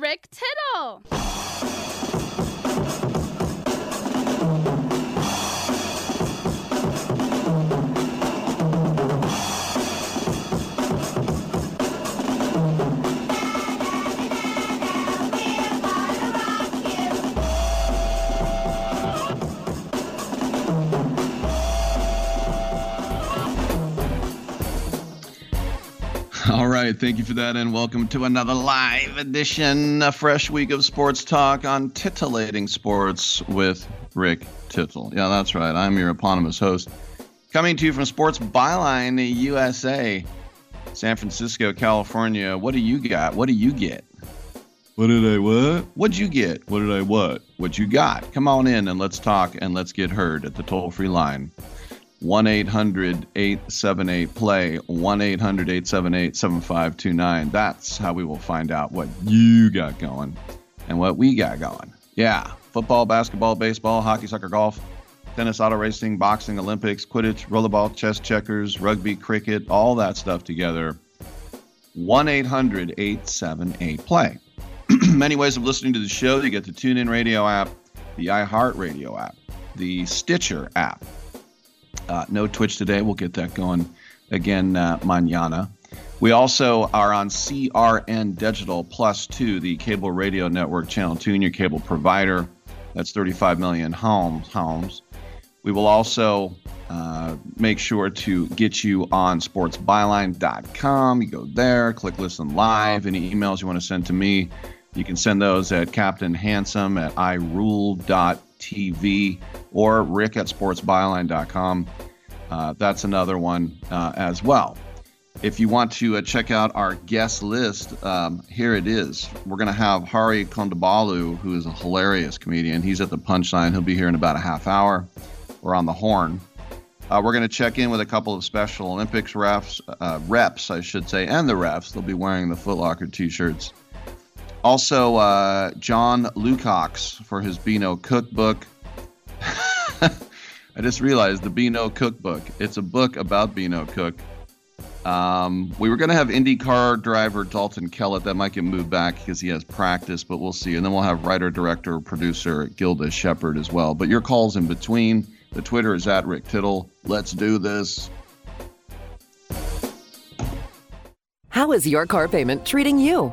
Rick Tittle. Right, thank you for that, and welcome to another live edition, a fresh week of sports talk on titillating sports with Rick Tittle. Yeah, that's right. I'm your eponymous host, coming to you from Sports Byline USA, San Francisco, California. What do you got? What do you get? What did I what? What'd you get? What did I what? What you got? Come on in and let's talk and let's get heard at the toll free line. 1 800 878 play, 1 800 878 7529. That's how we will find out what you got going and what we got going. Yeah, football, basketball, baseball, hockey, soccer, golf, tennis, auto racing, boxing, Olympics, Quidditch, rollerball, chess, checkers, rugby, cricket, all that stuff together. 1 800 878 play. Many ways of listening to the show. You get the TuneIn Radio app, the iHeartRadio app, the Stitcher app. Uh, no Twitch today. We'll get that going again uh, mañana. We also are on CRN Digital Plus 2, the cable radio network, Channel 2, your cable provider. That's 35 million homes. homes. We will also uh, make sure to get you on sportsbyline.com. You go there, click listen live. Any emails you want to send to me, you can send those at Captain Handsome at irule.tv or rick at sportsbyline.com. Uh, that's another one uh, as well. If you want to uh, check out our guest list, um, here it is. We're going to have Hari Kondabolu, who is a hilarious comedian. He's at the Punchline. He'll be here in about a half hour. We're on the horn. Uh, we're going to check in with a couple of Special Olympics refs, uh, reps, I should say, and the refs. They'll be wearing the Footlocker t-shirts. Also, uh, John Lucox for his Beano cookbook. I just realized the Beano cookbook. It's a book about Beano Cook. Um, we were going to have IndyCar driver Dalton Kellett. That might get moved back because he has practice, but we'll see. And then we'll have writer, director, producer Gilda Shepard as well. But your calls in between. The Twitter is at Rick Tittle. Let's do this. How is your car payment treating you?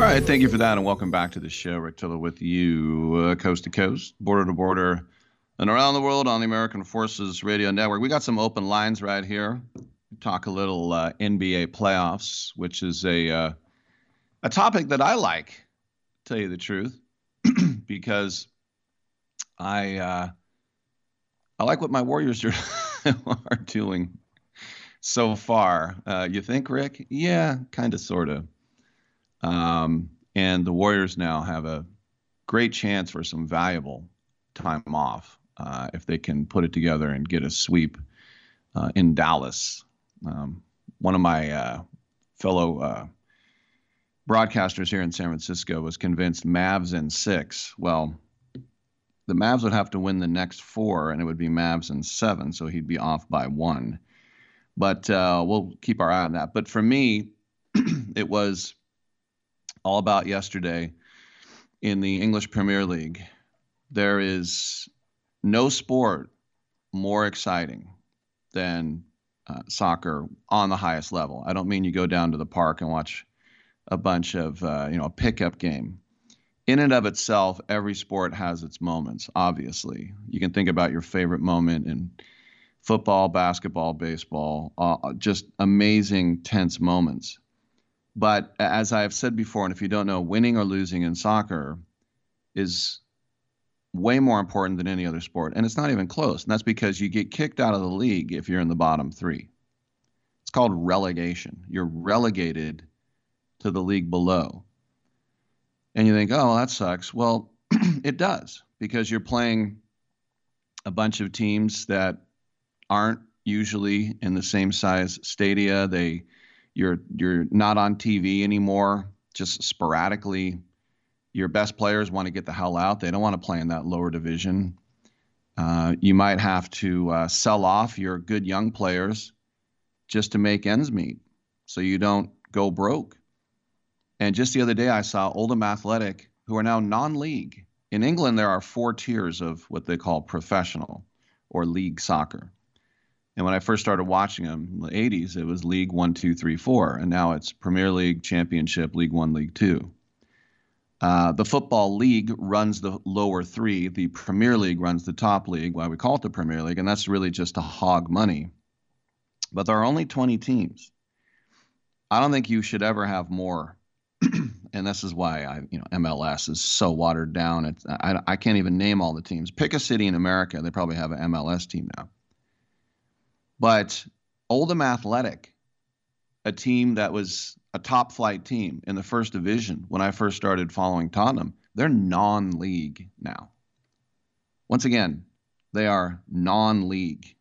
All right, thank you for that, and welcome back to the show. Rick Tittle with you, uh, coast to coast, border to border, and around the world on the American Forces Radio Network. We got some open lines right here. Talk a little uh, NBA playoffs, which is a uh, a topic that I like, tell you the truth, because I uh, I like what my Warriors are are doing so far. Uh, you think, Rick? Yeah, kind of, sort of. Um, and the Warriors now have a great chance for some valuable time off uh, if they can put it together and get a sweep uh, in Dallas. Um, one of my uh, fellow uh, broadcasters here in San Francisco was convinced Mavs in six. Well, the Mavs would have to win the next four, and it would be Mavs in seven, so he'd be off by one. But uh, we'll keep our eye on that. But for me, it was all about yesterday in the English Premier League. There is no sport more exciting than uh, soccer on the highest level. I don't mean you go down to the park and watch a bunch of, uh, you know, a pickup game. In and of itself, every sport has its moments, obviously. You can think about your favorite moment in football, basketball, baseball, uh, just amazing, tense moments. But as I've said before, and if you don't know, winning or losing in soccer is way more important than any other sport. And it's not even close. And that's because you get kicked out of the league if you're in the bottom three. It's called relegation. You're relegated to the league below. And you think, oh, that sucks. Well, it does because you're playing a bunch of teams that aren't usually in the same size stadia. They you're you're not on TV anymore, just sporadically. Your best players want to get the hell out. They don't want to play in that lower division. Uh, you might have to uh, sell off your good young players just to make ends meet, so you don't go broke. And just the other day, I saw Oldham Athletic, who are now non-league. In England, there are four tiers of what they call professional or league soccer And when I first started watching them in the 80s, it was League One, Two, Three, Four, and now it's Premier League, Championship, League One, League Two. Uh, the Football League runs the lower three. The Premier League runs the top league, why we call it the Premier League, and that's really just to hog money. But there are only 20 teams. I don't think you should ever have more. and this is why I, you know, MLS is so watered down. It's, I, I can't even name all the teams. Pick a city in America, they probably have an MLS team now. But Oldham Athletic, a team that was a top flight team in the first division when I first started following Tottenham, they're non league now. Once again, they are non league.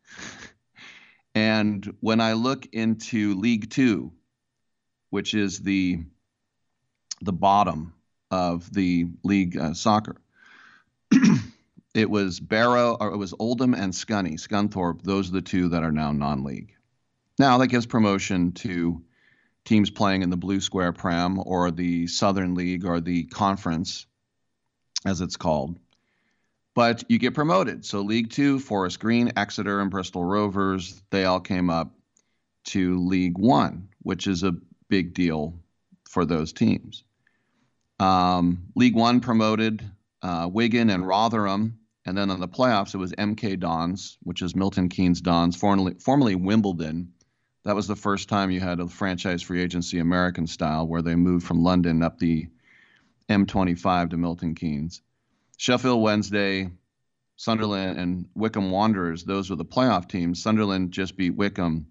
and when I look into League Two, which is the the bottom of the league uh, soccer, it was Barrow or it was Oldham and Scunny, Scunthorpe. Those are the two that are now non league. Now that gives promotion to teams playing in the Blue Square Prem or the Southern League or the Conference, as it's called. But you get promoted. So League Two, Forest Green, Exeter, and Bristol Rovers, they all came up to League One, which is a big deal for those teams. Um, League One promoted uh, Wigan and Rotherham, and then on the playoffs it was MK Dons, which is Milton Keynes Dons, formerly, formerly Wimbledon, that was the first time you had a franchise free agency American style where they moved from London up the M25 to Milton Keynes. Sheffield Wednesday, Sunderland, and Wycombe Wanderers, those were the playoff teams. Sunderland just beat Wycombe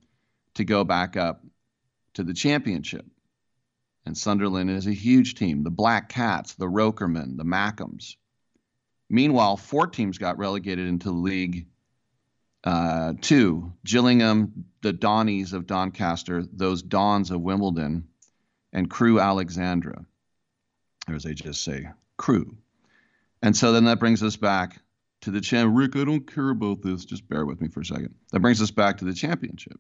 to go back up to the championship. And Sunderland is a huge team. The Black Cats, the Rokermen, the Mackems. Meanwhile, four teams got relegated into League uh, two, Gillingham, the Donnies of Doncaster, those Dons of Wimbledon, and Crewe Alexandra, or as they just say, Crewe. And so then that brings us back to the champ. Rick, I don't care about this. Just bear with me for a second. That brings us back to the championship.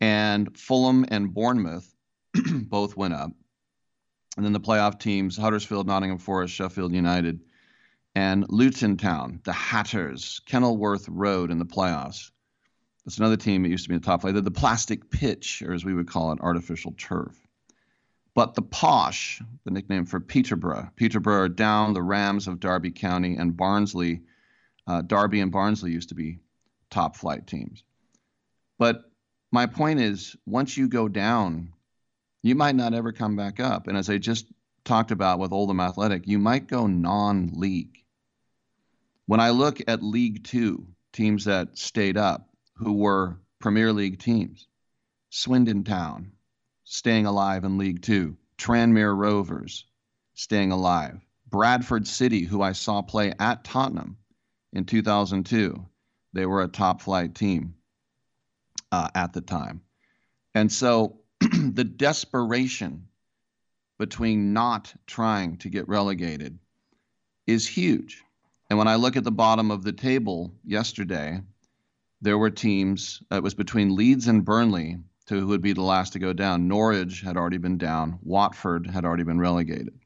And Fulham and Bournemouth both went up. And then the playoff teams Huddersfield, Nottingham Forest, Sheffield United, and Luton Town, the Hatters, Kenilworth Road in the playoffs. That's another team that used to be in the top flight. They're the plastic pitch, or as we would call it, artificial turf. But the Posh, the nickname for Peterborough, Peterborough are down the Rams of Derby County and Barnsley. Uh, Derby and Barnsley used to be top flight teams. But my point is, once you go down, you might not ever come back up. And as I just talked about with Oldham Athletic, you might go non league. When I look at League Two, teams that stayed up who were Premier League teams, Swindon Town staying alive in League Two, Tranmere Rovers staying alive, Bradford City, who I saw play at Tottenham in 2002, they were a top flight team uh, at the time. And so the desperation between not trying to get relegated is huge. And when I look at the bottom of the table yesterday, there were teams, uh, it was between Leeds and Burnley to who would be the last to go down. Norwich had already been down, Watford had already been relegated.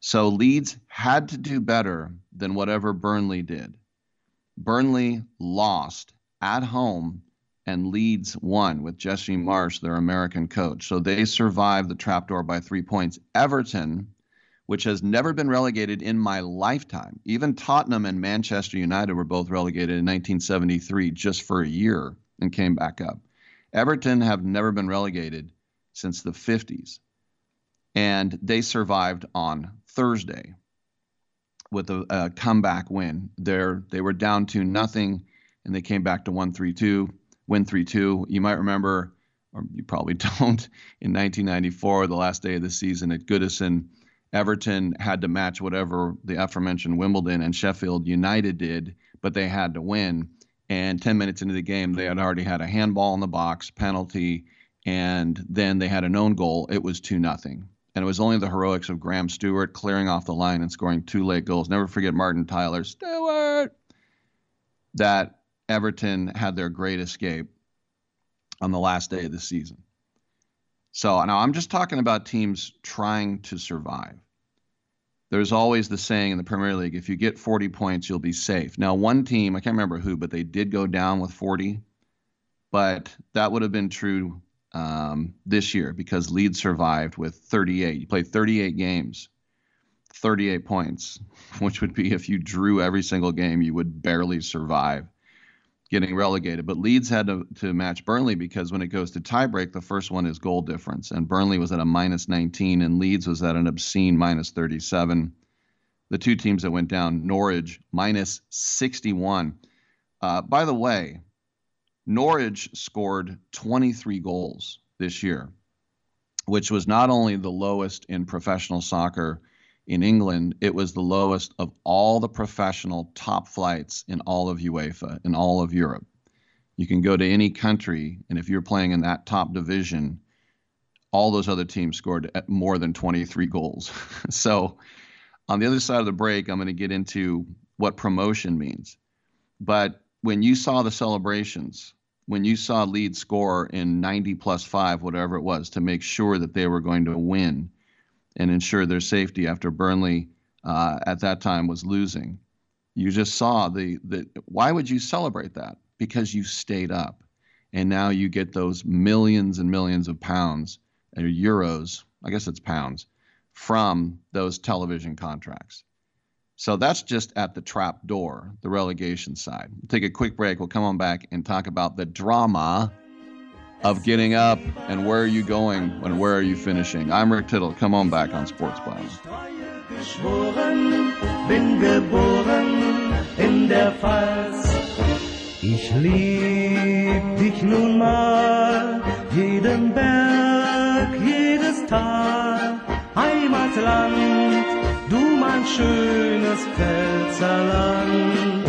So Leeds had to do better than whatever Burnley did. Burnley lost at home and Leeds won with Jesse Marsch, their American coach. So they survived the trapdoor by three points. Everton which has never been relegated in my lifetime. Even Tottenham and Manchester United were both relegated in 1973 just for a year and came back up. Everton have never been relegated since the 50s. And they survived on Thursday with a, a comeback win. They're, they were down to nothing and they came back to 1 3 2, win 3 2. You might remember, or you probably don't, in 1994, the last day of the season at Goodison Everton had to match whatever the aforementioned Wimbledon and Sheffield United did, but they had to win. And 10 minutes into the game, they had already had a handball in the box, penalty, and then they had a known goal. It was 2 nothing. And it was only the heroics of Graham Stuart clearing off the line and scoring two late goals. Never forget Martin Tyler Stuart that Everton had their great escape on the last day of the season. So now I'm just talking about teams trying to survive. There's always the saying in the Premier League if you get 40 points, you'll be safe. Now, one team, I can't remember who, but they did go down with 40. but that would have been true um, this year because Leeds survived with 38. You played 38 games, 38 points, which would be if you drew every single game, you would barely survive getting relegated. But Leeds had to, to match Burnley because when it goes to tiebreak, the first one is goal difference. And Burnley was at a minus 19, and Leeds was at an obscene minus 37. The two teams that went down, Norwich minus 61. Uh, by the way, Norwich scored 23 goals this year, which was not only the lowest in professional soccer in England, it was the lowest of all the professional top flights in all of UEFA, in all of Europe. You can go to any country, and if you're playing in that top division, all those other teams scored more than 23 goals. so, on the other side of the break, I'm going to get into what promotion means. But when you saw the celebrations when you saw Leeds score in 90 plus five, whatever it was, to make sure that they were going to win and ensure their safety after Burnley uh, at that time was losing, you just saw the, the why would you celebrate that? Because you stayed up. And now you get those millions and millions of pounds or euros, I guess it's pounds, from those television contracts. So that's just at the trap door, the relegation side. Take a quick break. We'll come on back and talk about the drama of getting up and where are you going and where are you finishing. I'm Rick Tittle. Come on back on Sports Pfalz. Ich lieb dich nun mal, jeden Berg, jedes Tal, Heimatland du mein schönes Pfälzerland.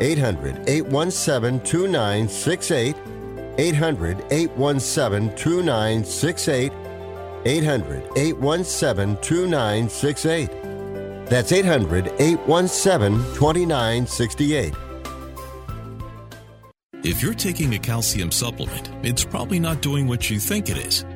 800 817 2968. 800 817 2968. 800 817 2968. That's 800 817 2968. If you're taking a calcium supplement, it's probably not doing what you think it is.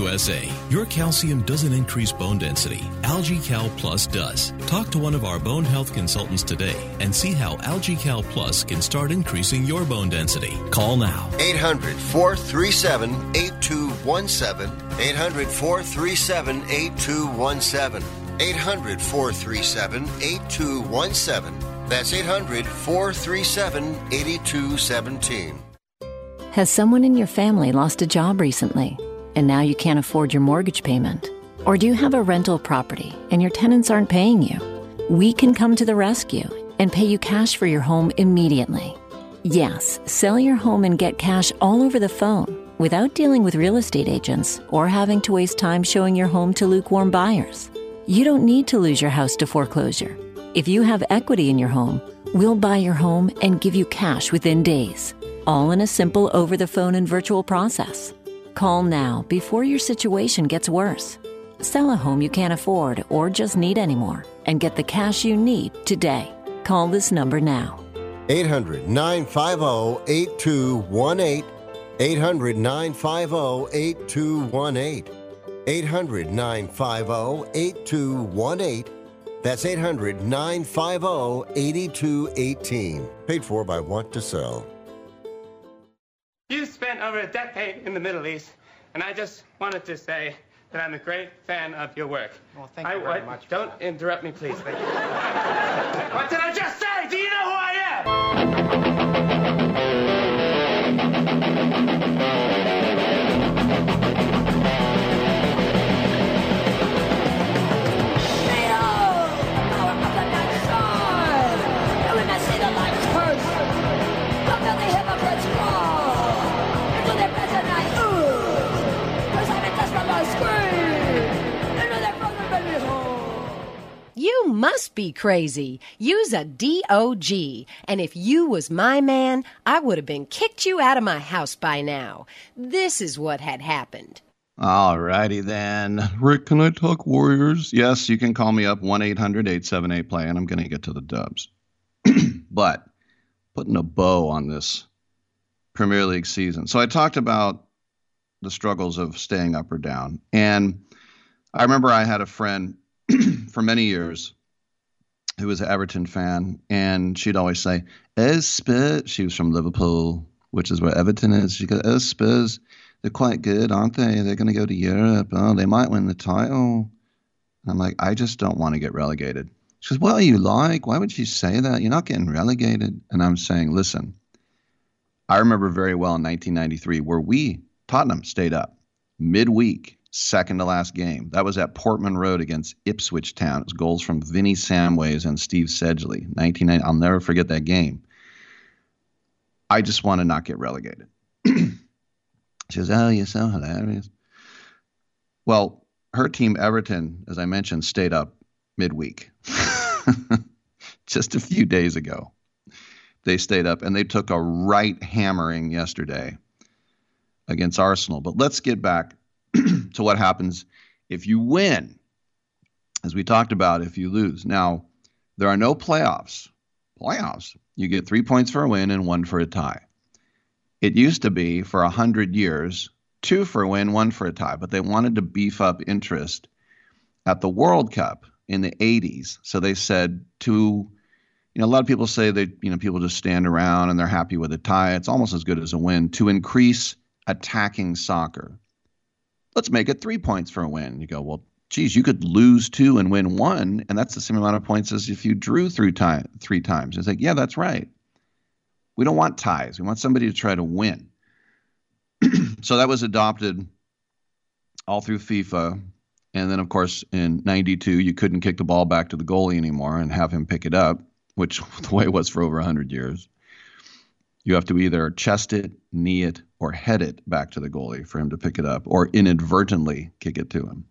USA. Your calcium doesn't increase bone density. AlgaeCal Plus does. Talk to one of our bone health consultants today and see how AlgaeCal Plus can start increasing your bone density. Call now. 800 437 8217. 800 437 8217. 800 437 8217. That's 800 437 8217. Has someone in your family lost a job recently? And now you can't afford your mortgage payment? Or do you have a rental property and your tenants aren't paying you? We can come to the rescue and pay you cash for your home immediately. Yes, sell your home and get cash all over the phone without dealing with real estate agents or having to waste time showing your home to lukewarm buyers. You don't need to lose your house to foreclosure. If you have equity in your home, we'll buy your home and give you cash within days, all in a simple over the phone and virtual process. Call now before your situation gets worse. Sell a home you can't afford or just need anymore and get the cash you need today. Call this number now. 800 950 8218. 800 950 8218. 800 950 8218. That's 800 950 8218. Paid for by Want to Sell. You spent over a decade in the Middle East, and I just wanted to say that I'm a great fan of your work. Well, thank I, you very I- much. Don't interrupt me, please. Thank you. what did I just say? Do you know who I am? You must be crazy. Use a DOG. And if you was my man, I would have been kicked you out of my house by now. This is what had happened. All righty then. Rick, can I talk Warriors? Yes, you can call me up 1 800 878 play, and I'm going to get to the dubs. but putting a bow on this Premier League season. So I talked about the struggles of staying up or down. And I remember I had a friend for many years who was an Everton fan, and she'd always say, "As Spurs," she was from Liverpool, which is where Everton is. She goes, "As Spurs, they're quite good, aren't they? They're going to go to Europe. Oh, they might win the title." And I'm like, I just don't want to get relegated. She goes, "What are you like? Why would you say that? You're not getting relegated." And I'm saying, listen, I remember very well in 1993 where we Tottenham stayed up midweek, second to last game. That was at Portman Road against Ipswich Town. It was goals from Vinny Samways and Steve Sedgley. 1990. I'll never forget that game. I just want to not get relegated. she says, "Oh, you're so hilarious." Well, her team Everton, as I mentioned, stayed up midweek. just a few days ago. They stayed up and they took a right hammering yesterday against Arsenal. But let's get back to what happens if you win. As we talked about, if you lose. Now, there are no playoffs. Playoffs. You get three points for a win and one for a tie. It used to be for 100 years, two for a win, one for a tie, but they wanted to beef up interest at the World Cup in the 80s. So they said to, you know, a lot of people say that, you know, people just stand around and they're happy with a tie. It's almost as good as a win to increase attacking soccer. Let's make it three points for a win. You go, well, geez, you could lose two and win one, and that's the same amount of points as if you drew through time three times. It's like, yeah, that's right. We don't want ties. We want somebody to try to win. so that was adopted all through FIFA. And then, of course, in 92, you couldn't kick the ball back to the goalie anymore and have him pick it up, which the way it was for over 100 years. You have to either chest it, knee it, or head it back to the goalie for him to pick it up, or inadvertently kick it to him,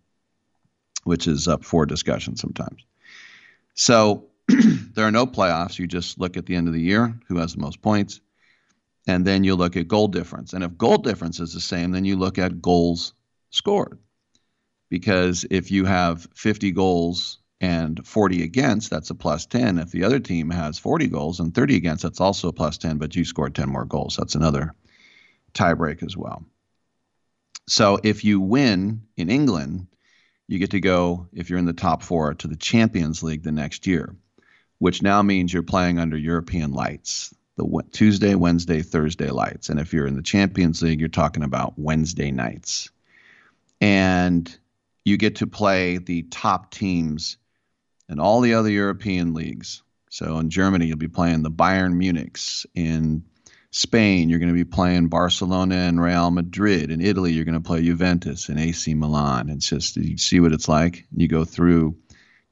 which is up for discussion sometimes. So there are no playoffs. You just look at the end of the year who has the most points, and then you look at goal difference. And if goal difference is the same, then you look at goals scored. Because if you have 50 goals and 40 against, that's a plus 10. If the other team has 40 goals and 30 against, that's also a plus 10, but you scored 10 more goals. That's another tiebreak as well. So if you win in England, you get to go, if you're in the top four, to the Champions League the next year, which now means you're playing under European lights, the Tuesday, Wednesday, Thursday lights. And if you're in the Champions League, you're talking about Wednesday nights. And you get to play the top teams in all the other European leagues. So in Germany, you'll be playing the Bayern Munichs. In Spain, you're going to be playing Barcelona and Real Madrid. In Italy, you're going to play Juventus and AC Milan. It's just you see what it's like. You go through,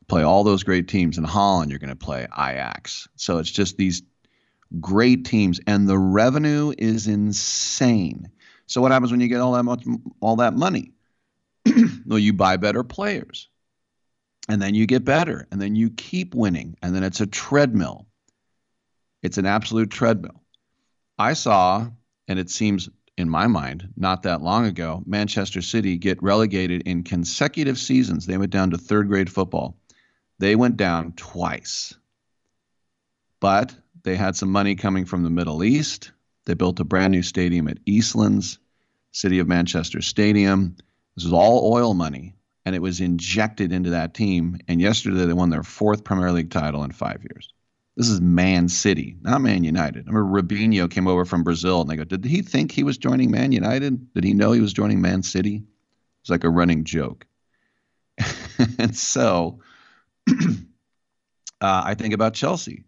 play all those great teams. In Holland, you're going to play Ajax. So it's just these great teams, and the revenue is insane. So what happens when you get all that much, all that money? well, you buy better players, and then you get better, and then you keep winning, and then it's a treadmill. It's an absolute treadmill. I saw, and it seems in my mind, not that long ago, Manchester City get relegated in consecutive seasons. They went down to third grade football. They went down twice. But they had some money coming from the Middle East. They built a brand new stadium at Eastlands, City of Manchester Stadium. This is all oil money. And it was injected into that team. And yesterday they won their fourth Premier League title in five years. This is Man City, not Man United. I remember Robinho came over from Brazil, and they go, "Did he think he was joining Man United? Did he know he was joining Man City?" It's like a running joke. and so, uh, I think about Chelsea.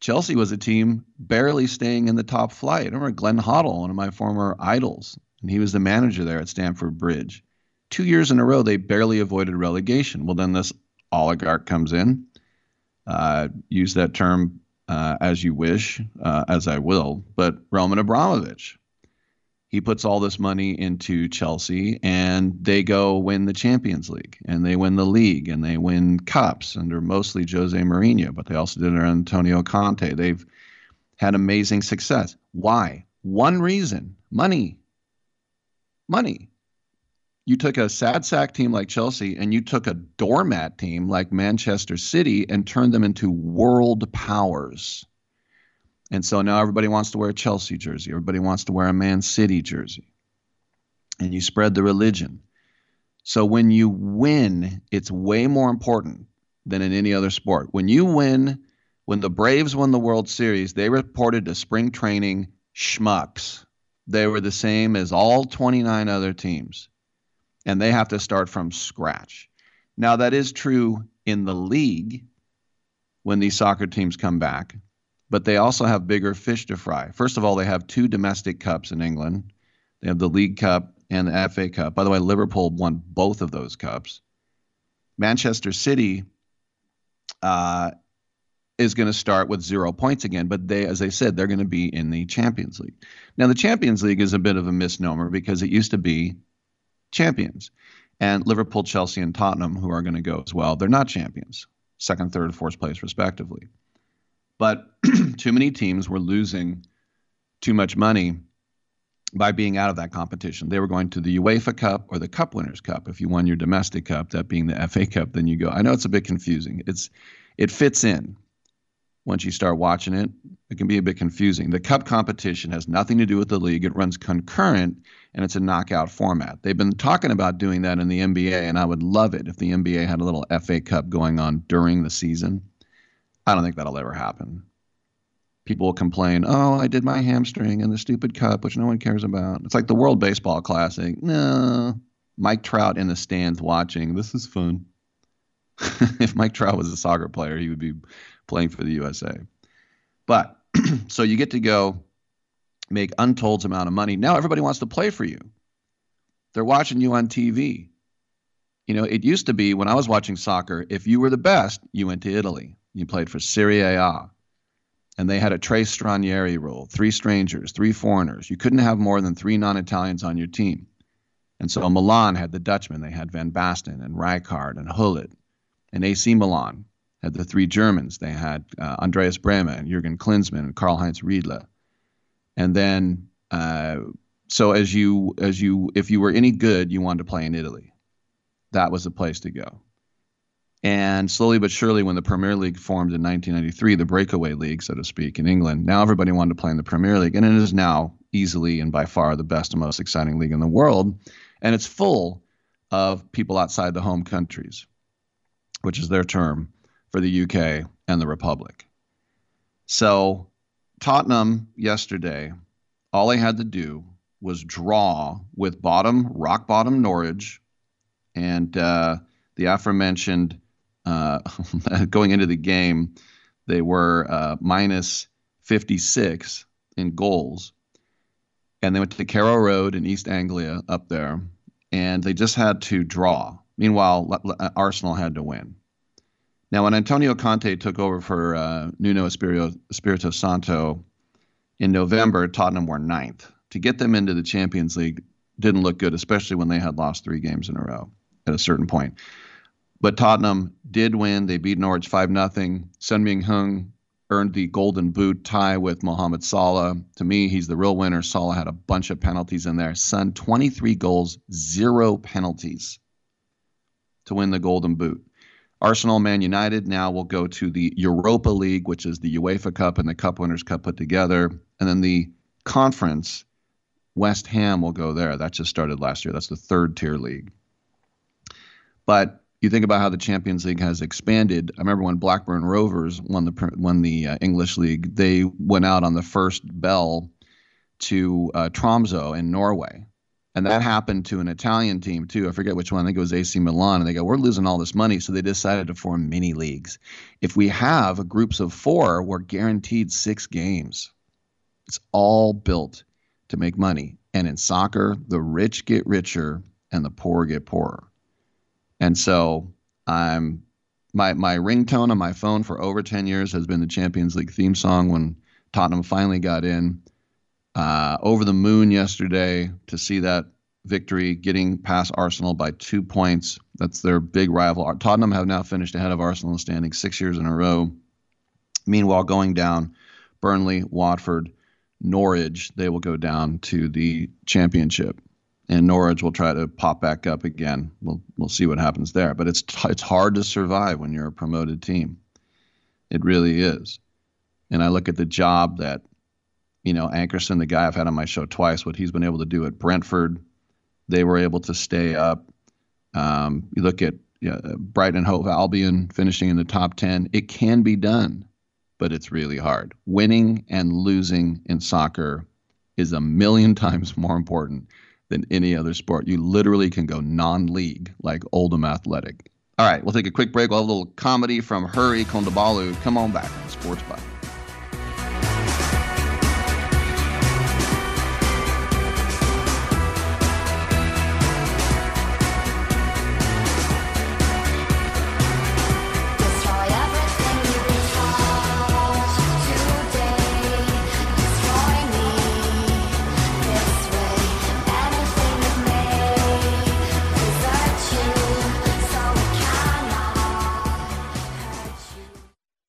Chelsea was a team barely staying in the top flight. I remember Glenn Hoddle, one of my former idols, and he was the manager there at Stamford Bridge. Two years in a row, they barely avoided relegation. Well, then this oligarch comes in uh, use that term uh, as you wish, uh, as I will, but Roman Abramovich. He puts all this money into Chelsea and they go win the Champions League and they win the league and they win cups under mostly Jose Mourinho, but they also did under Antonio Conte. They've had amazing success. Why? One reason money. Money you took a sad sack team like Chelsea and you took a doormat team like Manchester City and turned them into world powers. And so now everybody wants to wear a Chelsea jersey, everybody wants to wear a Man City jersey. And you spread the religion. So when you win, it's way more important than in any other sport. When you win, when the Braves won the World Series, they reported to spring training schmucks. They were the same as all 29 other teams and they have to start from scratch. Now, that is true in the league when these soccer teams come back, but they also have bigger fish to fry. First of all, they have two domestic cups in England. They have the League Cup and the FA Cup. By the way, Liverpool won both of those cups. Manchester City uh, is going to start with zero points again, but they, as I said, they're going to be in the Champions League. Now, the Champions League is a bit of a misnomer because it used to be champions. And Liverpool, Chelsea, and Tottenham, who are going to go as well, they're not champions, second, third, fourth place, respectively. But too many teams were losing too much money by being out of that competition. They were going to the UEFA Cup or the Cup Winners' Cup. If you won your domestic cup, that being the FA Cup, then you go. I know it's a bit confusing. It's it fits in once you start watching it. It can be a bit confusing. The cup competition has nothing to do with the league. It runs concurrent and it's a knockout format. They've been talking about doing that in the NBA, and I would love it if the NBA had a little FA Cup going on during the season. I don't think that'll ever happen. People will complain, oh, I did my hamstring in the stupid cup, which no one cares about. It's like the World Baseball Classic. No, Mike Trout in the stands watching. This is fun. if Mike Trout was a soccer player, he would be playing for the USA. But so you get to go make untold amount of money. Now everybody wants to play for you. They're watching you on TV. You know, it used to be when I was watching soccer, if you were the best, you went to Italy. You played for Serie A. And they had a Tre Stranieri rule three strangers, three foreigners. You couldn't have more than three non Italians on your team. And so Milan had the Dutchmen. They had Van Basten and Rijkaard and Gullit. And AC Milan had the three Germans. They had uh, Andreas Brehme and Jurgen Klinsmann and Karl Heinz Riedle and then uh, so as you as you if you were any good, you wanted to play in Italy. That was the place to go. And slowly but surely, when the Premier League formed in 1993, the breakaway league, so to speak, in England, now everybody wanted to play in the Premier League, and it is now easily and by far the best and most exciting league in the world. And it's full of people outside the home countries, which is their term for the UK and the Republic. So Tottenham yesterday, all they had to do was draw with bottom, rock bottom Norwich, and uh, the aforementioned uh, going into the game, they were uh, minus 56 in goals. And they went to Carrow Road in East Anglia up there, and they just had to draw. Meanwhile, Arsenal had to win. Now, when Antonio Conte took over for uh, Nuno Espirito, Espirito Santo in November, Tottenham were ninth. To get them into the Champions League didn't look good, especially when they had lost three games in a row at a certain point. But Tottenham did win. They beat Norwich 5 0. Son Min-heung earned the golden boot tie with Mohamed Salah. To me, he's the real winner. Salah had a bunch of penalties in there. Son, 23 goals, zero penalties to win the golden boot. Arsenal, Man United now will go to the Europa League, which is the UEFA Cup and the Cup Winners' Cup put together. And then the conference, West Ham will go there. That just started last year. That's the third tier league. But you think about how the Champions League has expanded. I remember when Blackburn Rovers won the won the uh, English League, they went out on the first bell to uh, Tromsø in Norway. And that happened to an Italian team too. I forget which one. I think it was AC Milan. And they go, we're losing all this money. So they decided to form mini leagues. If we have groups of four, we're guaranteed six games. It's all built to make money. And in soccer, the rich get richer and the poor get poorer. And so I'm my my ringtone on my phone for over 10 years has been the Champions League theme song when Tottenham finally got in uh, over the moon yesterday to see that victory, getting past Arsenal by two points. That's their big rival. Tottenham have now finished ahead of Arsenal in standing six years in a row. Meanwhile, going down, Burnley, Watford, Norwich, they will go down to the championship, and Norwich will try to pop back up again. We'll we'll see what happens there. But it's t- it's hard to survive when you're a promoted team. It really is. And I look at the job that you know, Ankersen, the guy I've had on my show twice, what he's been able to do at Brentford, they were able to stay up. Um, you look at you know, Brighton and Hove Albion finishing in the top 10. It can be done, but it's really hard. Winning and losing in soccer is a million times more important than any other sport. You literally can go non league like Oldham Athletic. All right, we'll take a quick break. We'll have a little comedy from Hari Kondabolu. Come on back on Sports Byline.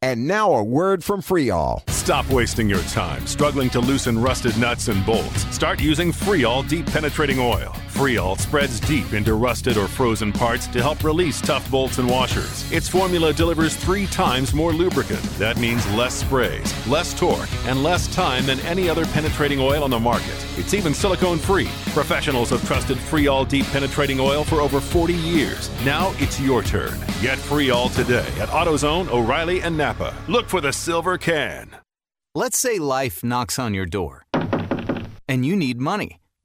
And now a word from Freol. Stop wasting your time struggling to loosen rusted nuts and bolts. Start using Freol Deep Penetrating Oil. Freol spreads deep into rusted or frozen parts to help release tough bolts and washers. Its formula delivers three times more lubricant. That means less sprays, less torque, and less time than any other penetrating oil on the market. It's even silicone free. Professionals have trusted Freol Deep Penetrating Oil for over 40 years. Now it's your turn. Get Freol today at AutoZone, O'Reilly, and Napa. Look for the silver can. Let's say life knocks on your door and you need money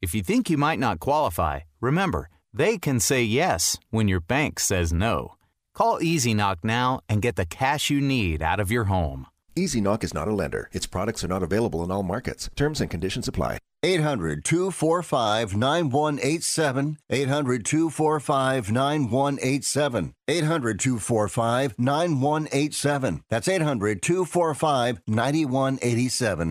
If you think you might not qualify, remember, they can say yes when your bank says no. Call Easy Knock now and get the cash you need out of your home. Easy Knock is not a lender. Its products are not available in all markets. Terms and conditions apply. 800 245 9187. 800 245 9187. 800 245 9187. That's 800 245 9187.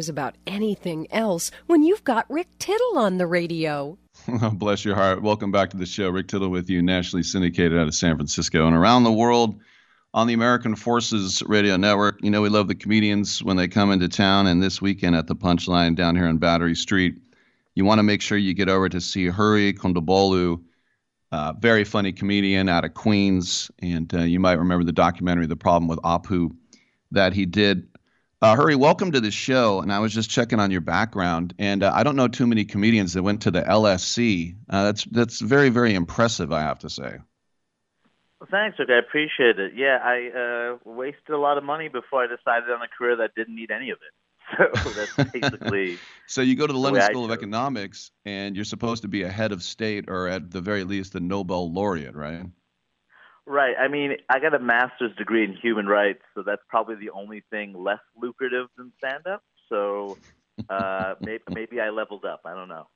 Cares about anything else when you've got Rick Tittle on the radio? Bless your heart. Welcome back to the show. Rick Tittle with you, nationally syndicated out of San Francisco and around the world on the American Forces Radio Network. You know, we love the comedians when they come into town, and this weekend at the Punchline down here on Battery Street, you want to make sure you get over to see Hari Kondabolu, uh, very funny comedian out of Queens. And uh, you might remember the documentary, The Problem with Apu, that he did uh, Hari, welcome to the show. And I was just checking on your background, and uh, I don't know too many comedians that went to the LSE. Uh, that's that's very very impressive, I have to say. Well, thanks, Rick. I appreciate it. Yeah, I uh, wasted a lot of money before I decided on a career that didn't need any of it. So that's basically. so you go to the the London School of Economics, and you're supposed to be a head of state, or at the very least, a Nobel laureate, right? Right. I mean, I got a master's degree in human rights, so that's probably the only thing less lucrative than stand up. So uh, maybe, maybe I leveled up. I don't know.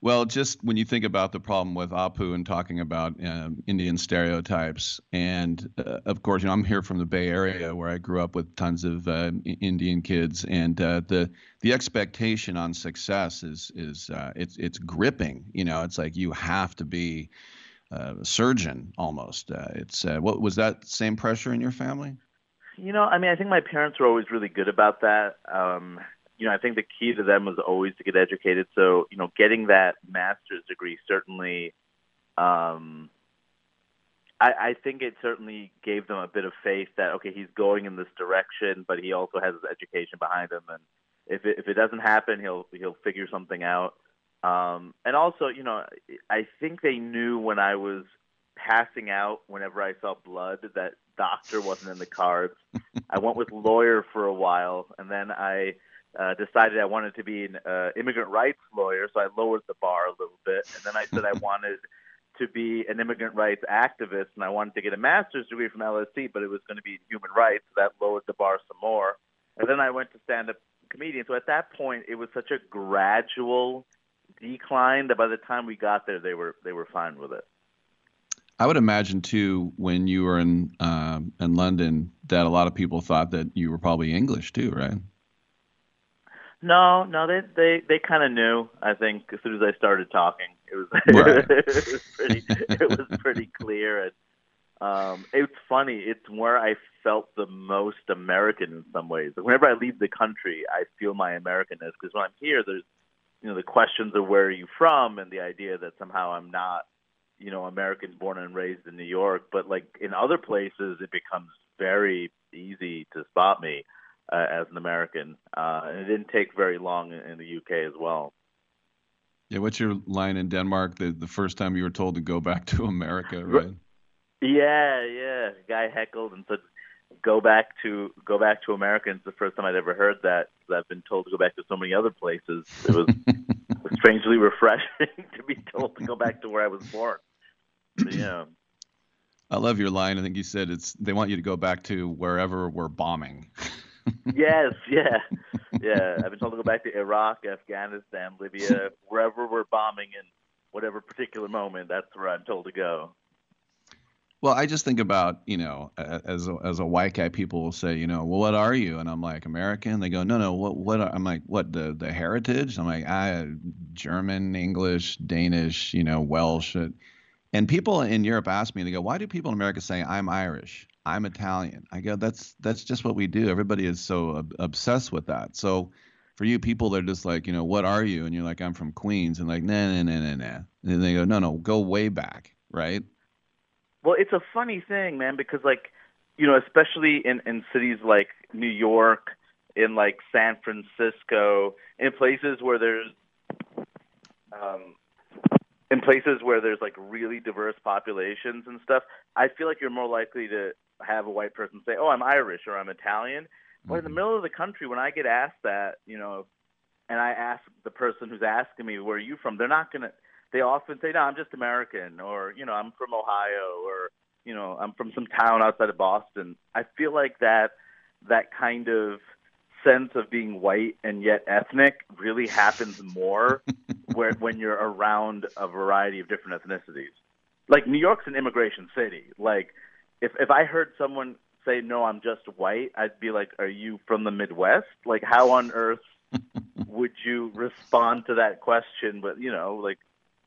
Well, just when you think about the problem with Apu and talking about um, Indian stereotypes, and uh, of course, you know, I'm here from the Bay Area where I grew up with tons of uh, Indian kids, and uh, the the expectation on success is is uh, it's it's gripping. You know, it's like you have to be uh, surgeon almost. Uh, it's uh, what was that same pressure in your family? You know, I mean, I think my parents were always really good about that. Um, you know, I think the key to them was always to get educated. So, you know, getting that master's degree certainly, um, I, I think it certainly gave them a bit of faith that okay, he's going in this direction, but he also has his education behind him, and if it, if it doesn't happen, he'll he'll figure something out. Um, and also, you know, I think they knew when I was passing out whenever I saw blood that doctor wasn't in the cards. I went with lawyer for a while, and then I uh, decided I wanted to be an uh, immigrant rights lawyer, so I lowered the bar a little bit. And then I said I wanted to be an immigrant rights activist, and I wanted to get a master's degree from LSE, but it was going to be in human rights, so that lowered the bar some more. And then I went to stand up comedian. So at that point, it was such a gradual decline that by the time we got there, they were they were fine with it. I would imagine too, when you were in um, in London, that a lot of people thought that you were probably English too, right? No, no, they they they kind of knew. I think as soon as I started talking, it was Right. it was pretty it was pretty clear. And um, it's funny. It's where I felt the most American in some ways. Whenever I leave the country, I feel my Americanness because when I'm here, there's you know the questions of where are you from and the idea that somehow I'm not you know American born and raised in New York. But like in other places, it becomes very easy to spot me uh, as an American, uh, and it didn't take very long in, in the UK as well. Yeah. What's your line in Denmark? The the first time you were told to go back to America, right? Yeah, yeah. Guy heckled and said, "Go back to go back to America. It's the first time I'd ever heard that. I've been told to go back to so many other places. It was strangely refreshing to be told to go back to where I was born. So, yeah. I love your line. I think you said it's they want you to go back to wherever we're bombing. yes, yeah, yeah. I've been told to go back to Iraq, Afghanistan, Libya, wherever we're bombing in whatever particular moment. That's where I'm told to go. Well, I just think about, you know, as a, as a white guy, people will say, you know, well, what are you? And I'm like, American. They go, no, no, what, what? Are, I'm like, what? The the heritage? I'm like, I German, English, Danish, you know, Welsh. And people in Europe ask me, they go, why do people in America say I'm Irish? I'm Italian. I go, that's that's just what we do. Everybody is so ob- obsessed with that. So for you people they're just like you know what are you and you're like i'm from queens and like nah nah nah nah nah and they go no no go way back right Well, it's a funny thing, man, because like, you know, especially in in cities like New York, in like San Francisco, in places where there's um in places where there's like really diverse populations and stuff, I feel like you're more likely to have a white person say, "Oh, I'm Irish" or "I'm Italian." But in the middle of the country, when I get asked that, you know, and I ask the person who's asking me, "Where are you from?" They're not gonna. They often say, "No, I'm just American," or you know, "I'm from Ohio," or you know, "I'm from some town outside of Boston." I feel like that that kind of sense of being white and yet ethnic really happens more where when you're around a variety of different ethnicities. Like New York's an immigration city. Like if if I heard someone say no, I'm just white, I'd be like, are you from the Midwest? Like how on earth would you respond to that question? But you know, like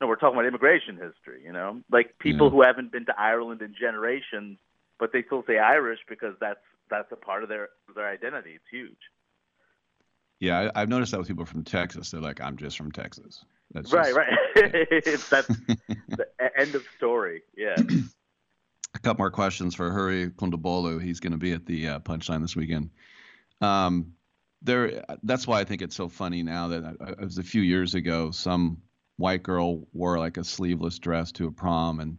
no, we're talking about immigration history. You know, like people who haven't been to Ireland in generations, but they still say Irish because that's that's a part of their their identity. It's huge. yeah I, i've noticed that with people from texas they're like i'm just from texas that's right, just- right. it's that's the end of story. Yeah. a couple more questions for Hari Kondabolu. He's going to be at the uh, Punchline this weekend. Um, there, that's why I think it's so funny now that uh, it was a few years ago. Some white girl wore like a sleeveless dress to a prom, and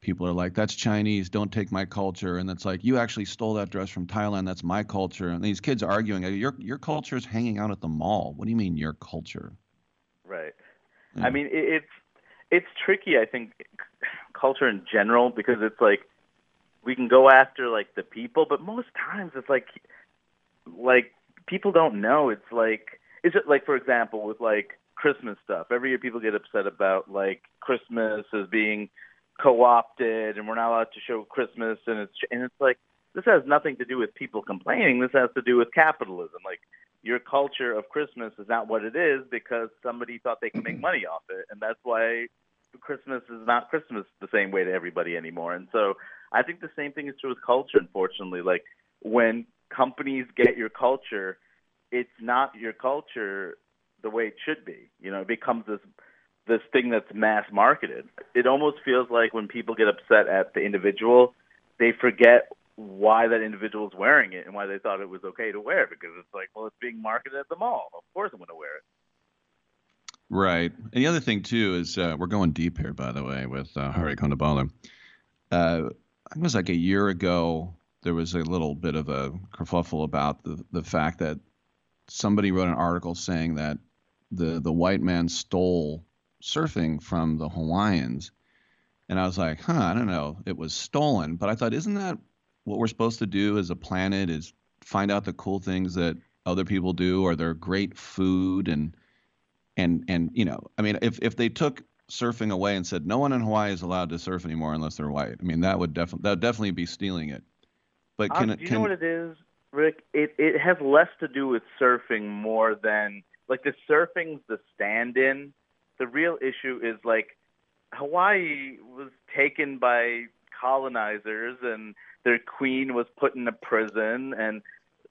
people are like, "That's Chinese. Don't take my culture." And it's like, "You actually stole that dress from Thailand. That's my culture." And these kids are arguing, "Your your culture is hanging out at the mall. What do you mean your culture?" Right. I mean, it, it's it's tricky. I think culture in general because it's like we can go after like the people, but most times it's like like people don't know. It's like is it like for example with like Christmas stuff. Every year people get upset about like Christmas as being co-opted and we're not allowed to show Christmas and it's and it's like this has nothing to do with people complaining. This has to do with capitalism. Like your culture of Christmas is not what it is because somebody thought they could make money off it, and that's why Christmas is not Christmas the same way to everybody anymore. And so I think the same thing is true with culture. Unfortunately, like when companies get your culture, it's not your culture the way it should be. You know, it becomes this this thing that's mass marketed. It almost feels like when people get upset at the individual, they forget why that individual is wearing it and why they thought it was okay to wear it because it's like, well, it's being marketed at the mall. Of course, I'm going to wear it. Right. And the other thing too is uh, we're going deep here, by the way, with uh, Hari Kondabolu. Uh, I it was like a year ago. There was a little bit of a kerfuffle about the the fact that somebody wrote an article saying that the the white man stole surfing from the Hawaiians, and I was like, huh, I don't know, it was stolen. But I thought, isn't that what we're supposed to do as a planet? Is find out the cool things that other people do, or their great food and and and you know i mean if if they took surfing away and said no one in hawaii is allowed to surf anymore unless they're white i mean that would definitely that would definitely be stealing it but can Um, it do you can know what it is, Rick? It it has less to do with surfing more than like the surfing's the stand-in. The real issue is like Hawaii was taken by colonizers and their queen was put in a prison and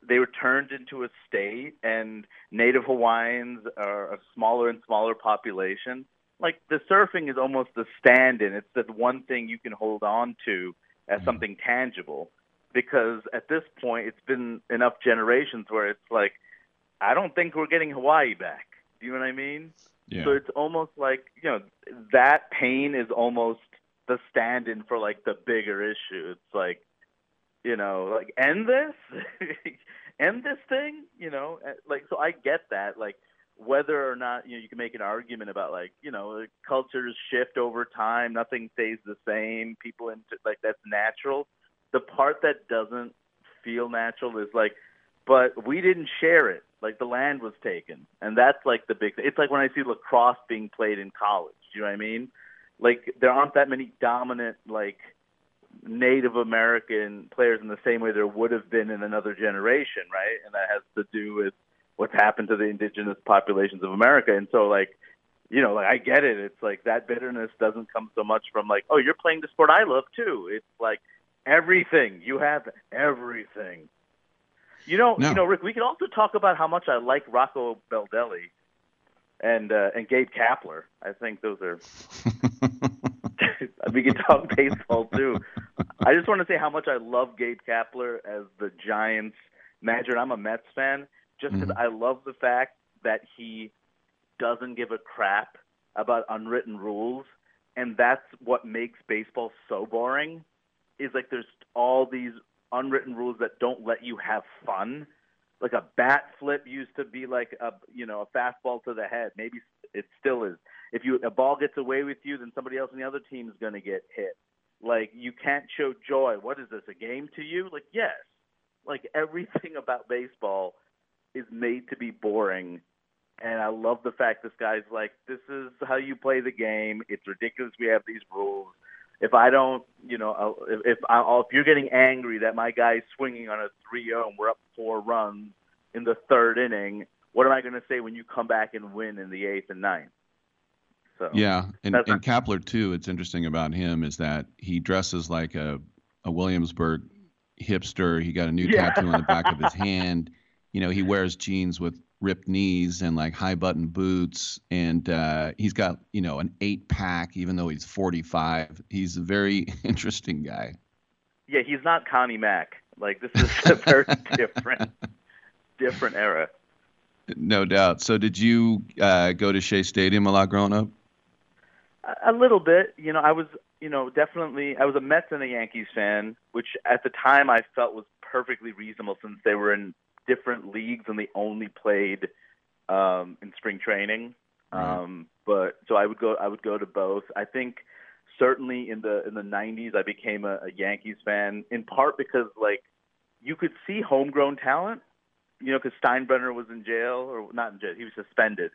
they were turned into a state and native hawaiians are a smaller and smaller population. Like the surfing is almost the stand-in. It's the one thing you can hold on to as mm-hmm. something tangible because at this point it's been enough generations where it's like i don't think we're getting hawaii back. Do you know what i mean? Yeah. so it's almost like you know that pain is almost the stand-in for like the bigger issue. It's like you know like end this? End this thing? You know Uh, like so i get that like whether or not you know you can make an argument about like you know cultures shift over time nothing stays the same people into like that's natural. The part that doesn't feel natural is like but we didn't share it like the land was taken and that's like the big thing it's like when i see lacrosse being played in college do you know what i mean like there aren't that many dominant like Native American players in the same way there would have been in another generation, right? And that has to do with what's happened to the indigenous populations of America. And so, like, you know, like I get it. It's like that bitterness doesn't come so much from like, oh, you're playing the sport I love too. It's like everything. You have everything. You know, No. you know, Rick. We could also talk about how much I like Rocco Baldelli and uh, and Gabe Kapler. I think those are. we could talk baseball too. I just want to say how much I love Gabe Kapler as the Giants manager. And I'm a Mets fan, just because I love the fact that he doesn't give a crap about unwritten rules, and that's what makes baseball so boring. Is like there's all these unwritten rules that don't let you have fun. Like a bat flip used to be like a you know a fastball to the head. Maybe it still is. If you a ball gets away with you, then somebody else on the other team is going to get hit. Like you can't show joy. What is this? A game to you? Like yes. Like everything about baseball is made to be boring. And I love the fact this guy's like, this is how you play the game. It's ridiculous. We have these rules. If I don't, you know, if if, I'll, if you're getting angry that my guy's swinging on a 3-0 and we're up four runs in the third inning, what am I going to say when you come back and win in the eighth and ninth? So Yeah, and, and Kapler too. It's interesting about him is that he dresses like a a Williamsburg hipster. He got a new Yeah. tattoo on the back of his hand. You know, he wears jeans with ripped knees and like high button boots, and uh, he's got you know an eight pack, even though he's 45. He's a very interesting guy. yeah, he's not Connie Mack. Like this is a very different, different era. No doubt. So, did you uh, go to Shea Stadium a lot growing up? A- A little bit, you know. I was, you know, definitely. I was a Mets and a Yankees fan, which at the time I felt was perfectly reasonable since they were in different leagues and they only played um, in spring training. Um, but so I would go. I would go to both. I think certainly in the in the 90s I became a, a Yankees fan in part because like you could see homegrown talent, you know, because Steinbrenner was in jail or not in jail. He was suspended.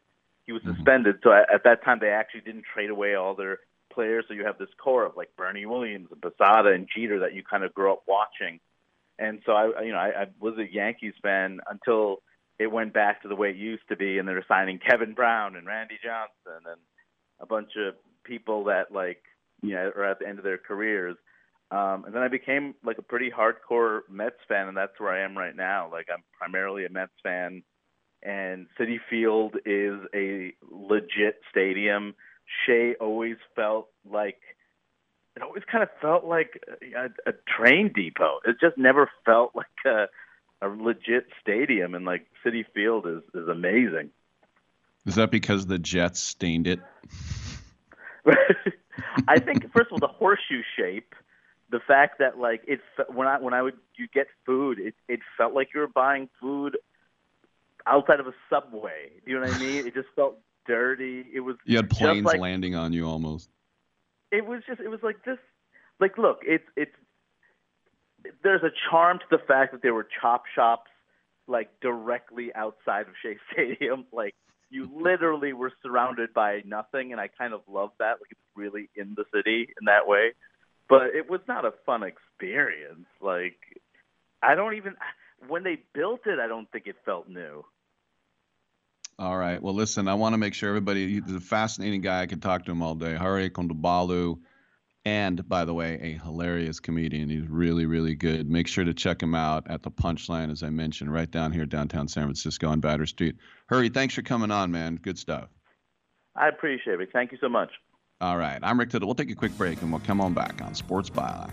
He was suspended. So at, at that time they actually didn't trade away all their players. So you have this core of like Bernie Williams, and Posada, and Jeter that you kind of grew up watching. And so I, you know, I, I was a Yankees fan until it went back to the way it used to be, and they were signing Kevin Brown and Randy Johnson and a bunch of people that like you know are at the end of their careers. Um, and then I became like a pretty hardcore Mets fan, and that's where I am right now. Like I'm primarily a Mets fan, and Citi Field is a legit stadium. Shea always felt like it always kind of felt like a, a train depot. It just never felt like a, a legit stadium, and like Citi Field is is amazing. Is that because the Jets stained it? I think first of all the horseshoe shape, the fact that like it when I when I would you get food, it it felt like you were buying food outside of a subway. Do you know what I mean? It just felt dirty. It was You had planes like, landing on you almost. It was just it was like this like look it's it's there's a charm to the fact that there were chop shops like directly outside of Shea Stadium. Like you literally were surrounded by nothing and I kind of love that like it's really in the city in that way. But it was not a fun experience. Like I don't even when they built it I don't think it felt new All right. Well, listen, I want to make sure everybody, he's a fascinating guy. I could talk to him all day. Hari Kondabolu. And by the way, a hilarious comedian. He's really, really good. Make sure to check him out at the Punchline, as I mentioned, right down here, downtown San Francisco on Battery Street. Hari, thanks for coming on, man. Good stuff. I appreciate it thank you so much All right. I'm Rick Tittle. We'll take a quick break and we'll come on back on Sports Byline.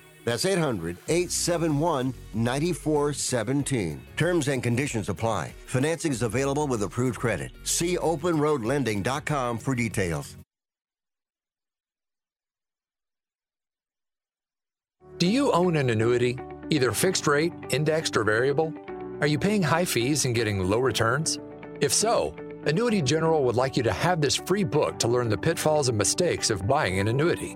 That's 800 871 9417. Terms and conditions apply. Financing is available with approved credit. See openroadlending.com for details. Do you own an annuity, either fixed rate, indexed, or variable? Are you paying high fees and getting low returns? If so, Annuity General would like you to have this free book to learn the pitfalls and mistakes of buying an annuity.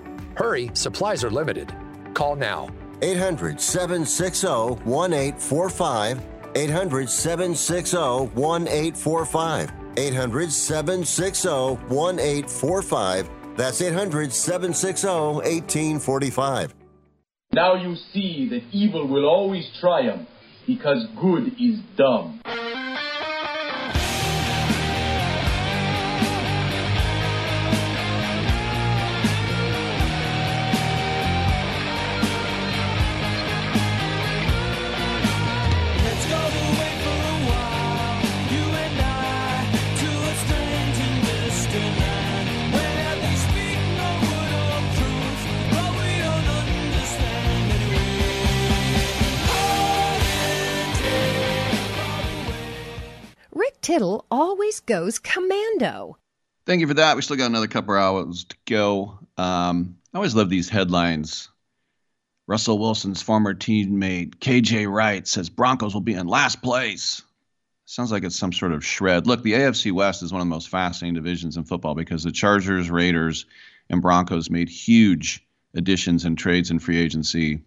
Hurry, supplies are limited. Call now. 800 760 1845. 800 760 1845. 800 760 1845. That's 800 760 1845. Now you see that evil will always triumph because good is dumb. Tittle always goes commando. Thank you for that. We still got another couple hours to go. Um, I always love these headlines. Russell Wilson's former teammate KJ Wright says Broncos will be in last place. Sounds like it's some sort of shred. Look, the AFC West is one of the most fascinating divisions in football because the Chargers, Raiders, and Broncos made huge additions and trades in free agency.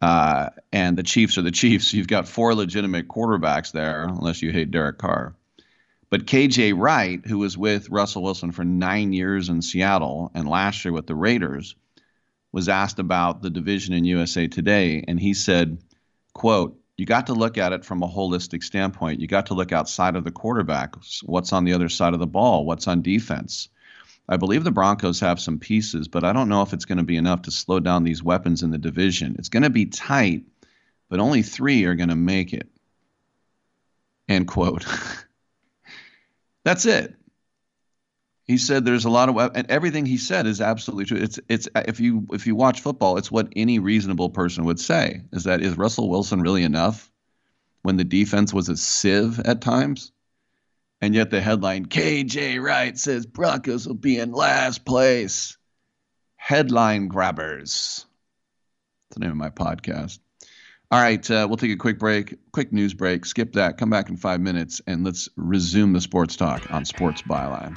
Uh, and the Chiefs are the Chiefs. You've got four legitimate quarterbacks there, unless you hate Derek Carr. But KJ Wright, who was with Russell Wilson for nine years in Seattle and last year with the Raiders, was asked about the division in USA Today, and he said, quote, you got to look at it from a holistic standpoint. You got to look outside of the quarterback. What's on the other side of the ball? What's on defense? I believe the Broncos have some pieces, but I don't know if it's going to be enough to slow down these weapons in the division. It's going to be tight, but only three are going to make it. End quote. That's it. He said there's a lot of and everything he said is absolutely true. It's it's if you if you watch football, it's what any reasonable person would say is that is Russell Wilson really enough when the defense was a sieve at times? And yet the headline KJ Wright says Broncos will be in last place. Headline grabbers. That's the name of my podcast. All right, uh, we'll take a quick break, quick news break. Skip that. Come back in five minutes, and let's resume the sports talk on Sports Byline.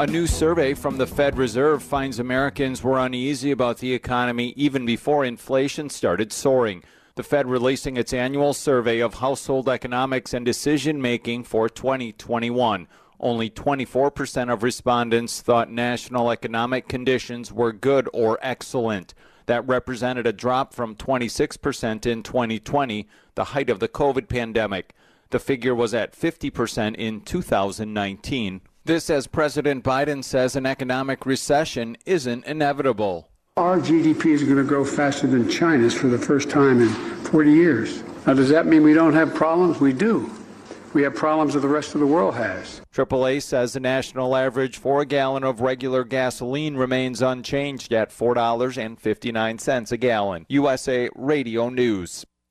A new survey from the Fed Reserve finds Americans were uneasy about the economy even before inflation started soaring. The Fed releasing its annual survey of household economics and decision making for 2021. Only 24% of respondents thought national economic conditions were good or excellent. That represented a drop from 26% in 2020, the height of the COVID pandemic. The figure was at 50% in 2019. This as President Biden says an economic recession isn't inevitable. Our GDP is going to grow faster than China's for the first time in 40 years. Now, does that mean we don't have problems? We do. We have problems that the rest of the world has. AAA says the national average for a gallon of regular gasoline remains unchanged at $4.59 a gallon. USA Radio News.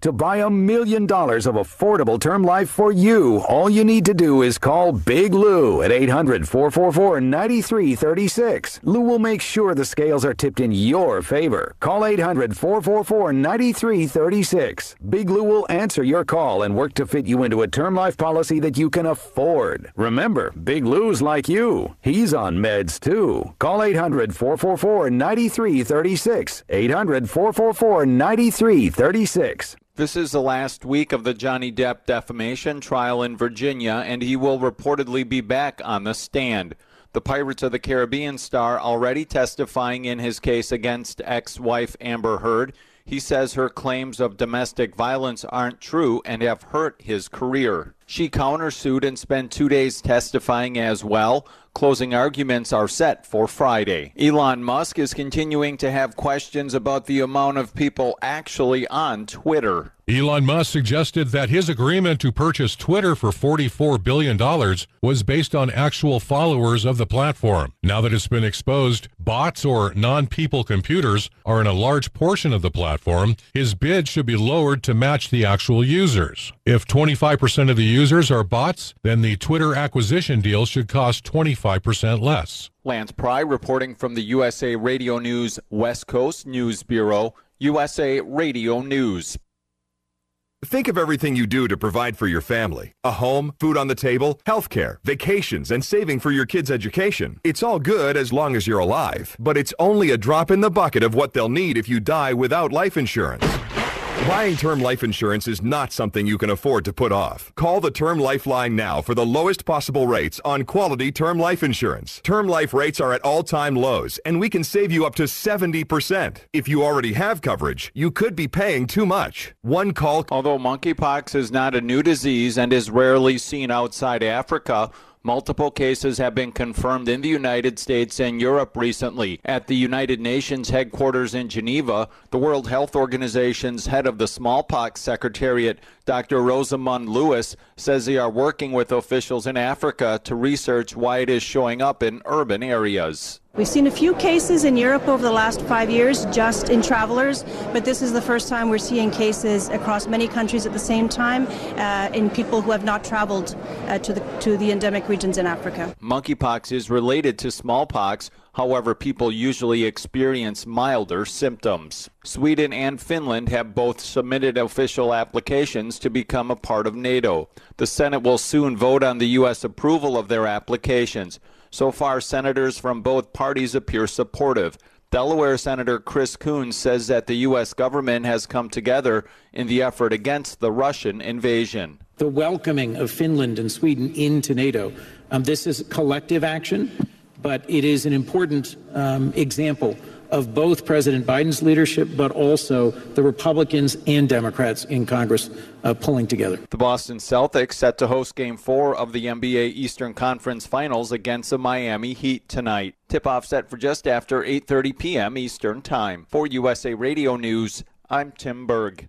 To buy a million dollars of affordable term life for you, all you need to do is call Big Lou at 800 444 9336. Lou will make sure the scales are tipped in your favor. Call 800 444 9336. Big Lou will answer your call and work to fit you into a term life policy that you can afford. Remember, Big Lou's like you. He's on meds too. Call 800 444 9336. 800 444 9336. This is the last week of the Johnny Depp defamation trial in Virginia, and he will reportedly be back on the stand. The Pirates of the Caribbean star already testifying in his case against ex wife Amber Heard. He says her claims of domestic violence aren't true and have hurt his career. She countersued and spent two days testifying as well. Closing arguments are set for Friday. Elon Musk is continuing to have questions about the amount of people actually on Twitter. Elon Musk suggested that his agreement to purchase Twitter for $44 billion was based on actual followers of the platform. Now that it's been exposed, bots or non people computers are in a large portion of the platform, his bid should be lowered to match the actual users. If 25% of the users are bots, then the Twitter acquisition deal should cost 25% less. Lance Pry reporting from the USA Radio News West Coast News Bureau, USA Radio News. Think of everything you do to provide for your family a home, food on the table, healthcare, vacations, and saving for your kids' education. It's all good as long as you're alive, but it's only a drop in the bucket of what they'll need if you die without life insurance. Buying term life insurance is not something you can afford to put off. Call the Term Lifeline now for the lowest possible rates on quality term life insurance. Term life rates are at all time lows, and we can save you up to 70%. If you already have coverage, you could be paying too much. One call. Although monkeypox is not a new disease and is rarely seen outside Africa, Multiple cases have been confirmed in the United States and Europe recently. At the United Nations headquarters in Geneva, the World Health Organization's head of the smallpox secretariat, Dr. Rosamund Lewis, says they are working with officials in Africa to research why it is showing up in urban areas. We've seen a few cases in Europe over the last five years, just in travelers, but this is the first time we're seeing cases across many countries at the same time uh, in people who have not traveled uh, to, the, to the endemic regions in Africa. Monkeypox is related to smallpox. However, people usually experience milder symptoms. Sweden and Finland have both submitted official applications to become a part of NATO. The Senate will soon vote on the U.S. approval of their applications. So far, senators from both parties appear supportive. Delaware Senator Chris Coons says that the U.S. government has come together in the effort against the Russian invasion. The welcoming of Finland and Sweden into NATO. Um, this is collective action, but it is an important um, example of both President Biden's leadership, but also the Republicans and Democrats in Congress uh, pulling together. The Boston Celtics set to host Game 4 of the NBA Eastern Conference Finals against the Miami Heat tonight. Tip-off set for just after 8:30 p.m. Eastern Time. For USA Radio News, I'm Tim Berg.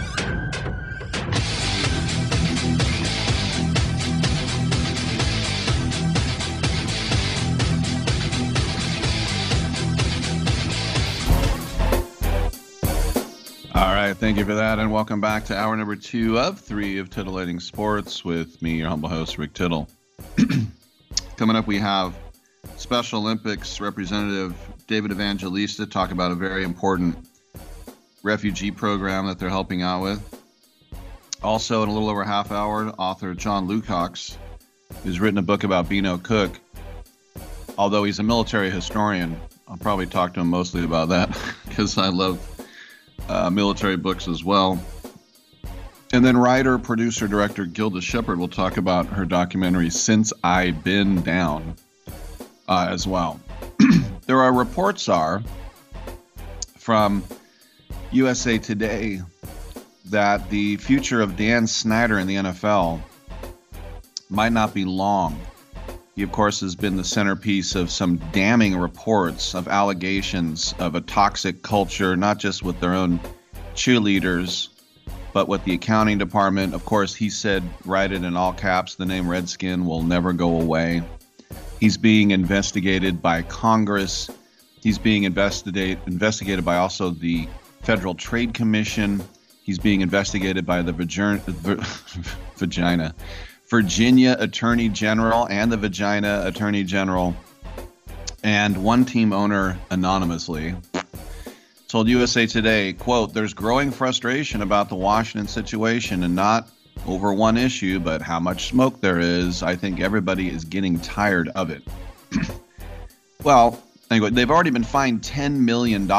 All right, thank you for that, and welcome back to hour number two of three of Titillating Sports with me, your humble host, Rick Tittle. Coming up, we have Special Olympics representative David Evangelista talk about a very important refugee program that they're helping out with. Also, in a little over half hour, author John Lukacs, who's written a book about Beano Cook. Although he's a military historian, I'll probably talk to him mostly about that because I love uh, military books as well. And then writer, producer, director Gilda Sheppard will talk about her documentary Since I Been Down uh, as well. there are reports are from USA Today that the future of Dan Snyder in the NFL might not be long. He, of course, has been the centerpiece of some damning reports of allegations of a toxic culture, not just with their own cheerleaders, but with the accounting department. Of course, he said, write it in all caps, the name Redskin will never go away. He's being investigated by Congress. He's being investigate, investigated by also the Federal Trade Commission. He's being investigated by the vagina, vagina Virginia Attorney General and the Vagina Attorney General, and one team owner anonymously told USA Today, quote, there's growing frustration about the Washington situation and not over one issue, but how much smoke there is. I think everybody is getting tired of it. well, anyway, they've already been fined $10 million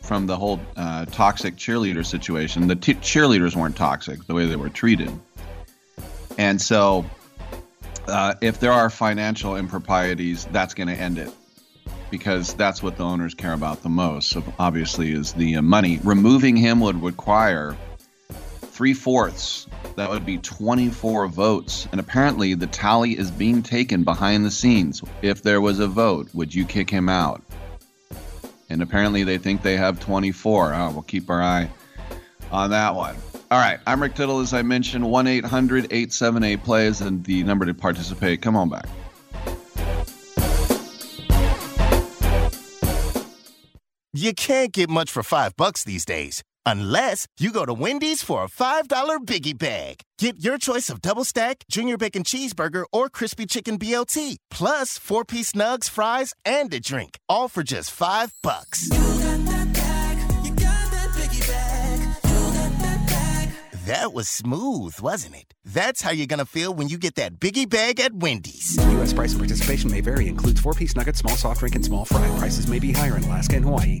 from the whole uh, toxic cheerleader situation. The t- cheerleaders weren't toxic, the way they were treated. And so, uh, if there are financial improprieties, that's going to end it because that's what the owners care about the most. Obviously, is the uh, money. Removing him would require three fourths. That would be 24 votes. And apparently, the tally is being taken behind the scenes. If there was a vote, would you kick him out? And apparently, they think they have 24. Oh, we'll keep our eye on that one. All right, I'm Rick Tittle. As I mentioned, 1 800 878 plays and the number to participate. Come on back. You can't get much for five bucks these days. Unless you go to Wendy's for a $5 biggie bag. Get your choice of double stack, junior bacon cheeseburger, or crispy chicken BLT, plus four piece nugs, fries, and a drink, all for just five bucks. That was smooth, wasn't it? That's how you're gonna feel when you get that biggie bag at Wendy's. U.S. price and participation may vary. Includes four-piece nuggets, small soft drink, and small fry. Prices may be higher in Alaska and Hawaii.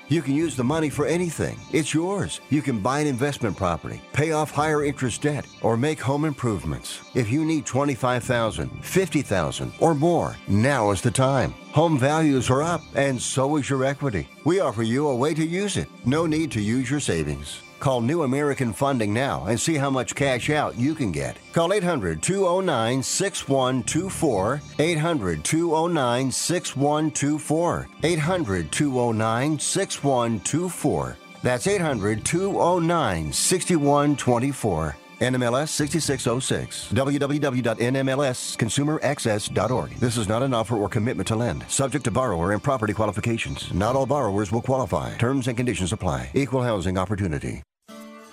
You can use the money for anything. It's yours. You can buy an investment property, pay off higher interest debt, or make home improvements. If you need 25,000, 50,000 or more, now is the time. Home values are up and so is your equity. We offer you a way to use it. No need to use your savings. Call New American Funding now and see how much cash out you can get. Call 800 209 6124. 800 209 6124. 800 209 6124. That's 800 209 6124. NMLS 6606. www.nmlsconsumeraccess.org. This is not an offer or commitment to lend. Subject to borrower and property qualifications. Not all borrowers will qualify. Terms and conditions apply. Equal housing opportunity.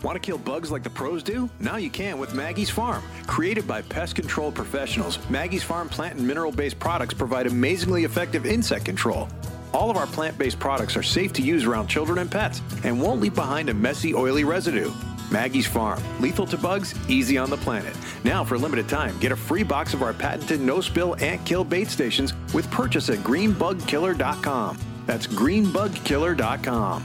Want to kill bugs like the pros do? Now you can with Maggie's Farm. Created by pest control professionals, Maggie's Farm plant and mineral based products provide amazingly effective insect control. All of our plant based products are safe to use around children and pets and won't leave behind a messy, oily residue. Maggie's Farm. Lethal to bugs, easy on the planet. Now, for a limited time, get a free box of our patented no spill ant kill bait stations with purchase at greenbugkiller.com. That's greenbugkiller.com.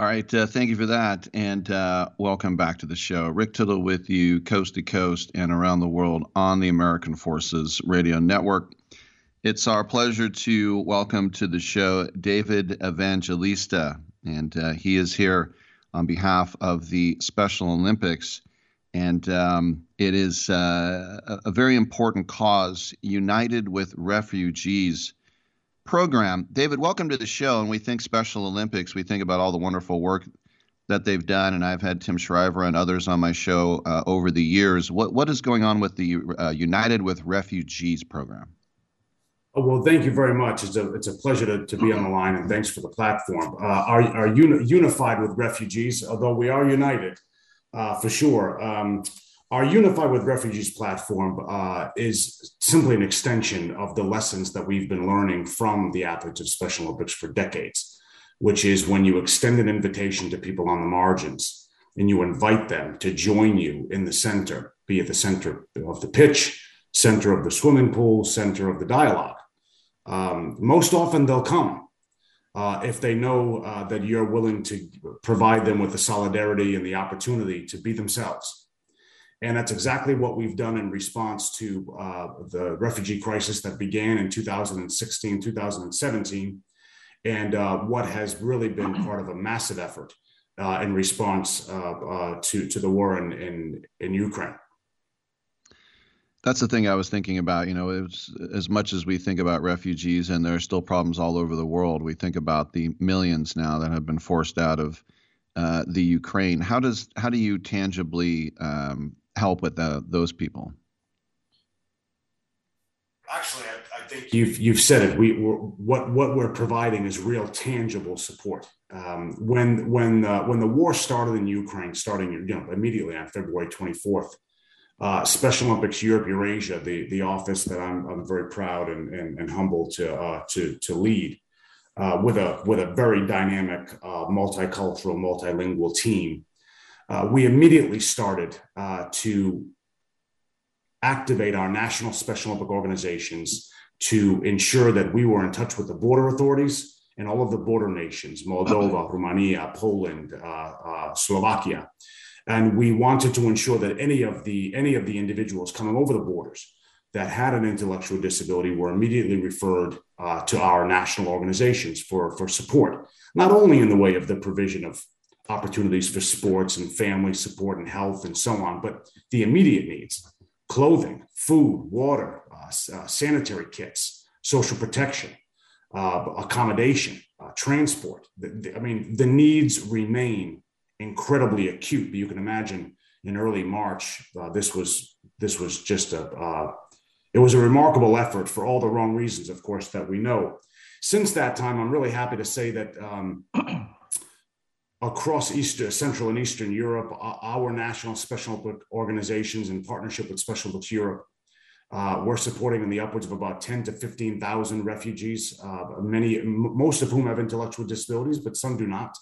All right, uh, thank you for that, and uh, welcome back to the show. Rick Tittle with you, coast to coast and around the world on the American Forces Radio Network. It's our pleasure to welcome to the show David Evangelista, and uh, he is here on behalf of the Special Olympics. And um, it is uh, a, a very important cause, United with Refugees program. David, welcome to the show. And we think Special Olympics, we think about all the wonderful work that they've done. And I've had Tim Shriver and others on my show uh, over the years. What, what is going on with the uh, United with Refugees program? Oh, well, thank you very much. It's a, it's a pleasure to, to be on the line, and thanks for the platform. Uh, are are uni- unified with refugees, although we are united uh, for sure. Um, our Unified with Refugees platform uh, is simply an extension of the lessons that we've been learning from the athletes of Special Olympics for decades, which is when you extend an invitation to people on the margins and you invite them to join you in the center, be it the center of the pitch, center of the swimming pool, center of the dialogue. Um, most often they'll come uh, if they know uh, that you're willing to provide them with the solidarity and the opportunity to be themselves. And that's exactly what we've done in response to uh, the refugee crisis that began in 2016, 2017, and uh, what has really been part of a massive effort uh, in response uh, uh, to, to the war in, in, in Ukraine. That's the thing I was thinking about. You know, was, as much as we think about refugees, and there are still problems all over the world, we think about the millions now that have been forced out of uh, the Ukraine. How does how do you tangibly um, help with the, those people? Actually, I, I, think you've you've said it. We we're, what what we're providing is real tangible support. Um, when when uh, when the war started in Ukraine, starting you know immediately on February 24th, uh, Special Olympics Europe Eurasia, the the office that I'm I'm very proud and and, and humbled to uh, to to lead. Uh, with a with a very dynamic, uh, multicultural, multilingual team, uh, we immediately started uh, to activate our national Special Olympic organizations to ensure that we were in touch with the border authorities and all of the border nations Moldova, Romania, Poland, uh, uh, Slovakia. And we wanted to ensure that any of the any of the individuals coming over the borders that had an intellectual disability were immediately referred uh, to our national organizations for, for support, not only in the way of the provision of opportunities for sports and family support and health and so on, but the immediate needs clothing, food, water, uh, uh, sanitary kits, social protection, uh, accommodation, uh, transport. The, the, I mean, the needs remain incredibly acute. You can imagine in early March, uh, this was this was just a uh, it was a remarkable effort for all the wrong reasons, of course, that we know. Since that time, I'm really happy to say that um, across Eastern, Central and Eastern Europe, our national Special Olympic organizations in partnership with Special Olympics Europe, uh, we're supporting in the upwards of about 10 to 15,000 refugees, uh, many, most of whom have intellectual disabilities, but some do not,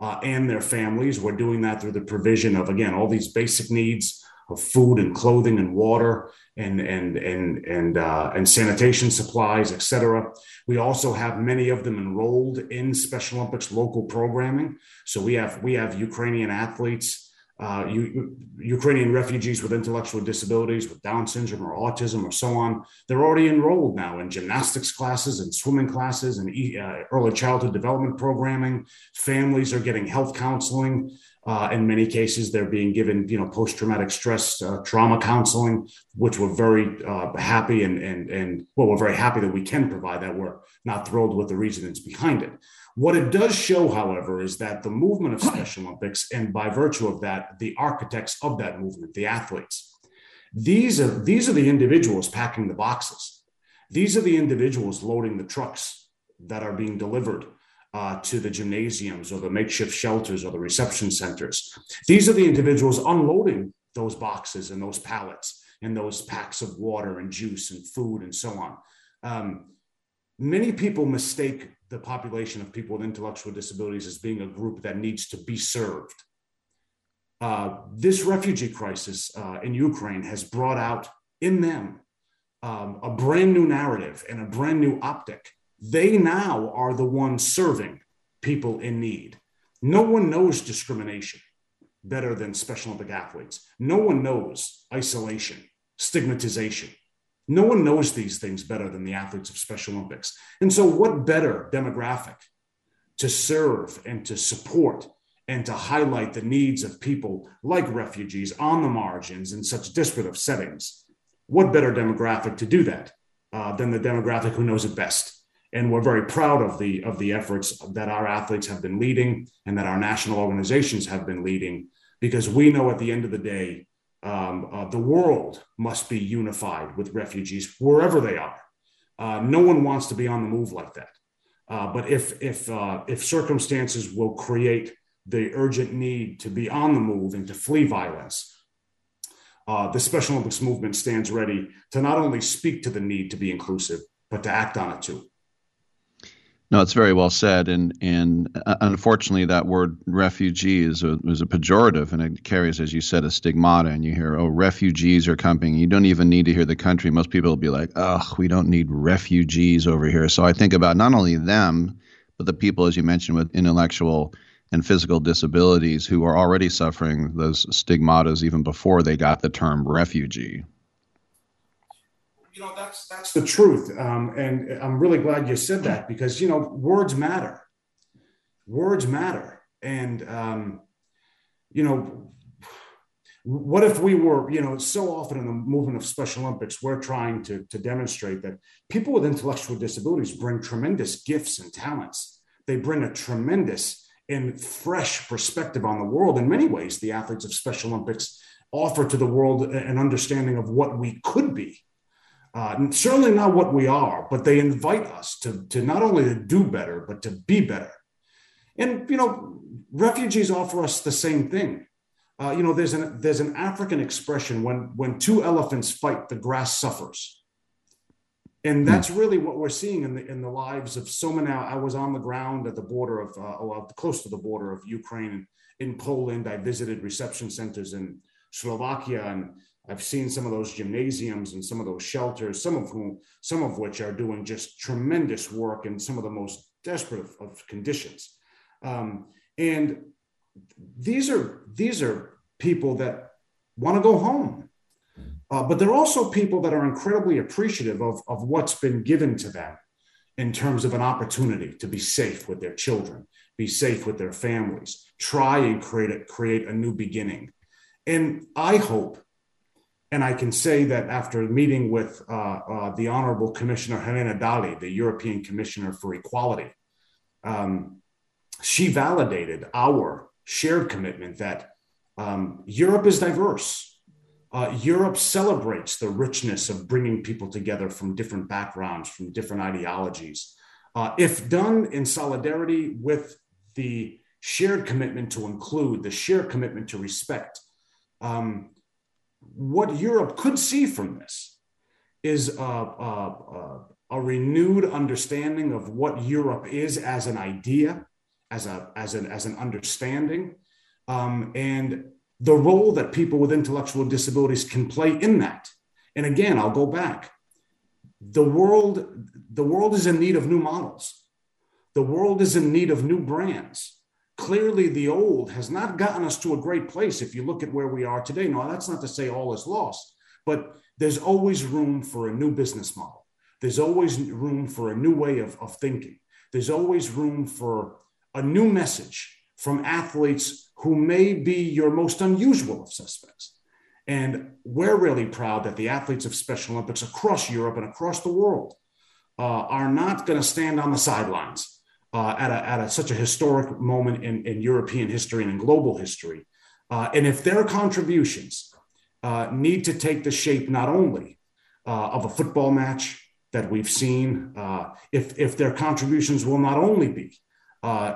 uh, and their families. We're doing that through the provision of, again, all these basic needs of food and clothing and water and and and and uh, and sanitation supplies, et cetera. We also have many of them enrolled in Special Olympics local programming. So we have we have Ukrainian athletes. Uh, U- Ukrainian refugees with intellectual disabilities, with Down syndrome or autism or so on, they're already enrolled now in gymnastics classes and swimming classes and uh, early childhood development programming. Families are getting health counseling. Uh, in many cases, they're being given, you know, post-traumatic stress uh, trauma counseling, which we're very uh, happy and and and well, we're very happy that we can provide that. We're not thrilled with the reasons behind it. What it does show, however, is that the movement of Special Olympics, and by virtue of that, the architects of that movement, the athletes, these are these are the individuals packing the boxes. These are the individuals loading the trucks that are being delivered uh, to the gymnasiums or the makeshift shelters or the reception centers. These are the individuals unloading those boxes and those pallets and those packs of water and juice and food and so on. Um, many people mistake the population of people with intellectual disabilities as being a group that needs to be served. Uh, this refugee crisis uh, in Ukraine has brought out in them um, a brand new narrative and a brand new optic they now are the ones serving people in need. No one knows discrimination better than Special Olympic athletes. No one knows isolation, stigmatization. No one knows these things better than the athletes of Special Olympics. And so, what better demographic to serve and to support and to highlight the needs of people like refugees on the margins in such disparate of settings? What better demographic to do that uh, than the demographic who knows it best? And we're very proud of the of the efforts that our athletes have been leading and that our national organizations have been leading because we know at the end of the day um, uh, the world must be unified with refugees wherever they are. Uh, no one wants to be on the move like that. Uh, but if if uh, if circumstances will create the urgent need to be on the move and to flee violence uh, the special olympics movement stands ready to not only speak to the need to be inclusive but to act on it too no, it's very well said, and and uh, unfortunately, that word refugee is a is a pejorative, and it carries, as you said, a stigmata. And you hear, oh, refugees are coming. You don't even need to hear the country. Most people will be like, oh, we don't need refugees over here. So I think about not only them, but the people, as you mentioned, with intellectual and physical disabilities who are already suffering those stigmatas even before they got the term refugee you know that's that's the truth um, and i'm really glad you said that because you know words matter. Words matter. And um, you know what if we were you know so often in the movement of special olympics we're trying to, to demonstrate that people with intellectual disabilities bring tremendous gifts and talents. They bring a tremendous and fresh perspective on the world. In many ways the athletes of special olympics offer to the world an understanding of what we could be uh, certainly not what we are, but they invite us to, to not only to do better, but to be better. And, you know, refugees offer us the same thing. Uh, you know, there's an, there's an African expression when, when two elephants fight, the grass suffers. And hmm. that's really what we're seeing in the, in the lives of so many. I was on the ground at the border of, uh, well, close to the border of Ukraine and in Poland. I visited reception centers in Slovakia and I've seen some of those gymnasiums and some of those shelters, some of whom, some of which are doing just tremendous work in some of the most desperate of, of conditions. Um, and these are these are people that want to go home, uh, but they're also people that are incredibly appreciative of, of what's been given to them in terms of an opportunity to be safe with their children, be safe with their families, try and create a, create a new beginning. And I hope, and I can say that after meeting with uh, uh, the Honorable Commissioner Helena Dalli, the European Commissioner for Equality, um, she validated our shared commitment that um, Europe is diverse. Uh, Europe celebrates the richness of bringing people together from different backgrounds, from different ideologies. Uh, if done in solidarity with the shared commitment to include, the shared commitment to respect, um, what Europe could see from this is a, a, a, renewed understanding of what Europe is as an idea, as, a, as, an, as an understanding, um, and the role that people with intellectual disabilities can play in that. And again, I'll go back. The world, the world is in need of new models. The world is in need of new brands. Clearly, the old has not gotten us to a great place if you look at where we are today. Now, that's not to say all is lost, but there's always room for a new business model. There's always room for a new way of, of thinking. There's always room for a new message from athletes who may be your most unusual of suspects. And we're really proud that the athletes of Special Olympics across Europe and across the world uh, are not going to stand on the sidelines uh, at, a, at a, such a historic moment in, in, European history and in global history. Uh, and if their contributions uh, need to take the shape not only uh, of a football match that we've seen, uh, if, if their contributions will not only be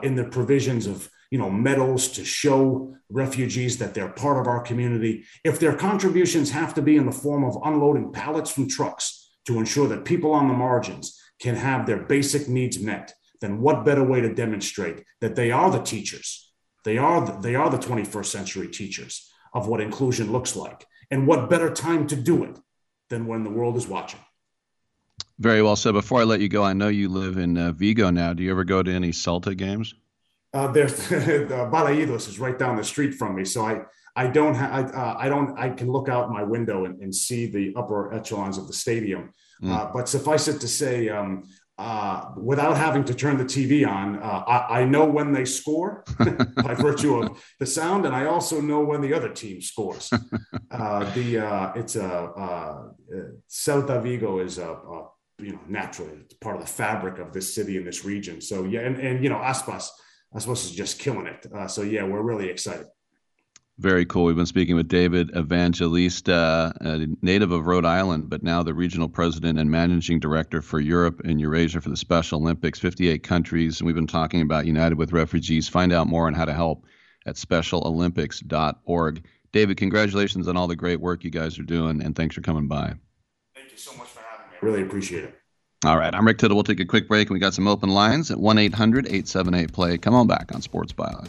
in the provisions of you know, medals to show refugees that they're part of our community. If their contributions have to be in the form of unloading pallets from trucks to ensure that people on the margins can have their basic needs met, then what better way to demonstrate that they are the teachers? They are the, they are the 21st century teachers of what inclusion looks like. And what better time to do it than when the world is watching? Very well said. Before I let you go, I know you live in uh, Vigo now. Do you ever go to any Celta games? Uh, there's the Balaidos is right down the street from me, so I I don't have I, uh, I don't I can look out my window and, and see the upper echelons of the stadium. Mm. Uh, but suffice it to say, um, uh, without having to turn the TV on, uh, I, I, know when they score by virtue of the sound, and I also know when the other team scores. Uh, the uh, it's a uh, Celta Vigo is a, a, you know naturally it's part of the fabric of this city and this region. So yeah, and, and you know Aspas Aspas is just killing it. Uh, so yeah, we're really excited. Very cool. We've been speaking with David Evangelista, a native of Rhode Island, but now the regional president and managing director for Europe and Eurasia for the Special Olympics, 58 countries. And we've been talking about United with Refugees. Find out more on how to help at specialolympics.org. David, congratulations on all the great work you guys are doing, and thanks for coming by. Thank you so much for having me. I really appreciate it. All right, I'm Rick Tittle. We'll take a quick break, and we got some open lines at 1 800 878 play. Come on back on Sports Byline.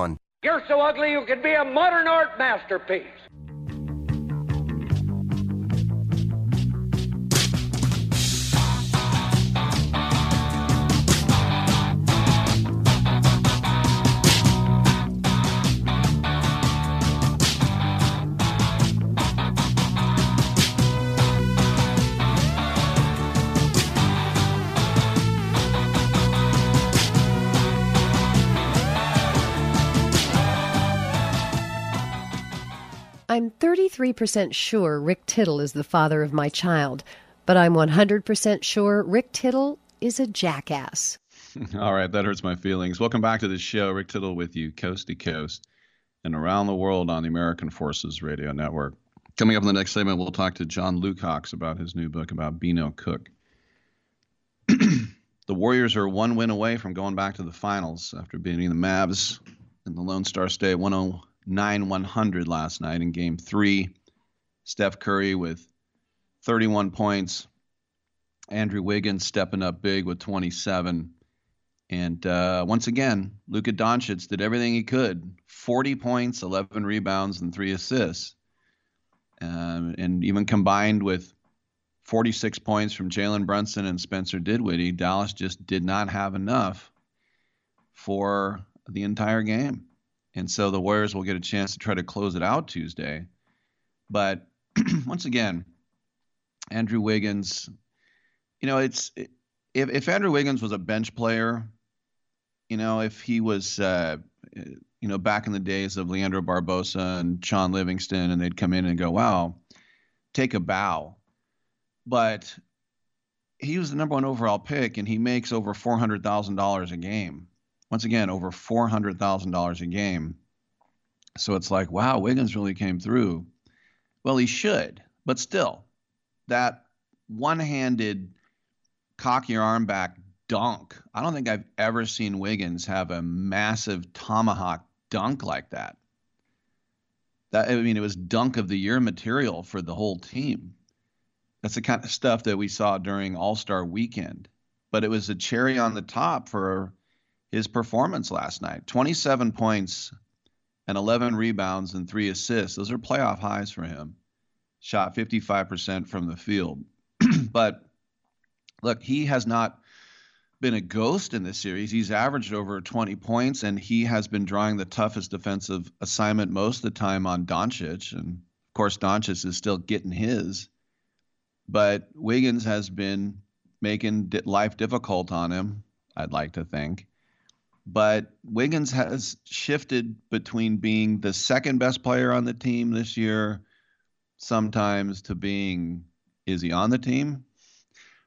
You're so ugly you could be a modern art masterpiece. 33% sure Rick Tittle is the father of my child, but I'm 100% sure Rick Tittle is a jackass. All right, that hurts my feelings. Welcome back to the show. Rick Tittle with you, coast to coast and around the world on the American Forces Radio Network. Coming up in the next segment, we'll talk to John Lukacs about his new book about Beano Cook. the Warriors are one win away from going back to the finals after beating the Mavs in the Lone Star State 1 9 100 last night in game three. Steph Curry with 31 points. Andrew Wiggins stepping up big with 27. And uh, once again, Luka Doncic did everything he could 40 points, 11 rebounds, and three assists. Um, and even combined with 46 points from Jalen Brunson and Spencer Dinwiddie, Dallas just did not have enough for the entire game. And so the Warriors will get a chance to try to close it out Tuesday. But once again, Andrew Wiggins, you know, it's if if Andrew Wiggins was a bench player, you know, if he was uh, you know, back in the days of Leandro Barbosa and Sean Livingston and they'd come in and go, "Wow, take a bow." But he was the number 1 overall pick and he makes over $400,000 a game once again, over $400,000 a game. So it's like, wow, Wiggins really came through. Well, he should, but still, that one handed cock your arm back dunk. I don't think I've ever seen Wiggins have a massive tomahawk dunk like that. That I mean, it was dunk of the year material for the whole team. That's the kind of stuff that we saw during All Star Weekend. But it was a cherry on the top for his performance last night 27 points and 11 rebounds and three assists. Those are playoff highs for him. Shot 55% from the field. but look, he has not been a ghost in this series. He's averaged over 20 points, and he has been drawing the toughest defensive assignment most of the time on Doncic. And of course, Doncic is still getting his. But Wiggins has been making life difficult on him, I'd like to think. But Wiggins has shifted between being the second best player on the team this year, sometimes to being, is he on the team?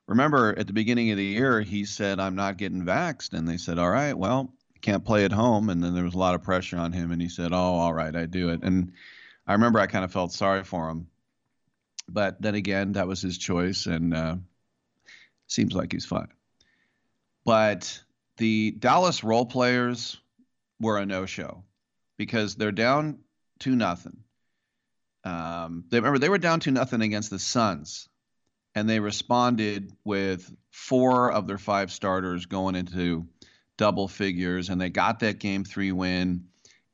Remember at the beginning of the year, he said, I'm not getting vaxxed. And they said, All right, well, can't play at home. And then there was a lot of pressure on him. And he said, Oh, all right, I do it. And I remember I kind of felt sorry for him. But then again, that was his choice. And uh, seems like he's fine. But the Dallas role players were a no show because they're down to nothing. Um, they remember they were down to nothing against the Suns and they responded with four of their five starters going into double figures, and they got that game three win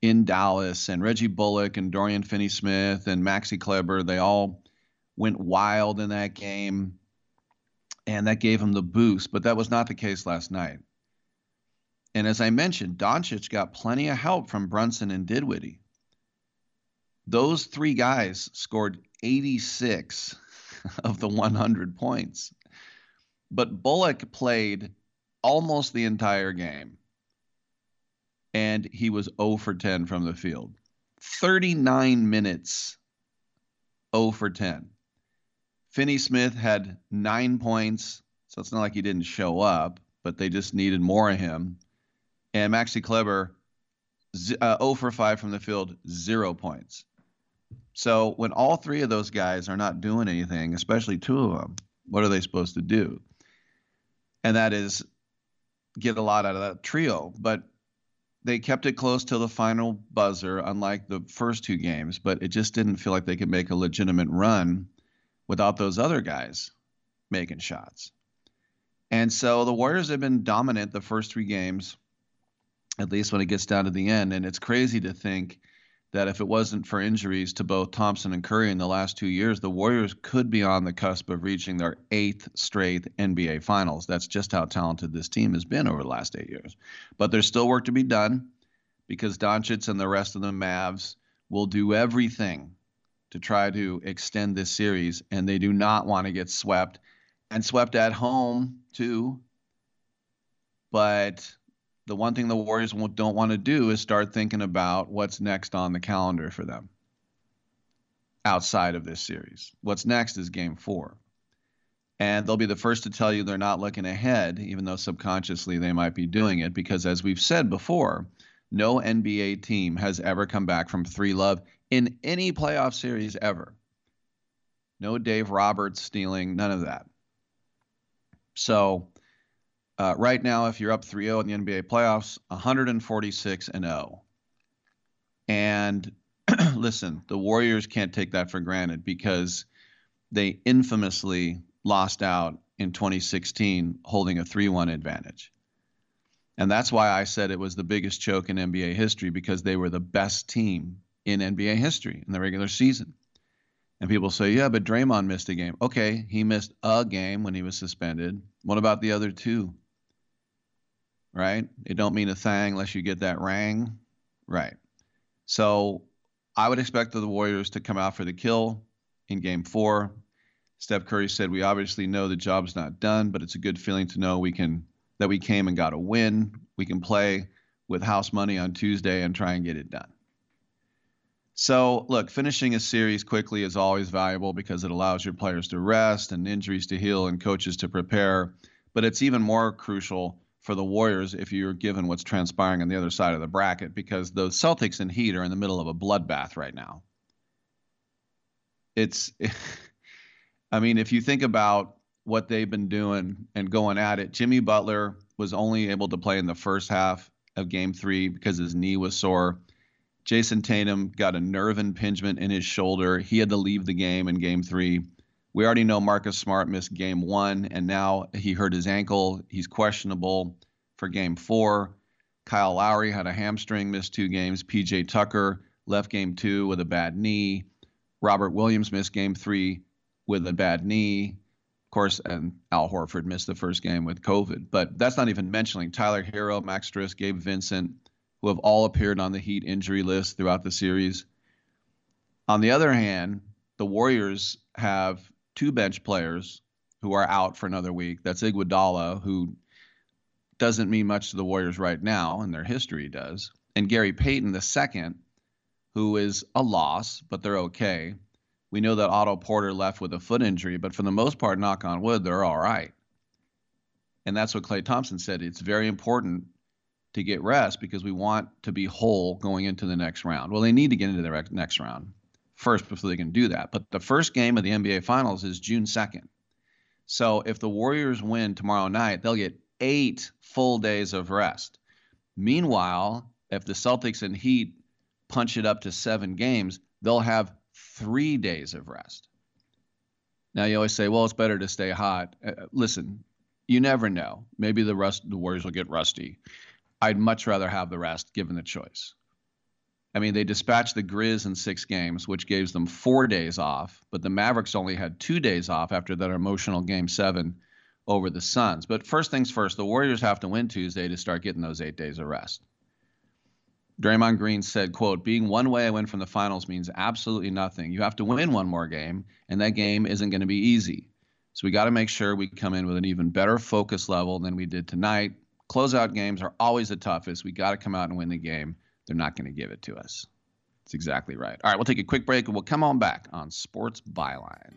in Dallas. And Reggie Bullock and Dorian Finney-Smith and Maxi Kleber, they all went wild in that game, and that gave them the boost. But that was not the case last night. And as I mentioned, Doncic got plenty of help from Brunson and Dinwiddie. Those three guys scored 86 of the 100 points. But Bullock played almost the entire game, and he was 0 for 10 from the field. 39 minutes, 0 for 10. Finney Smith had nine points, so it's not like he didn't show up, but they just needed more of him. And Maxi Kleber, uh, 0 for 5 from the field, zero points. So when all three of those guys are not doing anything, especially two of them, what are they supposed to do? And that is get a lot out of that trio. But they kept it close to the final buzzer, unlike the first two games. But it just didn't feel like they could make a legitimate run without those other guys making shots. And so the Warriors have been dominant the first three games, at least when it gets down to the end. And it's crazy to think that if it wasn't for injuries to both Thompson and Curry in the last two years, the Warriors could be on the cusp of reaching their eighth straight NBA Finals. That's just how talented this team has been over the last eight years. But there's still work to be done because Doncic and the rest of the Mavs will do everything to try to extend this series, and they do not want to get swept and swept at home too. But the one thing the Warriors don't want to do is start thinking about what's next on the calendar for them outside of this series. What's next is game four. And they'll be the first to tell you they're not looking ahead, even though subconsciously they might be doing it, because as we've said before, no NBA team has ever come back from 3 love in any playoff series ever. No Dave Roberts stealing, none of that. So uh, right now, if you're up 3 0 in the NBA playoffs, 146 and 0. And listen, the Warriors can't take that for granted because they infamously lost out in 2016 holding a 3 1 advantage. And that's why I said it was the biggest choke in NBA history because they were the best team in NBA history in the regular season. And people say, yeah, but Draymond missed a game. Okay, he missed a game when he was suspended. What about the other two? Right? It don't mean a thing unless you get that ring, right? So I would expect the Warriors to come out for the kill in Game Four. Steph Curry said, "We obviously know the job's not done, but it's a good feeling to know we can that we came and got a win. We can play with house money on Tuesday and try and get it done." So, look, finishing a series quickly is always valuable because it allows your players to rest and injuries to heal and coaches to prepare. But it's even more crucial for the Warriors if you're given what's transpiring on the other side of the bracket because the Celtics and Heat are in the middle of a bloodbath right now. It's, I mean, if you think about what they've been doing and going at it, Jimmy Butler was only able to play in the first half of game three because his knee was sore. Jayson Tatum got a nerve impingement in his shoulder. He had to leave the game in game three. We already know Marcus Smart missed game one, and now he hurt his ankle. He's questionable for game four. Kyle Lowry had a hamstring, missed two games. PJ Tucker left game two with a bad knee. Robert Williams missed game three with a bad knee. Of course, and Al Horford missed the first game with COVID. But that's not even mentioning Tyler Herro, Max Strus, Gabe Vincent, who have all appeared on the Heat injury list throughout the series. On the other hand, the Warriors have two bench players who are out for another week. That's Iguodala, who doesn't mean much to the Warriors right now, and their history does, and Gary Payton the second, who is a loss, but they're okay. We know that Otto Porter left with a foot injury, but for the most part, knock on wood, they're all right. And that's what Klay Thompson said. It's very important to get rest because we want to be whole going into the next round. Well, they need to get into the next round first before they can do that. But the first game of the NBA Finals is June 2nd. So if the Warriors win tomorrow night, they'll get eight full days of rest. Meanwhile, if the Celtics and Heat punch it up to seven games, they'll have three days of rest. Now you always say, well, it's better to stay hot. Uh, listen, you never know. Maybe the rest the Warriors will get rusty. I'd much rather have the rest given the choice. I mean, they dispatched the Grizz in six games, which gives them four days off, but the Mavericks only had two days off after that emotional game seven over the Suns. But first things first, the Warriors have to win Tuesday to start getting those eight days of rest. Draymond Green said, quote, being one way win from the finals means absolutely nothing. You have to win one more game, and that game isn't going to be easy. So we got to make sure we come in with an even better focus level than we did tonight. Closeout games are always the toughest. We got to come out and win the game. They're not going to give it to us. That's exactly right. All right, we'll take a quick break and we'll come on back on Sports Byline.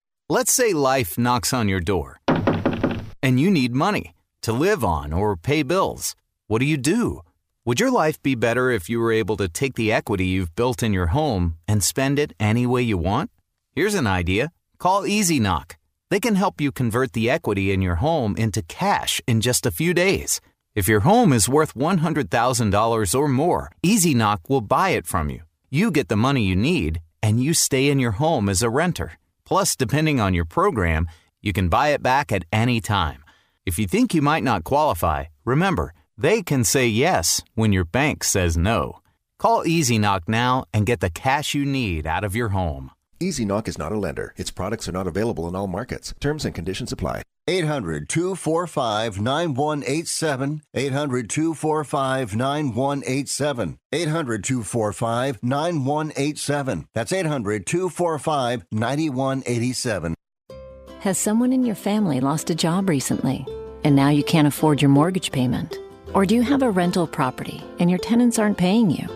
Let's say life knocks on your door and you need money to live on or pay bills. What do you do? Would your life be better if you were able to take the equity you've built in your home and spend it any way you want? Here's an idea. Call Easy Knock. They can help you convert the equity in your home into cash in just a few days. If your home is worth $100,000 or more, Easy Knock will buy it from you. You get the money you need, and you stay in your home as a renter. Plus, depending on your program, you can buy it back at any time. If you think you might not qualify, remember, they can say yes when your bank says no. Call Easy Knock now and get the cash you need out of your home. Easy Knock is not a lender. Its products are not available in all markets. Terms and conditions apply. 800 245 9187. 800 245 9187. 800 245 9187. That's 800 245 9187. Has someone in your family lost a job recently and now you can't afford your mortgage payment? Or do you have a rental property and your tenants aren't paying you?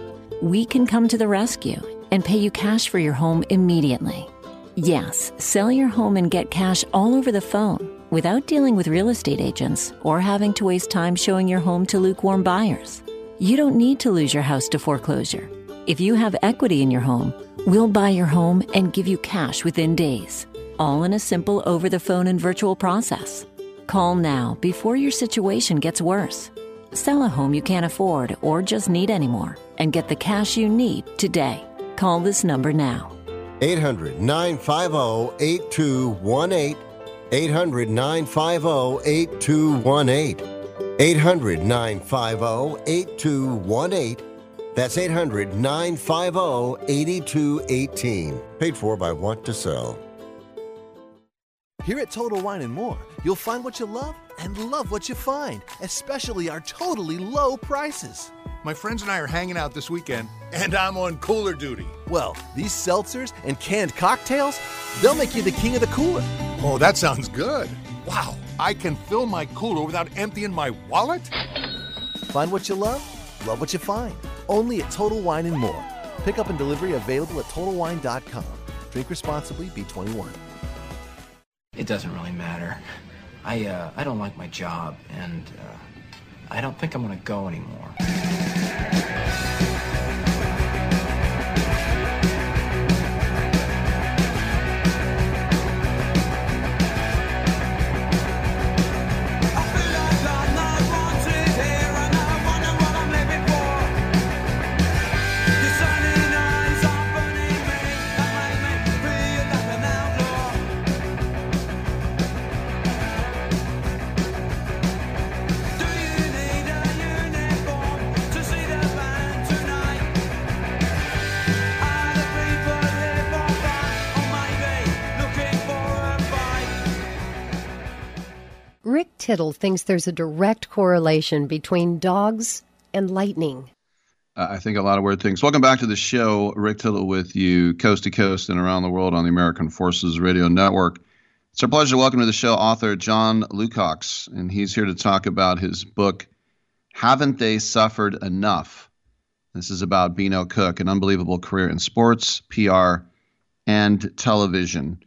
We can come to the rescue and pay you cash for your home immediately. Yes, sell your home and get cash all over the phone without dealing with real estate agents or having to waste time showing your home to lukewarm buyers. You don't need to lose your house to foreclosure. If you have equity in your home, we'll buy your home and give you cash within days, all in a simple over the phone and virtual process. Call now before your situation gets worse. Sell a home you can't afford or just need anymore and get the cash you need today. Call this number now. 800 950 8218. 800 950 8218. 800 950 8218. That's 800 950 8218. Paid for by Want to Sell. Here at Total Wine and More, you'll find what you love and love what you find, especially our totally low prices. My friends and I are hanging out this weekend, and I'm on cooler duty. Well, these seltzers and canned cocktails, they'll make you the king of the cooler. Oh, that sounds good. Wow, I can fill my cooler without emptying my wallet? Find what you love, love what you find. Only at Total Wine and More. Pickup and delivery available at TotalWine.com. Drink responsibly, B21. It doesn't really matter. I, uh, I don't like my job, and uh, I don't think I'm gonna go anymore. Rick Tittle thinks there's a direct correlation between dogs and lightning. Uh, I think a lot of weird things. Welcome back to the show. Rick Tittle with you, coast to coast and around the world on the American Forces Radio Network. It's our pleasure to welcome to the show author John Lukacs, and he's here to talk about his book, Haven't They Suffered Enough? This is about Beano Cook, an unbelievable career in sports, PR, and television.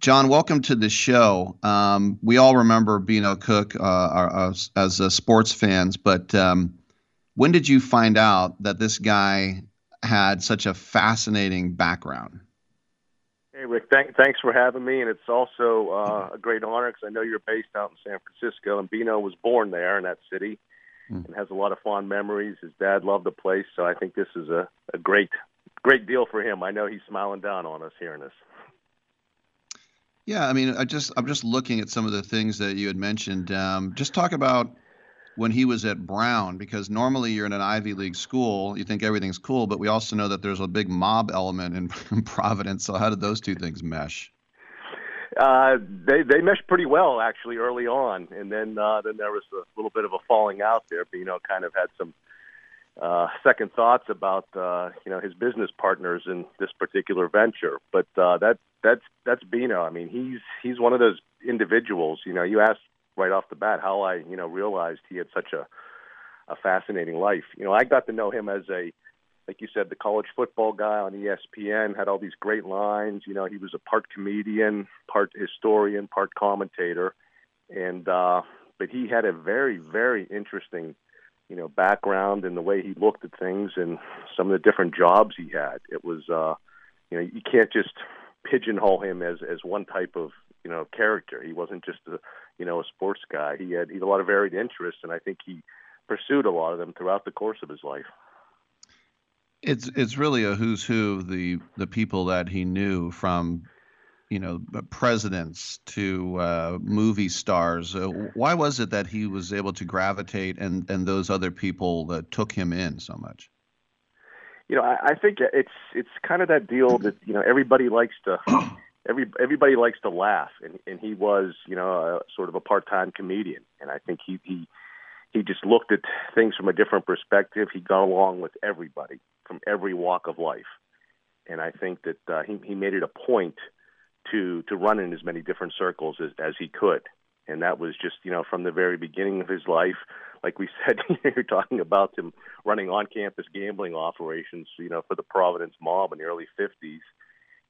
John, welcome to the show. Um, we all remember Beano Cook uh, our, as uh, sports fans, but um, when did you find out that this guy had such a fascinating background? Hey, Rick, thank, thanks for having me. And it's also uh, a great honor because I know you're based out in San Francisco, and Beano was born there in that city mm. and has a lot of fond memories. His dad loved the place, so I think this is a, a great, great deal for him. I know he's smiling down on us hearing this. Yeah, I mean, I just I'm just looking at some of the things that you had mentioned. Um, just talk about when he was at Brown, because normally you're in an Ivy League school, you think everything's cool, but we also know that there's a big mob element in, in Providence. So how did those two things mesh? Uh, they they meshed pretty well actually early on, and then uh, then there was a little bit of a falling out there. But, you know, kind of had some uh, second thoughts about uh, you know his business partners in this particular venture. But uh, that that's that's Beano. I mean, he's he's one of those individuals. You know, you asked right off the bat how I you know realized he had such a a fascinating life. You know, I got to know him as a like you said, the college football guy on ESPN had all these great lines. You know, he was a part comedian, part historian, part commentator, and uh, but he had a very, very interesting, you know, background and the way he looked at things and some of the different jobs he had. It was, uh, you know, you can't just pigeonhole him as as one type of you know character. He wasn't just a you know a sports guy. He had he had a lot of varied interests, and I think he pursued a lot of them throughout the course of his life. It's it's really a who's who of the the people that he knew from you know presidents to uh, movie stars. Uh, why was it that he was able to gravitate and and those other people that took him in so much? You know, I, I think it's it's kind of that deal that you know everybody likes to every everybody likes to laugh, and and he was you know a, sort of a part time comedian, and I think he he he just looked at things from a different perspective. He got along with everybody from every walk of life, and I think that uh, he he made it a point to to run in as many different circles as as he could, and that was just you know from the very beginning of his life. Like we said, you're talking about him running on-campus gambling operations, you know, for the Providence mob in the early '50s.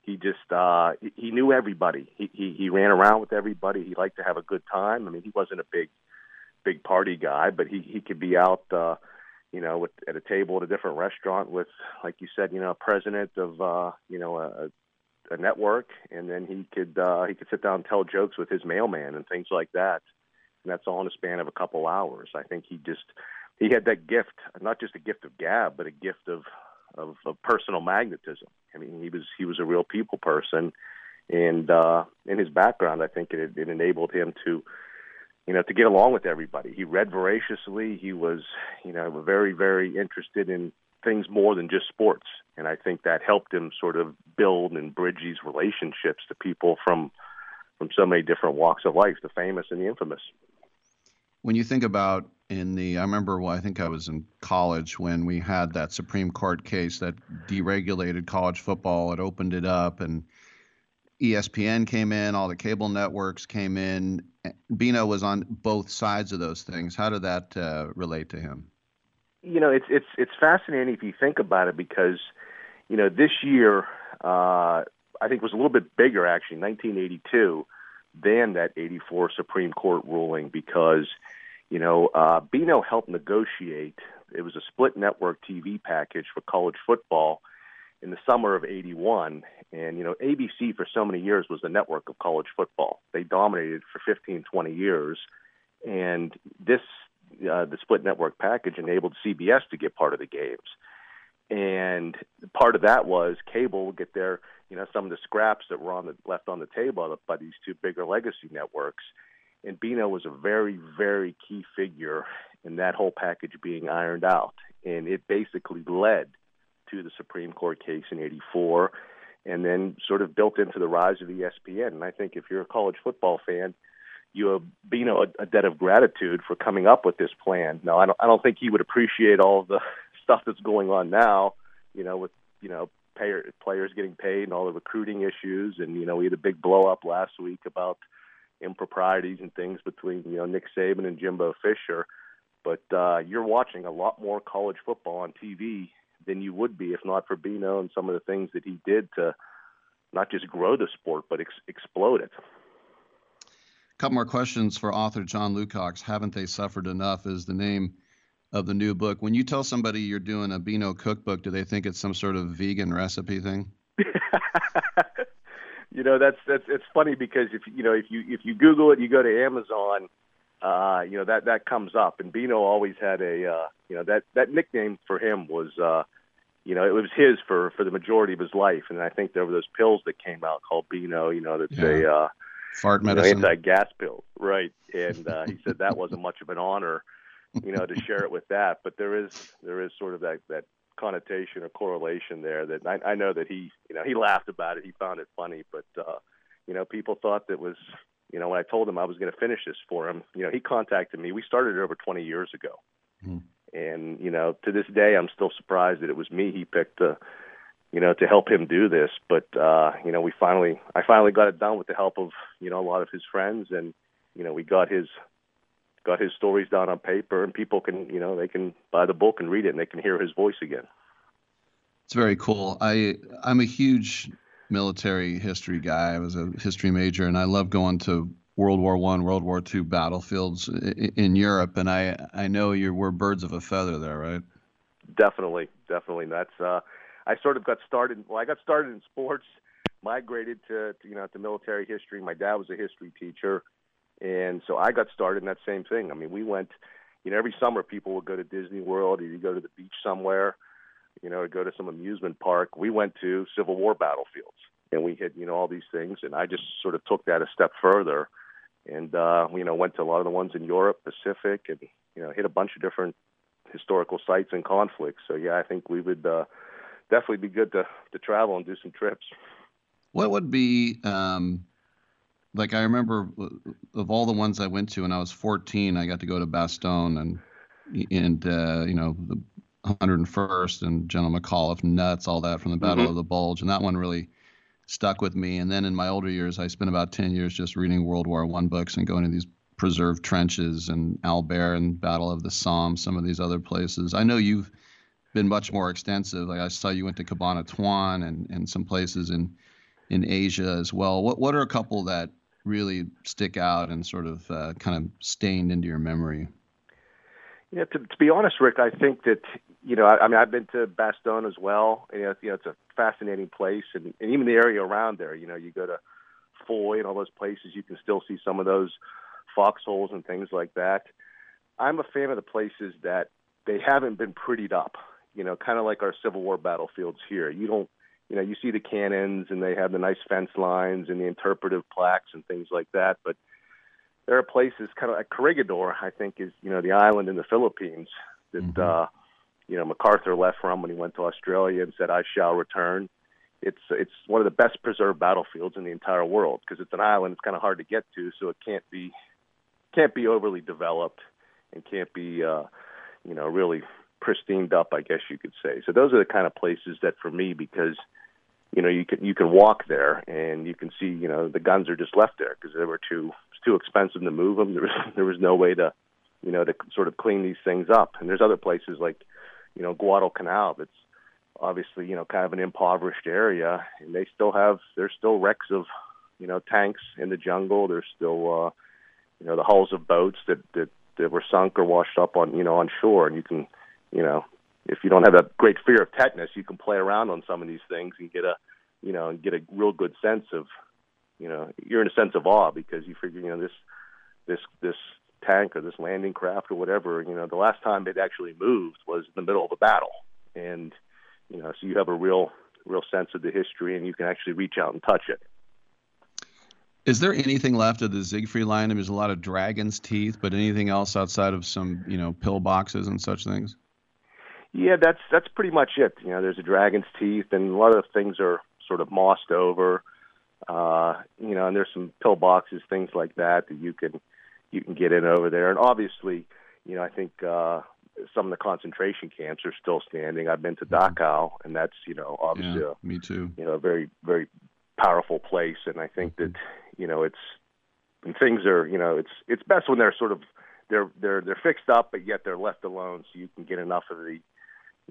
He just uh, he, he knew everybody. He, he he ran around with everybody. He liked to have a good time. I mean, he wasn't a big big party guy, but he he could be out, uh, you know, with, at a table at a different restaurant with, like you said, you know, a president of, uh, you know, a, a network, and then he could uh, he could sit down and tell jokes with his mailman and things like that, and that's all in a span of a couple hours. I think he just he had that gift, not just a gift of gab, but a gift of of, of personal magnetism. I mean, he was he was a real people person, and uh, in his background, I think it, it enabled him to you know, to get along with everybody. He read voraciously. He was, you know, very, very interested in things more than just sports. And I think that helped him sort of build and bridge these relationships to people from from so many different walks of life, the famous and the infamous. When you think about in the I remember well, I think I was in college when we had that Supreme Court case that deregulated college football. It opened it up and ESPN came in, all the cable networks came in. Beano was on both sides of those things. How did that uh, relate to him? You know, it's it's it's fascinating if you think about it because, you know, this year uh, I think was a little bit bigger actually, 1982, than that 84 Supreme Court ruling because, you know, uh, Beano helped negotiate. It was a split network TV package for college football in the summer of 81 and you know ABC for so many years was the network of college football they dominated for 15 20 years and this uh, the split network package enabled CBS to get part of the games. And part of that was cable would get their you know some of the scraps that were on the left on the table by these two bigger legacy networks. And Beano was a very very key figure in that whole package being ironed out. And it basically led to the Supreme Court case in 84 and then sort of built into the rise of ESPN. And I think if you're a college football fan, you have Beano a, a debt of gratitude for coming up with this plan. Now, I don't, I don't think he would appreciate all the stuff that's going on now, you know, with, you know, payer, players getting paid and all the recruiting issues. And, you know, we had a big blow up last week about improprieties and things between, you know, Nick Saban and Jimbo Fisher. But uh, you're watching a lot more college football on TV than you would be if not for Beano and some of the things that he did to not just grow the sport but ex- explode it. A couple more questions for author John Lukacs. Haven't they suffered enough? Is the name of the new book. When you tell somebody you're doing a Beano cookbook, do they think it's some sort of vegan recipe thing? you know, that's that's it's funny because if you know if you if you Google it, you go to Amazon uh, you know that that comes up. And Beano always had a uh, you know that that nickname for him was uh, you know it was his for for the majority of his life. And I think there were those pills that came out called Beano. You know that's yeah. a uh, fart medicine, you know, anti-gas pill, right? And uh, he said that wasn't much of an honor, you know, to share it with that. But there is there is sort of that that connotation or correlation there that I, I know that he you know he laughed about it. He found it funny, but uh, you know people thought that was you know, when I told him I was going to finish this for him, you know, he contacted me. We started it over 20 years ago. Mm. And, you know, to this day, I'm still surprised that it was me he picked to, you know, to help him do this. But, uh, you know, we finally, I finally got it done with the help of, you know, a lot of his friends. And, you know, we got his, got his stories down on paper and people can, you know, they can buy the book and read it and they can hear his voice again. It's very cool. I, I'm a huge military history guy. I was a history major, and I love going to World War One, World War Two battlefields in Europe. And I I know you're we're birds of a feather there, right? Definitely, definitely. That's uh, I sort of got started. Well, I got started in sports, migrated to, to you know to military history. My dad was a history teacher, and so I got started in that same thing. I mean, we went. You know, every summer people would go to Disney World, or you go to the beach somewhere you know, go to some amusement park. We went to Civil War battlefields and we had, you know, all these things. And I just sort of took that a step further and, uh, you know, went to a lot of the ones in Europe, Pacific, and, you know, hit a bunch of different historical sites and conflicts. So, yeah, I think we would uh, definitely be good to, to travel and do some trips. What would be, um, like, I remember of all the ones I went to when I was 14, I got to go to Bastogne and, and uh, you know, the 101st and General McAuliffe, nuts, all that from the Battle mm-hmm. of the Bulge, and that one really stuck with me. And then in my older years, I spent about 10 years just reading World War One books and going to these preserved trenches and Albert and Battle of the Somme, some of these other places. I know you've been much more extensive. Like I saw you went to Cabanatuan and, and some places in in Asia as well. What what are a couple that really stick out and sort of uh, kind of stained into your memory? Yeah, to, to be honest, Rick, I think that you know, I, I mean, I've been to Bastogne as well. And, you know, you know, it's a fascinating place, and, and even the area around there. You know, you go to Foy and all those places, you can still see some of those foxholes and things like that. I'm a fan of the places that they haven't been prettied up. You know, kind of like our Civil War battlefields here. You don't, you know, you see the cannons and they have the nice fence lines and the interpretive plaques and things like that, but there are places kind of like Corregidor, I think, is you know the island in the Philippines that mm-hmm. uh, you know MacArthur left from when he went to Australia and said, "I shall return." It's it's one of the best preserved battlefields in the entire world because it's an island. It's kind of hard to get to, so it can't be can't be overly developed. and can't be, uh, you know, really pristined up, I guess you could say. So those are the kind of places that for me, because you know you can you can walk there and you can see you know the guns are just left there because they were too it's too expensive to move them. There was there was no way to you know to sort of clean these things up. And there's other places like you know Guadalcanal that's obviously you know kind of an impoverished area, and they still have there's still wrecks of you know tanks in the jungle. There's still uh, you know the hulls of boats that that that were sunk or washed up on you know on shore, and you can you know if you don't have a great fear of tetanus, you can play around on some of these things and get a you know and get a real good sense of you know you're in a sense of awe because you figure you know this this this tank or this landing craft or whatever you know the last time it actually moved was in the middle of a battle and you know so you have a real real sense of the history and you can actually reach out and touch it is there anything left of the Siegfried line? I mean, there's a lot of dragon's teeth, but anything else outside of some, you know, pill boxes and such things? Yeah, that's that's pretty much it. You know, there's a dragon's teeth, and a lot of things are sort of mossed over. Uh, you know, and there's some pill boxes, things like that that you can you can get in over there. And obviously, you know, I think uh, some of the concentration camps are still standing. I've been to Dachau, and that's you know obviously Yeah, a, me too. you know a very very powerful place. And I think that you know it's and things are you know it's it's best when they're sort of they're they're they're fixed up, but yet they're left alone, so you can get enough of the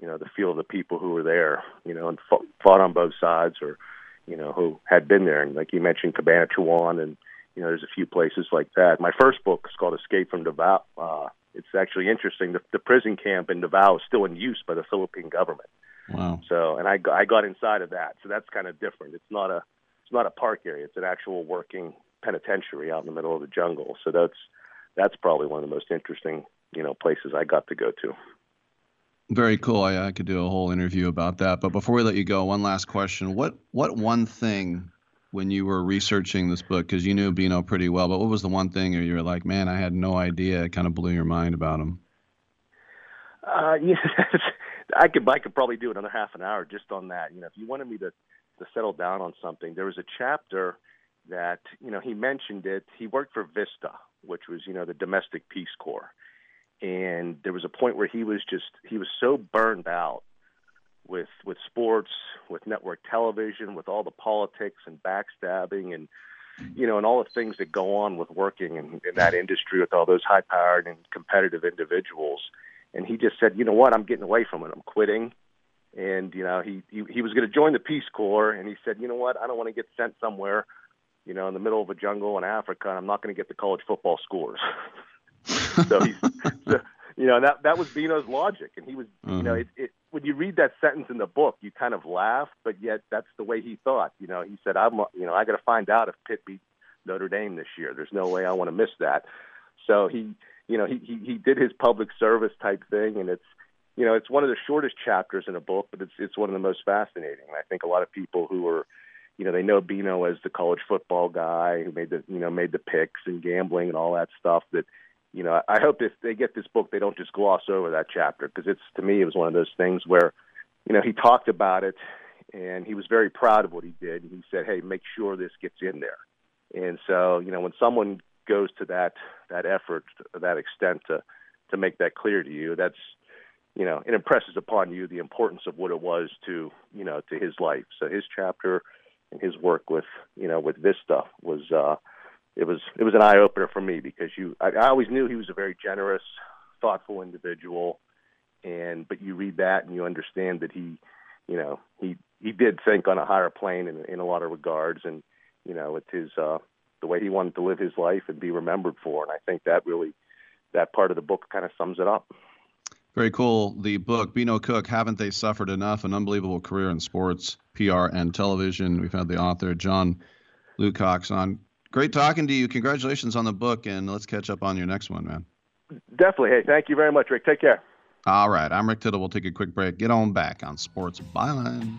you know the feel of the people who were there, you know, and fought, fought on both sides, or you know who had been there. And like you mentioned, Cabanatuan, and you know there's a few places like that. My first book is called Escape from Davao. Uh, it's actually interesting. The, the prison camp in Davao is still in use by the Philippine government. Wow. So, and I I got inside of that. So that's kind of different. It's not a it's not a park area. It's an actual working penitentiary out in the middle of the jungle. So that's that's probably one of the most interesting you know places I got to go to. Very cool. I, I could do a whole interview about that. But before we let you go, one last question. What what one thing when you were researching this book, because you knew Beano pretty well, but what was the one thing or you were like, man, I had no idea. It kind of blew your mind about him. Uh, yeah, I could I could probably do another half an hour just on that. You know, if you wanted me to to settle down on something, there was a chapter that you know he mentioned it. He worked for Vista, which was you know the domestic Peace Corps, and there was a point where he was just he was so burned out with with sports, with network television, with all the politics and backstabbing and you know, and all the things that go on with working in, in that industry with all those high powered and competitive individuals. And he just said, you know what, I'm getting away from it. I'm quitting. And, you know, he, he, he was going to join the Peace Corps. And he said, you know what, I don't want to get sent somewhere, you know, in the middle of a jungle in Africa. And I'm not going to get the college football scores. so he's, so, you know, that, that was Beano's logic. And he was, you know, mm-hmm. it, it, when you read that sentence in the book, you kind of laugh, but yet that's the way he thought. You know, he said, "I'm, you know, I got to find out if Pitt beat Notre Dame this year. There's no way I want to miss that." So he, you know, he he, he did his public service type thing, and it's, you know, it's one of the shortest chapters in a book, but it's it's one of the most fascinating. And I think a lot of people who are, you know, they know Bino as the college football guy who made the, you know, made the picks and gambling and all that stuff. That you know, I hope if they get this book, they don't just gloss over that chapter because it's to me it was one of those things where, you know, he talked about it and he was very proud of what he did. And he said, "Hey, make sure this gets in there." And so, you know, when someone goes to that that effort, that extent to to make that clear to you, that's you know, it impresses upon you the importance of what it was to you know to his life. So his chapter and his work with you know with Vista was. uh it was it was an eye opener for me because you I, I always knew he was a very generous, thoughtful individual, and but you read that and you understand that he, you know, he he did think on a higher plane in in a lot of regards, and you know, it's his uh, the way he wanted to live his life and be remembered for, and I think that really that part of the book kind of sums it up. Very cool. The book, Beano Cook, Haven't They Suffered Enough? An Unbelievable Career in Sports, PR, and Television. We've had the author, John Lukacs, on. Great talking to you. Congratulations on the book, and let's catch up on your next one, man. Definitely. Hey, thank you very much, Rick. Take care. All right. I'm Rick Tittle. We'll take a quick break. Get on back on Sports Byline.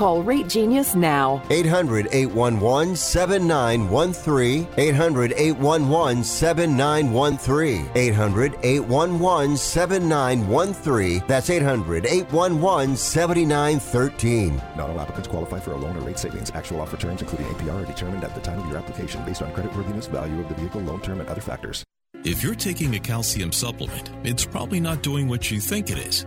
Call Rate Genius now. 800 811 7913. 800 811 7913. 800 811 7913. That's 800 811 7913. Not all applicants qualify for a loan or rate savings. Actual offer terms, including APR, are determined at the time of your application based on creditworthiness, value of the vehicle, loan term, and other factors. If you're taking a calcium supplement, it's probably not doing what you think it is.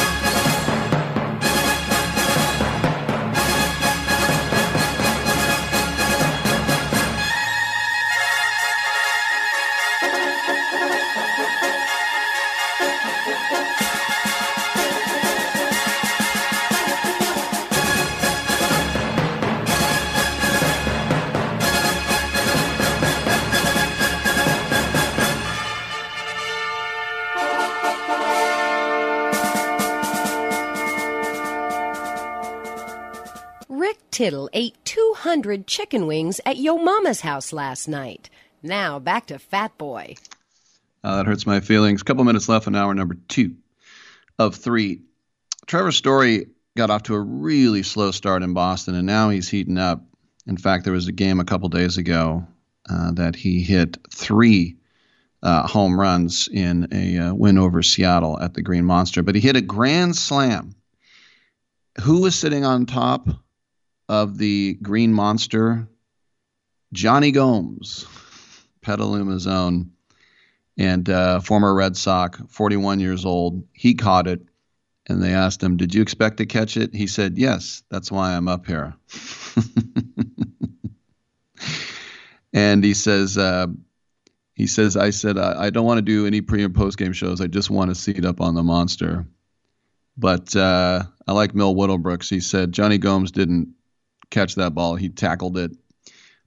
Tittle ate 200 chicken wings at Yo Mama's house last night. Now back to Fat Boy. Uh, that hurts my feelings. couple minutes left in hour number two of three. Trevor Story got off to a really slow start in Boston, and now he's heating up. In fact, there was a game a couple days ago uh, that he hit three uh, home runs in a uh, win over Seattle at the Green Monster, but he hit a grand slam. Who was sitting on top of the Green Monster? Jonny Gomes, Petaluma's own, and uh, former Red Sox, 41 years old. He caught it, and they asked him, Did you expect to catch it? He said, Yes, that's why I'm up here. and he says, uh, he says, I said, I, I don't want to do any pre and post game shows. I just want to seat up on the monster. But uh, I like Will Middlebrooks. He said Jonny Gomes didn't catch that ball. He tackled it.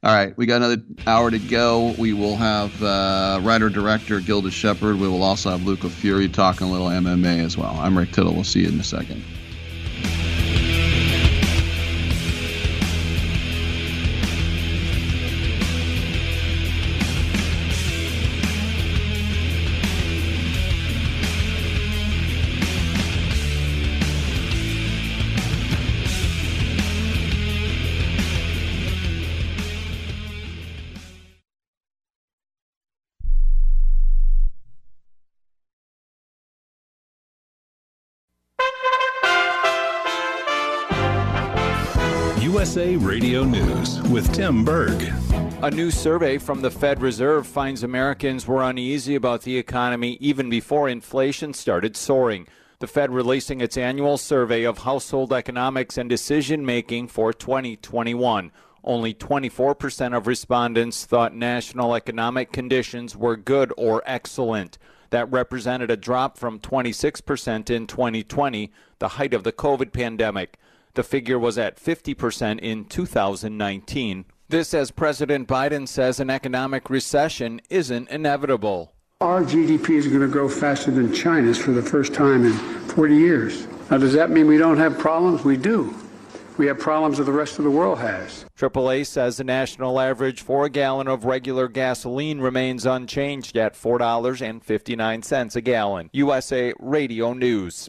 All right, we got another hour to go. We will have uh, writer director Gilda Sheppard. We will also have Luca Fury talking a little MMA as well. I'm Rick Tittle. We'll see you in a second. USA Radio News with Tim Berg. A new survey from the Fed Reserve finds Americans were uneasy about the economy even before inflation started soaring. The Fed releasing its annual survey of household economics and decision making for 2021. Only 24% of respondents thought national economic conditions were good or excellent. That represented a drop from 26% in 2020, the height of the COVID pandemic. The figure was at 50% in 2019. This as President Biden says an economic recession isn't inevitable. Our GDP is going to grow faster than China's for the first time in 40 years. Now, does that mean we don't have problems? We do. We have problems that the rest of the world has. AAA says the national average for a gallon of regular gasoline remains unchanged at $4.59 a gallon. USA Radio News.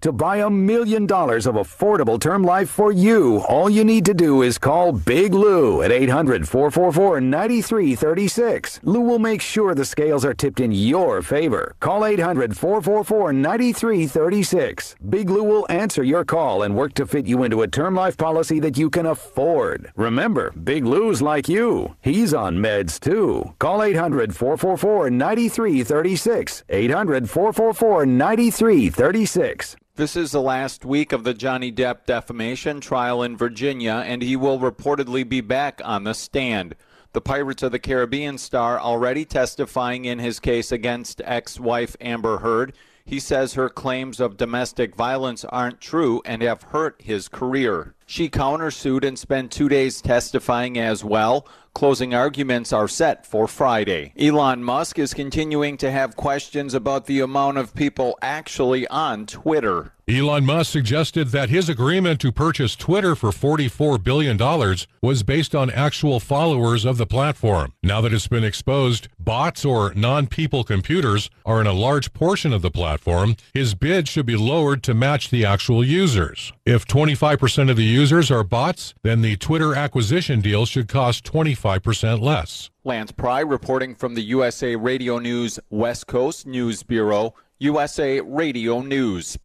To buy a million dollars of affordable term life for you, all you need to do is call Big Lou at 800 444 9336. Lou will make sure the scales are tipped in your favor. Call 800 444 9336. Big Lou will answer your call and work to fit you into a term life policy that you can afford. Remember, Big Lou's like you. He's on meds too. Call 800 444 9336. 800 444 9336. This is the last week of the Johnny Depp defamation trial in Virginia, and he will reportedly be back on the stand. The Pirates of the Caribbean star already testifying in his case against ex wife Amber Heard. He says her claims of domestic violence aren't true and have hurt his career. She countersued and spent two days testifying as well. Closing arguments are set for Friday. Elon Musk is continuing to have questions about the amount of people actually on Twitter. Elon Musk suggested that his agreement to purchase Twitter for $44 billion was based on actual followers of the platform. Now that it's been exposed, bots or non people computers are in a large portion of the platform, his bid should be lowered to match the actual users. If 25% of the users are bots, then the Twitter acquisition deal should cost 25% less. Lance Pry reporting from the USA Radio News West Coast News Bureau, USA Radio News.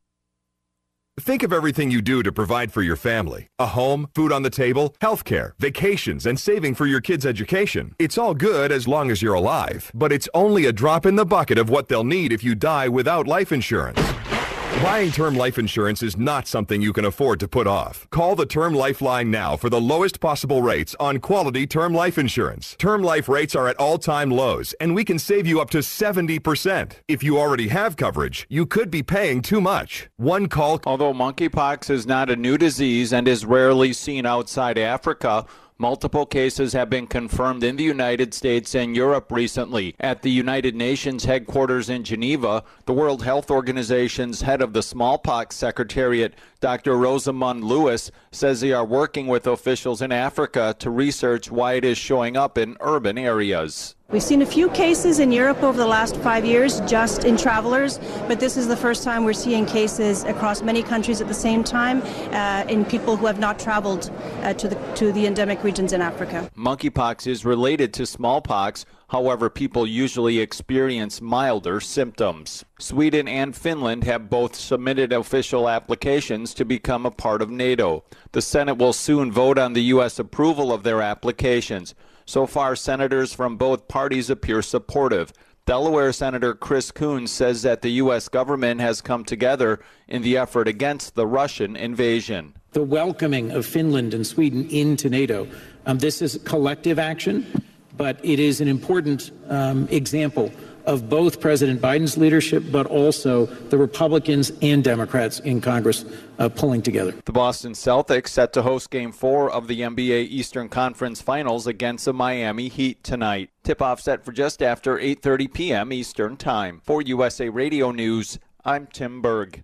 Think of everything you do to provide for your family a home, food on the table, healthcare, vacations, and saving for your kids' education. It's all good as long as you're alive, but it's only a drop in the bucket of what they'll need if you die without life insurance. Buying term life insurance is not something you can afford to put off. Call the Term Lifeline now for the lowest possible rates on quality term life insurance. Term life rates are at all time lows, and we can save you up to 70%. If you already have coverage, you could be paying too much. One call. Although monkeypox is not a new disease and is rarely seen outside Africa, Multiple cases have been confirmed in the United States and Europe recently. At the United Nations headquarters in Geneva, the World Health Organization's head of the smallpox secretariat, Dr. Rosamund Lewis, says they are working with officials in Africa to research why it is showing up in urban areas. We've seen a few cases in Europe over the last five years, just in travelers, but this is the first time we're seeing cases across many countries at the same time uh, in people who have not traveled uh, to, the, to the endemic regions in Africa. Monkeypox is related to smallpox. However, people usually experience milder symptoms. Sweden and Finland have both submitted official applications to become a part of NATO. The Senate will soon vote on the U.S. approval of their applications. So far, senators from both parties appear supportive. Delaware Senator Chris Coons says that the U.S. government has come together in the effort against the Russian invasion. The welcoming of Finland and Sweden into NATO, um, this is collective action, but it is an important um, example of both President Biden's leadership, but also the Republicans and Democrats in Congress uh, pulling together. The Boston Celtics set to host Game 4 of the NBA Eastern Conference Finals against the Miami Heat tonight. Tip-off set for just after 8:30 p.m. Eastern Time. For USA Radio News, I'm Tim Berg.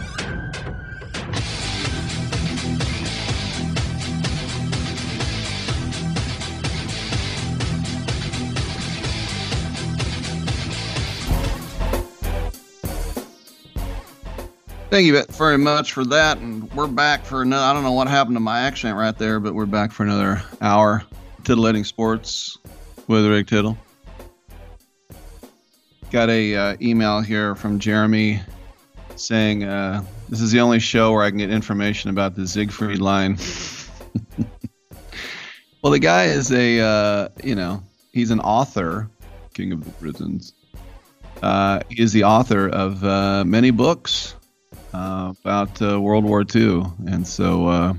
Thank you very much for that. And we're back for another, I don't know what happened to my accent right there, but we're back for another hour. Titillating Sports with Rick Tittle. Got a uh, email here from Jeremy saying uh, this is the only show where I can get information about the Siegfried line. well, the guy is a, uh, you know, he's an author, King of the Prisons. Uh, he is the author of uh, many books uh, about uh, World War II, and so uh,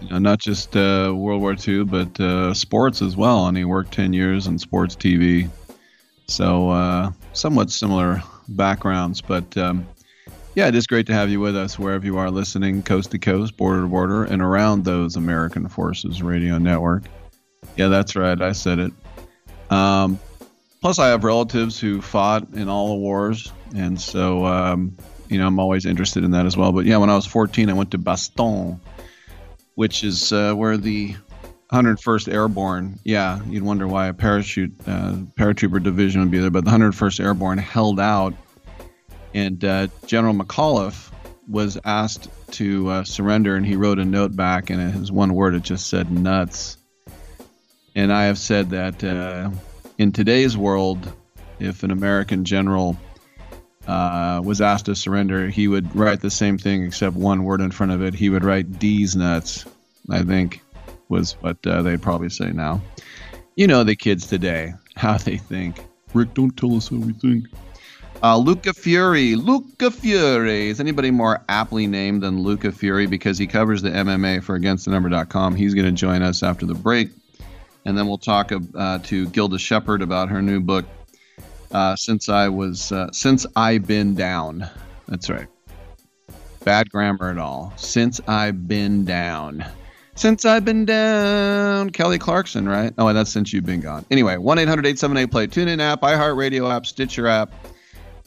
you know, not just uh, World War II, but uh, sports as well. And he worked ten years in sports TV, so uh, somewhat similar backgrounds. But um, yeah, it is great to have you with us wherever you are listening, coast to coast, border to border, and around those American Forces Radio Network. Yeah, that's right. I said it. Um, plus, I have relatives who fought in all the wars, and so. Um, you know, I'm always interested in that as well. But yeah, when I was 14, I went to Bastogne, which is uh, where the 101st Airborne. Yeah, you'd wonder why a parachute uh, paratrooper division would be there, but the 101st Airborne held out, and uh, General McAuliffe was asked to uh, surrender, and he wrote a note back, and his one word it just said nuts. And I have said that uh, in today's world, if an American general uh, was asked to surrender, he would write the same thing except one word in front of it. He would write D's nuts, I think, was what uh, they'd probably say now. You know the kids today, how they think. Rick, don't tell us how we think. Uh, Luca Fury. Luca Fury. Is anybody more aptly named than Luca Fury because he covers the MMA for AgainstTheNumber.com? He's going to join us after the break. And then we'll talk uh, to Gilda Sheppard about her new book, uh, since I was uh, since I've been down. That's right. Bad grammar at all. Since I've been down. Since I've been down. Kelly Clarkson, right? Oh, that's since you've been gone. Anyway, 1 800 878 play. Tune in app, iHeartRadio app, Stitcher app,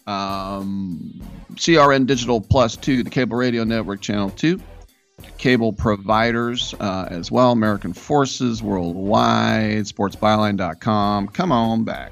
um, CRN Digital Plus 2, the Cable Radio Network Channel 2, cable providers uh, as well, American Forces Worldwide, SportsByline.com. Come on back.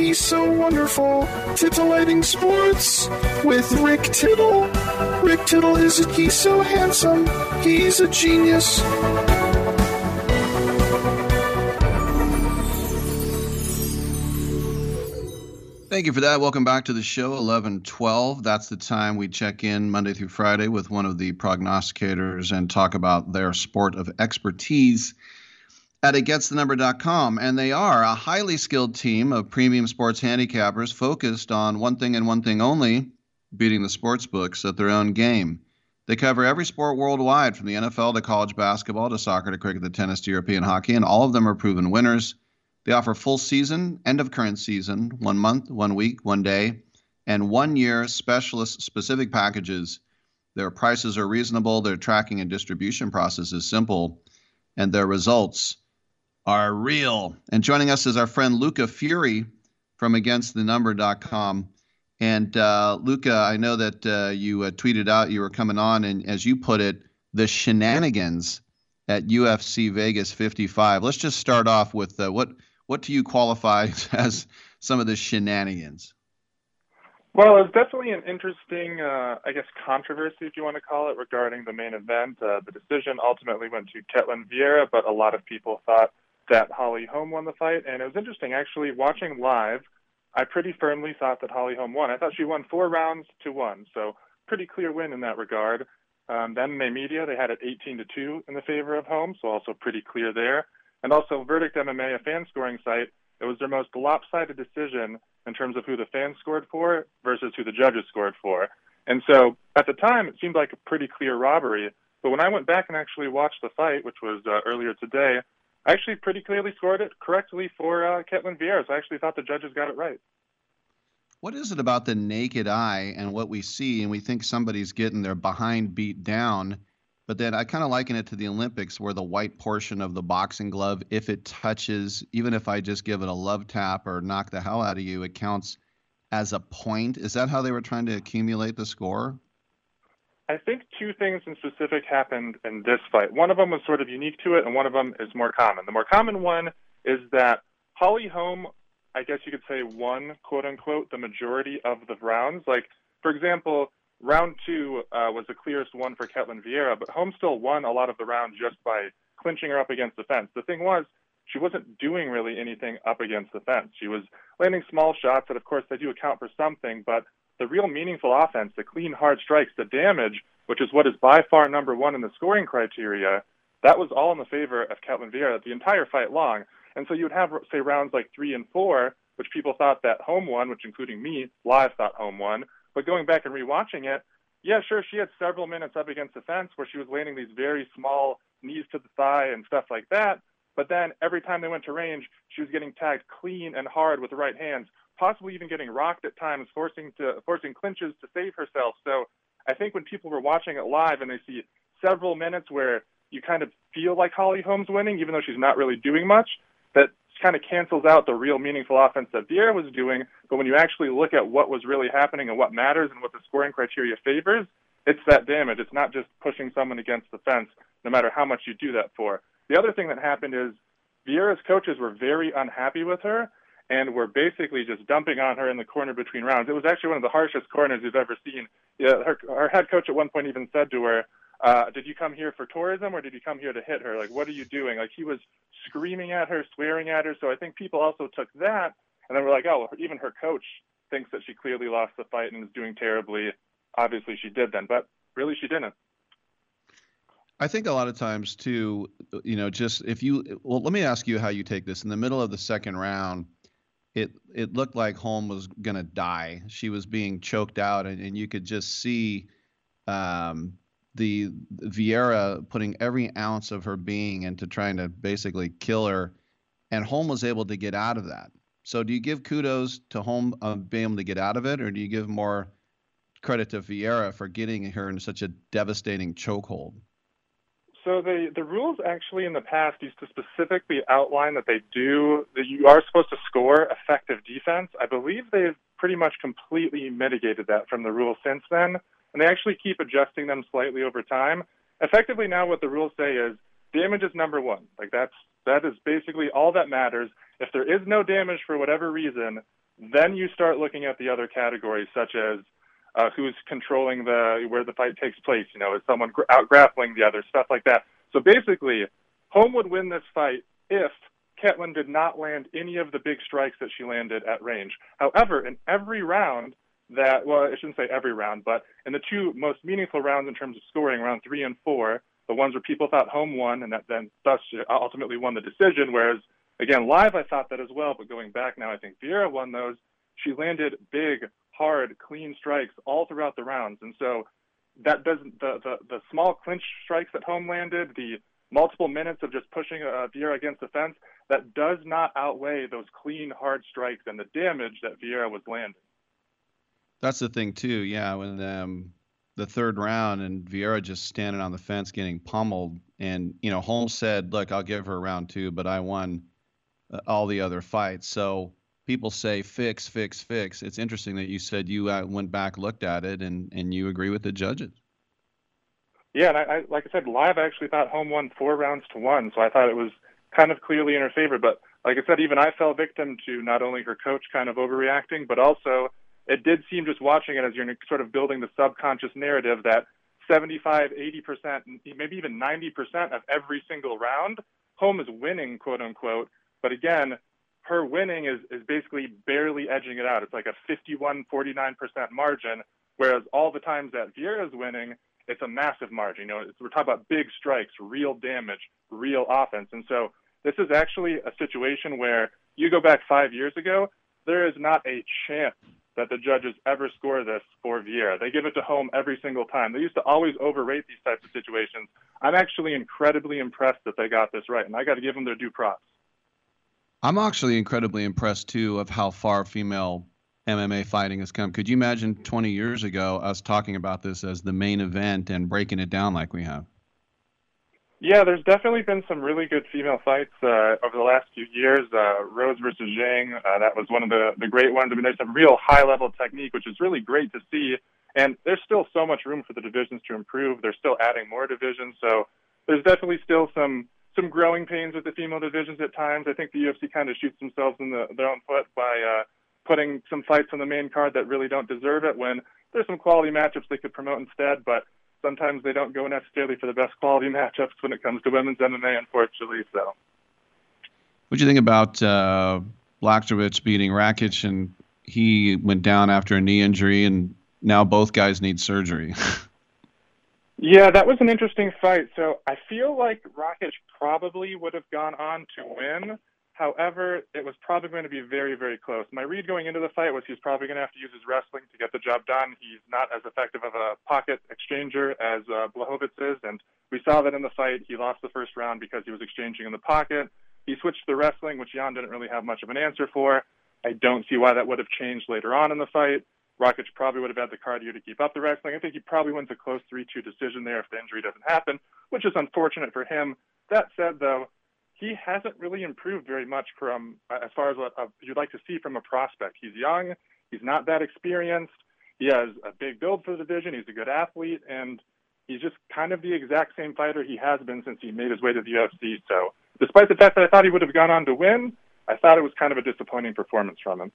He's so wonderful. Titillating Sports with Rick Tittle. Rick Tittle is a, he's so handsome. He's a genius. Thank you for that. Welcome back to the show, 1112. That's the time we check in Monday through Friday with one of the prognosticators and talk about their sport of expertise at againstthenumber.com. And they are a highly skilled team of premium sports handicappers focused on one thing and one thing only beating the sports books at their own game. They cover every sport worldwide, from the NFL to college basketball to soccer to cricket to tennis to European hockey, and all of them are proven winners. They offer full season, end of current season, one month, one week, one day, and one year specialist specific packages. Their prices are reasonable, their tracking and distribution process is simple, and their results are real. And joining us is our friend Luca Fury from AgainstTheNumber.com. And uh, Luca, I know that uh, you uh, tweeted out you were coming on, and as you put it, the shenanigans at UFC Vegas 55. Let's just start off with uh, what what do you qualify as some of the shenanigans? Well, it was definitely an interesting, uh, I guess, controversy, if you want to call it, regarding the main event. Uh, the decision ultimately went to Ketlen Vieira, but a lot of people thought that Holly Holm won the fight. And it was interesting, actually, watching live, I pretty firmly thought that Holly Holm won. I thought she won four rounds to one, so pretty clear win in that regard. Um, then MMA Media, they had it 18 to 2 in the favor of Holm, so also pretty clear there. And also Verdict MMA, a fan scoring site, it was their most lopsided decision in terms of who the fans scored for versus who the judges scored for. And so at the time, it seemed like a pretty clear robbery. But when I went back and actually watched the fight, which was uh, earlier today, actually pretty clearly scored it correctly for uh, Ketlen Vieira. So I actually thought the judges got it right. What is it about the naked eye and what we see, and we think somebody's getting their behind beat down? But then I kind of liken it to the Olympics where the white portion of the boxing glove, if it touches, even if I just give it a love tap or knock the hell out of you, it counts as a point. Is that how they were trying to accumulate the score? I think two things in specific happened in this fight. One of them was sort of unique to it, and one of them is more common. The more common one is that Holly Holm, I guess you could say, won, quote unquote, the majority of the rounds. Like, for example, round two uh, was the clearest one for Ketlen Vieira, but Holm still won a lot of the rounds just by clinching her up against the fence. The thing was, she wasn't doing really anything up against the fence. She was landing small shots that, of course, they do account for something, but the real meaningful offense, the clean, hard strikes, the damage, which is what is by far number one in the scoring criteria, that was all in the favor of Ketlen Vieira the entire fight long. And so you would have, say, rounds like three and four, which people thought that Holm won, which including me, live thought Holm won. But going back and rewatching it, yeah, sure, she had several minutes up against the fence where she was landing these very small knees to the thigh and stuff like that. But then every time they went to range, she was getting tagged clean and hard with the right hands, possibly even getting rocked at times, forcing to forcing clinches to save herself. So I think when people were watching it live and they see several minutes where you kind of feel like Holly Holm's winning, even though she's not really doing much, that kind of cancels out the real meaningful offense that Vieira was doing. But when you actually look at what was really happening and what matters and what the scoring criteria favors, it's that damage. It's not just pushing someone against the fence, no matter how much you do that for. The other thing that happened is Vieira's coaches were very unhappy with her and we were basically just dumping on her in the corner between rounds. It was actually one of the harshest corners you've ever seen. Yeah, her, her head coach at one point even said to her, uh, did you come here for tourism or did you come here to hit her? Like, what are you doing? Like, he was screaming at her, swearing at her. So I think people also took that and then were like, oh, well, even her coach thinks that she clearly lost the fight and is doing terribly. Obviously, she did then, but really, she didn't. I think a lot of times too, you know, just if you well, let me ask you how you take this. In the middle of the second round, it it looked like Holm was gonna die. She was being choked out, and, and you could just see um, the Vieira putting every ounce of her being into trying to basically kill her, and Holm was able to get out of that. So, do you give kudos to Holm of being able to get out of it, or do you give more credit to Vieira for getting her in such a devastating chokehold? So the the rules actually in the past used to specifically outline that they do that you are supposed to score effective defense. I believe they've pretty much completely mitigated that from the rules since then, and they actually keep adjusting them slightly over time. Effectively now what the rules say is damage is number 1. Like that's that is basically all that matters. If there is no damage for whatever reason, then you start looking at the other categories such as uh, who's controlling the where the fight takes place. You know, is someone gr- out grappling the other, stuff like that. So basically, Holm would win this fight if Ketlen did not land any of the big strikes that she landed at range. However, in every round that, well, I shouldn't say every round, but in the two most meaningful rounds in terms of scoring, round three and four, the ones where people thought Holm won and that then thus ultimately won the decision. Whereas, again, live I thought that as well, but going back now, I think Vieira won those. She landed big, hard, clean strikes all throughout the rounds. And so that doesn't the, the, the small clinch strikes that Holm landed, the multiple minutes of just pushing uh, Vieira against the fence, that does not outweigh those clean, hard strikes and the damage that Vieira was landing. That's the thing too, yeah. When um, the third round and Vieira just standing on the fence getting pummeled, and you know Holmes said, "Look, I'll give her a round two, but I won uh, all the other fights." So people say fix, fix, fix. It's interesting that you said you uh, went back, looked at it, and and you agree with the judges. Yeah, and I, I like I said, live I actually thought Holm won four rounds to one, so I thought it was kind of clearly in her favor. But like I said, even I fell victim to not only her coach kind of overreacting, but also it did seem just watching it as you're sort of building the subconscious narrative that 75, 80%, maybe even 90% of every single round, Holm is winning, quote unquote. But again, her winning is, is basically barely edging it out. It's like a 51, 49% margin, whereas all the times that Vieira is winning, it's a massive margin. You know, we're talking about big strikes, real damage, real offense. And so this is actually a situation where you go back five years ago, there is not a chance that the judges ever score this for Vieira. They give it to Holm every single time. They used to always overrate these types of situations. I'm actually incredibly impressed that they got this right, and I got to give them their due props. I'm actually incredibly impressed too of how far female MMA fighting has come. Could you imagine 20 years ago us talking about this as the main event and breaking it down like we have? Yeah, there's definitely been some really good female fights uh, over the last few years. Uh, Rose versus Zhang, uh, that was one of the, the great ones. I mean, there's some real high level technique, which is really great to see. And there's still so much room for the divisions to improve. They're still adding more divisions. So there's definitely still some some growing pains with the female divisions at times. I think the UFC kind of shoots themselves in the, their own foot by uh, putting some fights on the main card that really don't deserve it when there's some quality matchups they could promote instead. But sometimes they don't go necessarily for the best quality matchups when it comes to women's MMA, unfortunately. So. What do you think about uh, Blachowicz beating Rakic, and he went down after a knee injury, and now both guys need surgery? Yeah, that was an interesting fight. So I feel like Rakic probably would have gone on to win. However, it was probably going to be very, very close. My read going into the fight was he's probably going to have to use his wrestling to get the job done. He's not as effective of a pocket exchanger as uh, Blachowicz is, and we saw that in the fight. He lost the first round because he was exchanging in the pocket. He switched to wrestling, which Jan didn't really have much of an answer for. I don't see why that would have changed later on in the fight. Rakic probably would have had the cardio to keep up the wrestling. I think he probably wins a close 3 2 decision there if the injury doesn't happen, which is unfortunate for him. That said, though, he hasn't really improved very much from uh, as far as what uh, you'd like to see from a prospect. He's young, he's not that experienced, he has a big build for the division, he's a good athlete, and he's just kind of the exact same fighter he has been since he made his way to the UFC. So, despite the fact that I thought he would have gone on to win, I thought it was kind of a disappointing performance from him.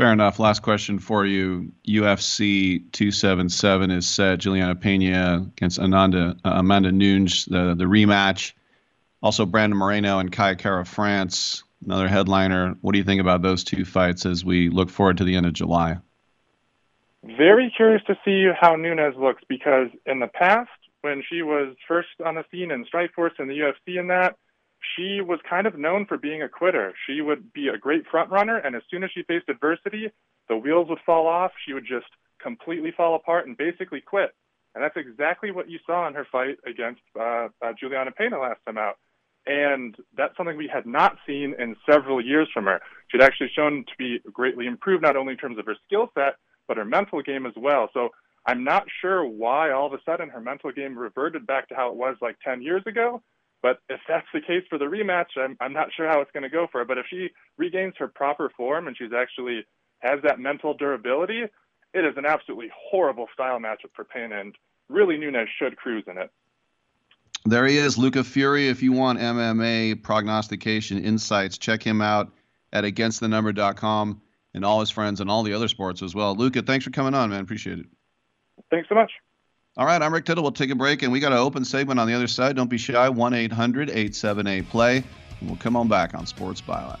Fair enough. Last question for you. UFC 277 is set. Juliana Pena against Ananda, uh, Amanda Nunes, the, the rematch. Also, Brandon Moreno and Kai Kara France, another headliner. What do you think about those two fights as we look forward to the end of July? Very curious to see how Nunes looks because in the past, when she was first on the scene in Strikeforce and the UFC and that, she was kind of known for being a quitter. She would be a great front runner, and as soon as she faced adversity, the wheels would fall off. She would just completely fall apart and basically quit. And that's exactly what you saw in her fight against uh, uh, Juliana Pena last time out. And that's something we had not seen in several years from her. She'd actually shown to be greatly improved, not only in terms of her skill set, but her mental game as well. So I'm not sure why all of a sudden her mental game reverted back to how it was like 10 years ago. But if that's the case for the rematch, I'm, I'm not sure how it's going to go for her. But if she regains her proper form and she's actually has that mental durability, it is an absolutely horrible style matchup for Pena, and really Nunes should cruise in it. There he is, Luca Fury. If you want MMA prognostication insights, check him out at againstthenumber.com and all his friends and all the other sports as well. Luca, thanks for coming on, man. Appreciate it. Thanks so much. All right, I'm Rick Tittle. We'll take a break, and we got an open segment on the other side. Don't be shy. 1 800 878 play. We'll come on back on Sports Byline.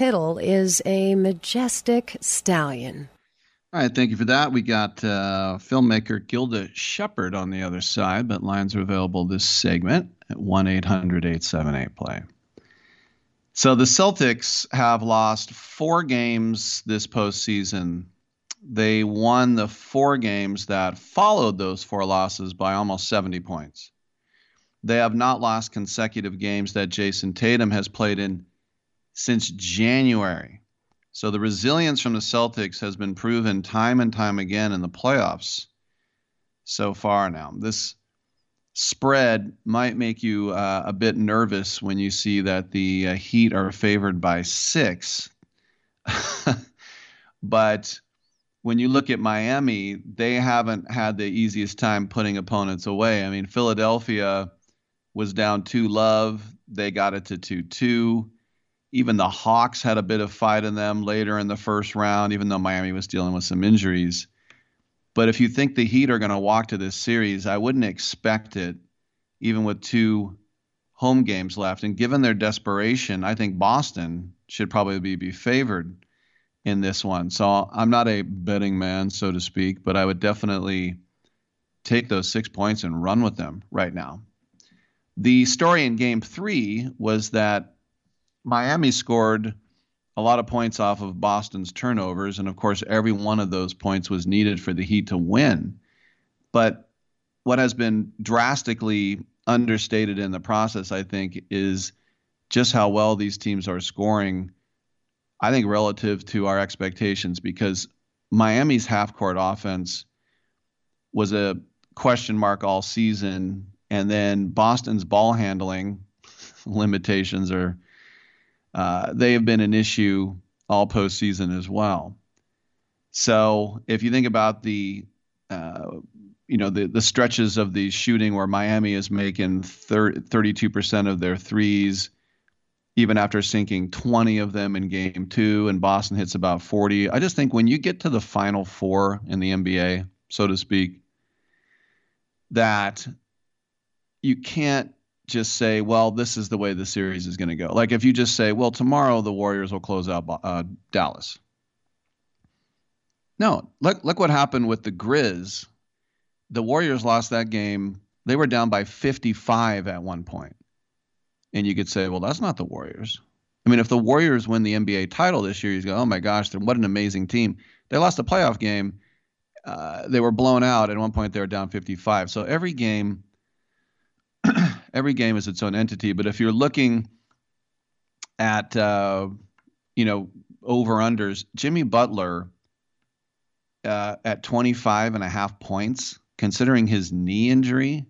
Tittle is a majestic stallion. All right, thank you for that. We got uh, filmmaker Gilda Sheppard on the other side, but lines are available this segment at 1 800 878 play. So the Celtics have lost four games this postseason. They won the four games that followed those four losses by almost 70 points. They have not lost consecutive games that Jayson Tatum has played in since January. So the resilience from the Celtics has been proven time and time again in the playoffs so far now. This spread might make you uh, a bit nervous when you see that the uh, Heat are favored by six. but when you look at Miami, they haven't had the easiest time putting opponents away. I mean, Philadelphia was down 2 love, they got it to 2 2 even the Hawks had a bit of fight in them later in the first round, even though Miami was dealing with some injuries. But if you think the Heat are going to walk to this series, I wouldn't expect it, even with two home games left. And given their desperation, I think Boston should probably be, be favored in this one. So I'm not a betting man, so to speak, but I would definitely take those six points and run with them right now. The story in game three was that Miami scored a lot of points off of Boston's turnovers, and of course, every one of those points was needed for the Heat to win. But what has been drastically understated in the process, I think, is just how well these teams are scoring. I think relative to our expectations, because Miami's half court offense was a question mark all season, and then Boston's ball handling limitations are uh, they have been an issue all postseason as well. So if you think about the uh, you know the the stretches of the shooting where Miami is making 32% of their threes even after sinking 20 of them in game 2 and Boston hits about 40 I just think when you get to the final four in the NBA so to speak that you can't just say, well, this is the way the series is going to go. Like if you just say, well, tomorrow the Warriors will close out uh, Dallas. No, look look what happened with the Grizz. The Warriors lost that game. They were down by 55 at one point. And you could say, well, that's not the Warriors. I mean, if the Warriors win the NBA title this year, you go, oh my gosh, what an amazing team. They lost a playoff game. Uh, they were blown out. At one point, they were down 55. So every game every game is its own entity. But if you're looking at uh, you know over unders, Jimmy Butler uh, at 25 and a half points, considering his knee injury,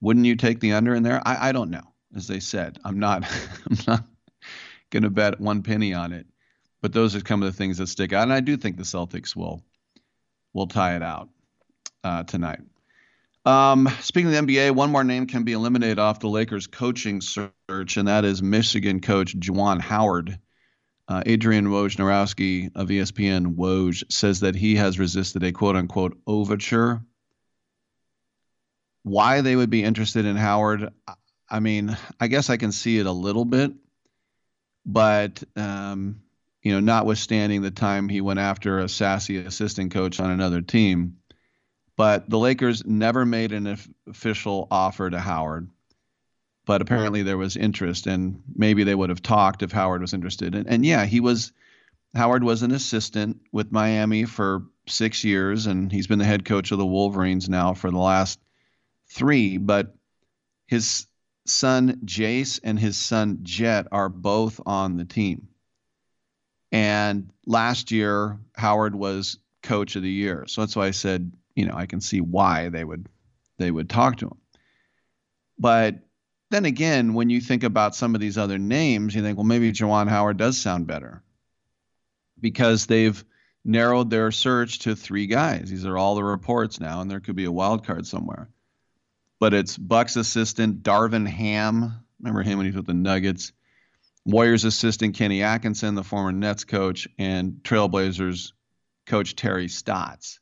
wouldn't you take the under in there? I, I don't know. As they said, I'm not I'm not going to bet one penny on it. But those are some of the things that stick out, and I do think the Celtics will will tie it out uh, tonight. Um, speaking of the NBA, one more name can be eliminated off the Lakers coaching search, and that is Michigan coach Juwan Howard. Uh, Adrian Wojnarowski of ESPN Woj says that he has resisted a quote unquote overture. Why they would be interested in Howard, I mean, I guess I can see it a little bit, but um, you know, notwithstanding the time he went after a sassy assistant coach on another team, but the Lakers never made an official offer to Howard but apparently there was interest, and maybe they would have talked if Howard was interested. And, and yeah, he was. Howard was an assistant with Miami for six years, and he's been the head coach of the Wolverines now for the last three. But his son Jace and his son Jet are both on the team. And last year, Howard was coach of the year. So that's why I said, you know, I can see why they would they would talk to him. But then again, when you think about some of these other names, you think, well, maybe Juwan Howard does sound better because they've narrowed their search to three guys. These are all the reports now, and there could be a wild card somewhere. But it's Bucks assistant Darvin Ham. Remember him when he was with the Nuggets. Warriors assistant Kenny Atkinson, the former Nets coach, and Trailblazers coach Terry Stotts.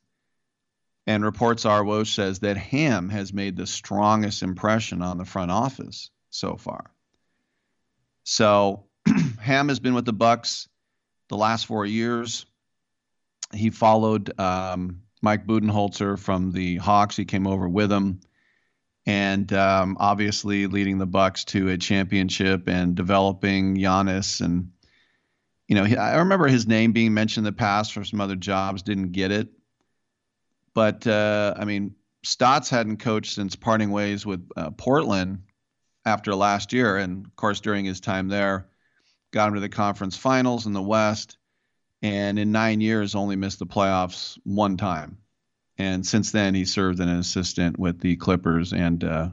And reports are Woj says that Ham has made the strongest impression on the front office so far. So Ham has been with the Bucks the last four years. He followed um, Mike Budenholzer from the Hawks. He came over with him, and um, obviously leading the Bucks to a championship and developing Giannis. And you know, I remember his name being mentioned in the past for some other jobs. Didn't get it. But uh, I mean, Stotts hadn't coached since parting ways with uh, Portland after last year, and of course during his time there, got him to the conference finals in the West, and in nine years only missed the playoffs one time. And since then, he served as an assistant with the Clippers and uh,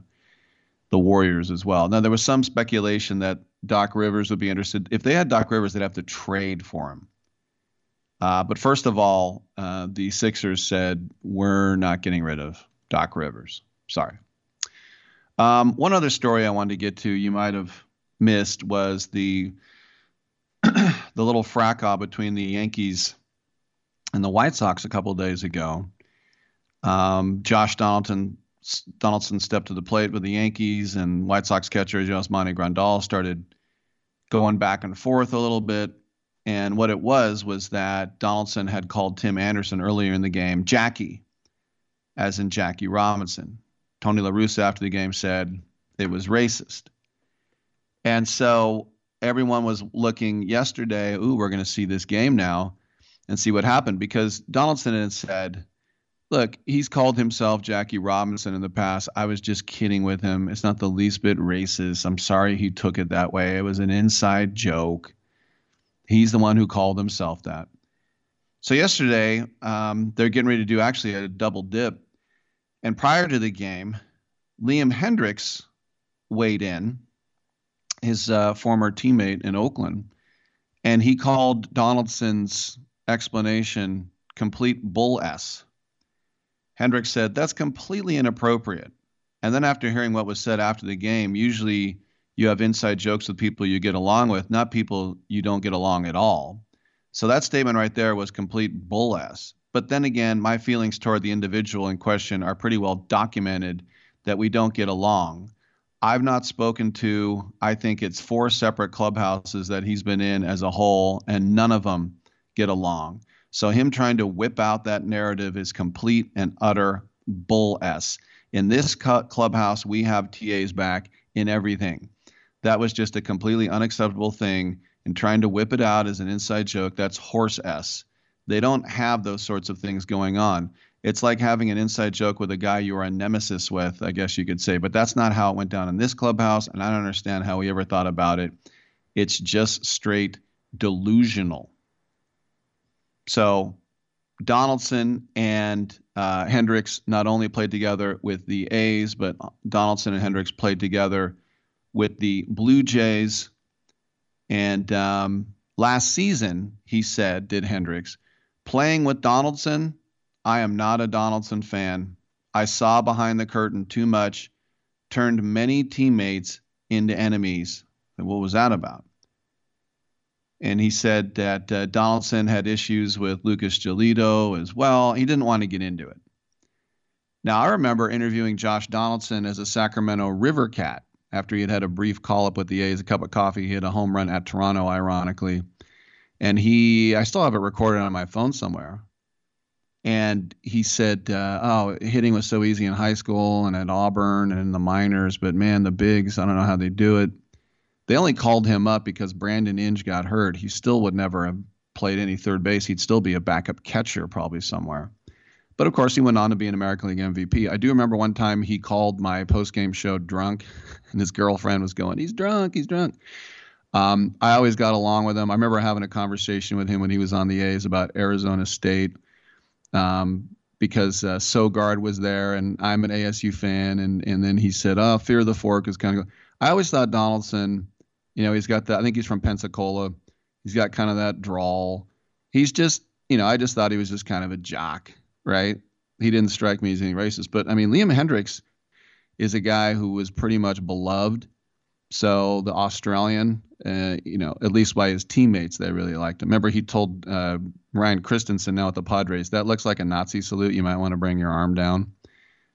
the Warriors as well. Now there was some speculation that Doc Rivers would be interested. If they had Doc Rivers, they'd have to trade for him. Uh, but first of all, uh, the Sixers said, we're not getting rid of Doc Rivers. Sorry. Um, one other story I wanted to get to, you might have missed, was the the little fracas between the Yankees and the White Sox a couple days ago. Um, Josh Donaldson Donaldson stepped to the plate with the Yankees, and White Sox catcher Yasmani Grandal started going back and forth a little bit. And what it was was that Donaldson had called Tim Anderson earlier in the game Jackie, as in Jackie Robinson. Tony La Russa after the game said it was racist. And so everyone was looking yesterday, ooh, we're going to see this game now and see what happened because Donaldson had said, look, he's called himself Jackie Robinson in the past. I was just kidding with him. It's not the least bit racist. I'm sorry he took it that way. It was an inside joke. He's the one who called himself that. So yesterday, um, they're getting ready to do actually a double dip. And prior to the game, Liam Hendriks weighed in, his uh, former teammate in Oakland, and he called Donaldson's explanation complete bull s. Hendriks said that's completely inappropriate. And then after hearing what was said after the game, usually you have inside jokes with people you get along with, not people you don't get along at all. So that statement right there was complete bull ass. But then again, my feelings toward the individual in question are pretty well documented that we don't get along. I've not spoken to, I think it's four separate clubhouses that he's been in as a whole, and none of them get along. So him trying to whip out that narrative is complete and utter bull s. In this clubhouse, we have TA's back in everything that was just a completely unacceptable thing and trying to whip it out as an inside joke that's horse s they don't have those sorts of things going on. It's like having an inside joke with a guy you are a nemesis with i guess you could say but that's not how it went down in this clubhouse and i don't understand how we ever thought about it. It's just straight delusional. So donaldson and uh, hendriks not only played together with the a's but donaldson and hendriks played together with the Blue Jays. And um, last season, he said, did Hendriks, playing with Donaldson, I am not a Donaldson fan. I saw behind the curtain too much, turned many teammates into enemies. What was that about? And he said that uh, Donaldson had issues with Lucas Giolito as well. He didn't want to get into it. Now, I remember interviewing Josh Donaldson as a Sacramento River Cat after he had had a brief call up with the A's, a cup of coffee. He hit a home run at Toronto, ironically. And he, I still have it recorded on my phone somewhere. And he said, uh, "Oh, hitting was so easy in high school and at Auburn and in the minors, but man, the bigs, I don't know how they do it." They only called him up because Brandon Inge got hurt. He still would never have played any third base. He'd still be a backup catcher probably somewhere. But of course, he went on to be an American League MVP. I do remember one time he called my post-game show drunk, and his girlfriend was going, "He's drunk, he's drunk." Um, I always got along with him. I remember having a conversation with him when he was on the A's about Arizona State, um, because uh, Sogard was there, and I'm an ASU fan, and and then he said, "Oh, Fear the Fork is kind of." I always thought Donaldson, you know, he's got that. I think he's from Pensacola. He's got kind of that drawl. He's just, you know, I just thought he was just kind of a jock right? He didn't strike me as any racist, but I mean, Liam Hendriks is a guy who was pretty much beloved. So the Australian, uh, you know, at least by his teammates, they really liked him. Remember, he told uh, Ryan Christenson now at the Padres, that looks like a Nazi salute. You might want to bring your arm down.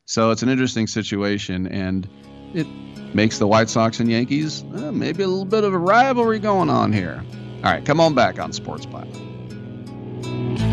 So it's an interesting situation, and it makes the White Sox and Yankees uh, maybe a little bit of a rivalry going on here. All right, come on back on Sports Byline.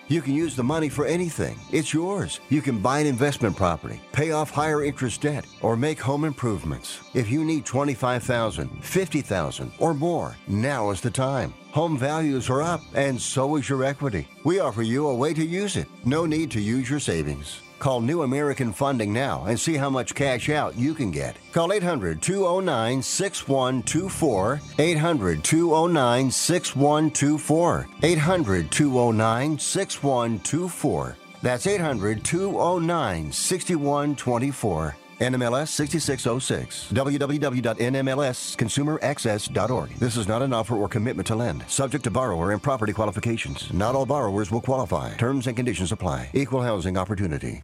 You can use the money for anything. It's yours. You can buy an investment property, pay off higher interest debt, or make home improvements. If you need 25,000, 50,000 or more, now is the time. Home values are up and so is your equity. We offer you a way to use it. No need to use your savings. Call New American Funding now and see how much cash out you can get. Call 800 209 6124. 800 209 6124. 800 209 6124. That's 800 209 6124. NMLS 6606. www.nmlsconsumeraccess.org. This is not an offer or commitment to lend. Subject to borrower and property qualifications. Not all borrowers will qualify. Terms and conditions apply. Equal housing opportunity.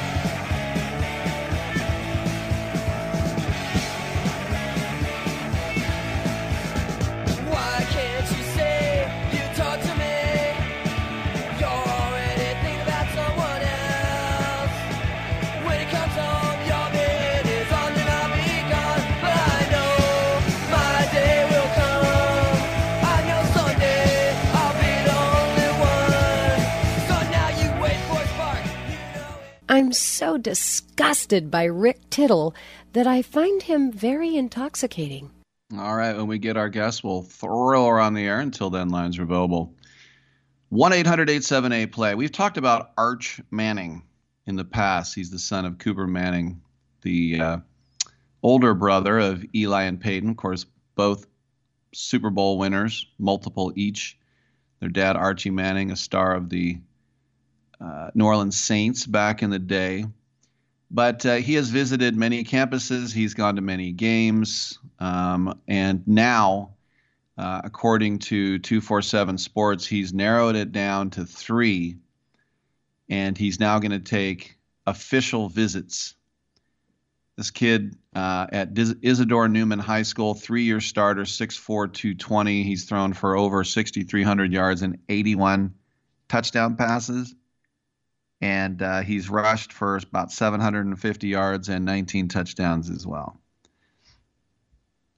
I'm so disgusted by Rick Tittle that I find him very intoxicating. All right, when we get our guest, we'll throw her on the air. Until then, lines are available. 1 800 878 play. We've talked about Arch Manning in the past. He's the son of Cooper Manning, the uh, older brother of Eli and Peyton. Of course, both Super Bowl winners, multiple each. Their dad, Archie Manning, a star of the uh, New Orleans Saints back in the day. But uh, he has visited many campuses. He's gone to many games. Um, and now, uh, according to 247 Sports, he's narrowed it down to three. And he's now going to take official visits. This kid uh, at Dis- Isidore Newman High School, three year starter, 6'4, 220. He's thrown for over 6,300 yards and 81 touchdown passes and uh, he's rushed for about 750 yards and 19 touchdowns as well.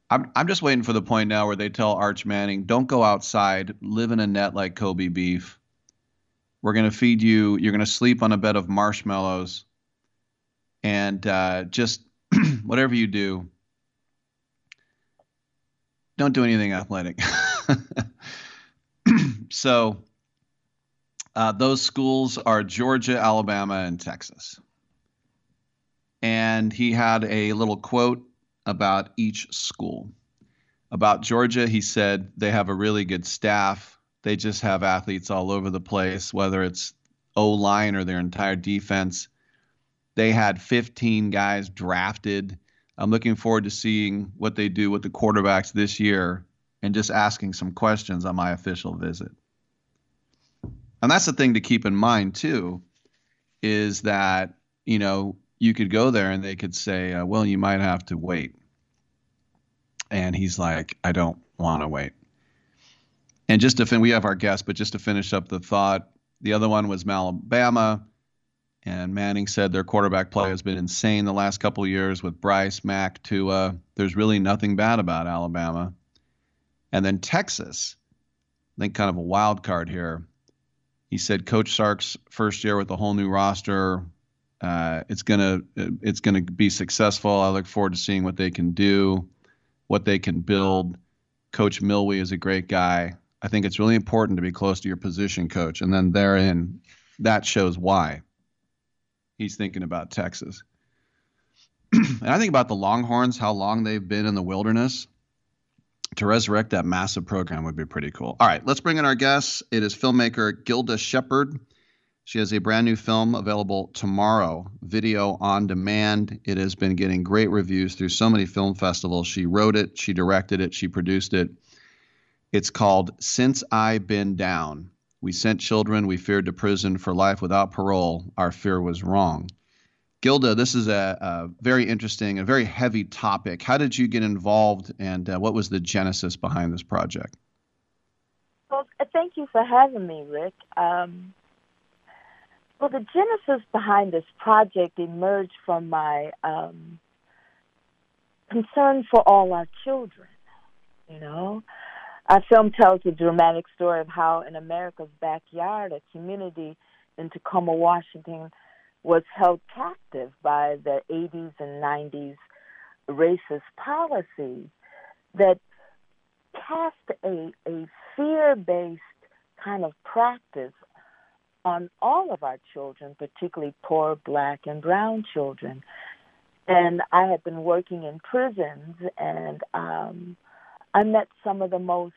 I'm I'm just waiting for the point now where they tell Arch Manning, "Don't go outside. Live in a net like Kobe beef. We're going to feed you. You're going to sleep on a bed of marshmallows, and uh, just whatever you do, don't do anything athletic." so uh, those schools are Georgia, Alabama, and Texas. And he had a little quote about each school. About Georgia, he said they have a really good staff. They just have athletes all over the place, whether it's O line or their entire defense. They had 15 guys drafted. I'm looking forward to seeing what they do with the quarterbacks this year and just asking some questions on my official visit. And that's the thing to keep in mind too, is that you know you could go there and they could say, uh, well, you might have to wait. And he's like, I don't want to wait. And just to fin- we have our guest, but just to finish up the thought, the other one was Alabama, and Manning said their quarterback play has been insane the last couple years with Bryce, Mack, Tua. There's really nothing bad about Alabama. And then Texas, I think kind of a wild card here. He said Coach Sark's first year with a whole new roster. Uh, it's gonna it's gonna be successful. I look forward to seeing what they can do, what they can build. Coach Milwee is a great guy. I think it's really important to be close to your position coach, and then therein, that shows why he's thinking about Texas. and I think about the Longhorns, how long they've been in the wilderness to resurrect that massive program would be pretty cool. All right, let's bring in our guests. It is filmmaker Gilda Sheppard. She has a brand new film available tomorrow, video on demand. It has been getting great reviews through so many film festivals. She wrote it, she directed it, she produced it. It's called Since I've Been Down. We sent children we feared to prison for life without parole. Our fear was wrong. Gilda, this is a, a, very interesting and very heavy topic. How did you get involved, and uh, what was the genesis behind this project? Well, thank you for having me, Rick. Um, well, the genesis behind this project emerged from my um, concern for all our children. You know, our film tells the dramatic story of how, in America's backyard, a community in Tacoma, Washington was held captive by the 80s and 90s racist policies that cast a, a fear based kind of practice on all of our children, particularly poor black and brown children. And I had been working in prisons, and um, I met some of the most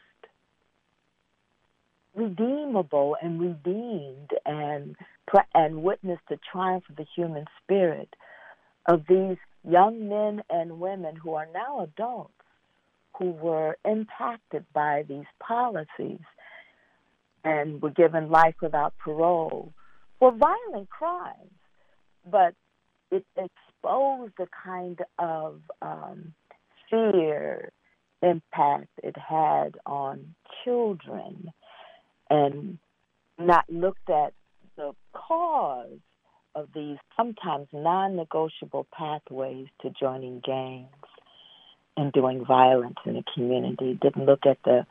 redeemable and redeemed and and witness the triumph of the human spirit of these young men and women who are now adults who were impacted by these policies and were given life without parole for violent crimes. But it exposed the kind of um, fear impact it had on children and not looked at the cause of these sometimes non negotiable pathways to joining gangs and doing violence in the community, didn't look at the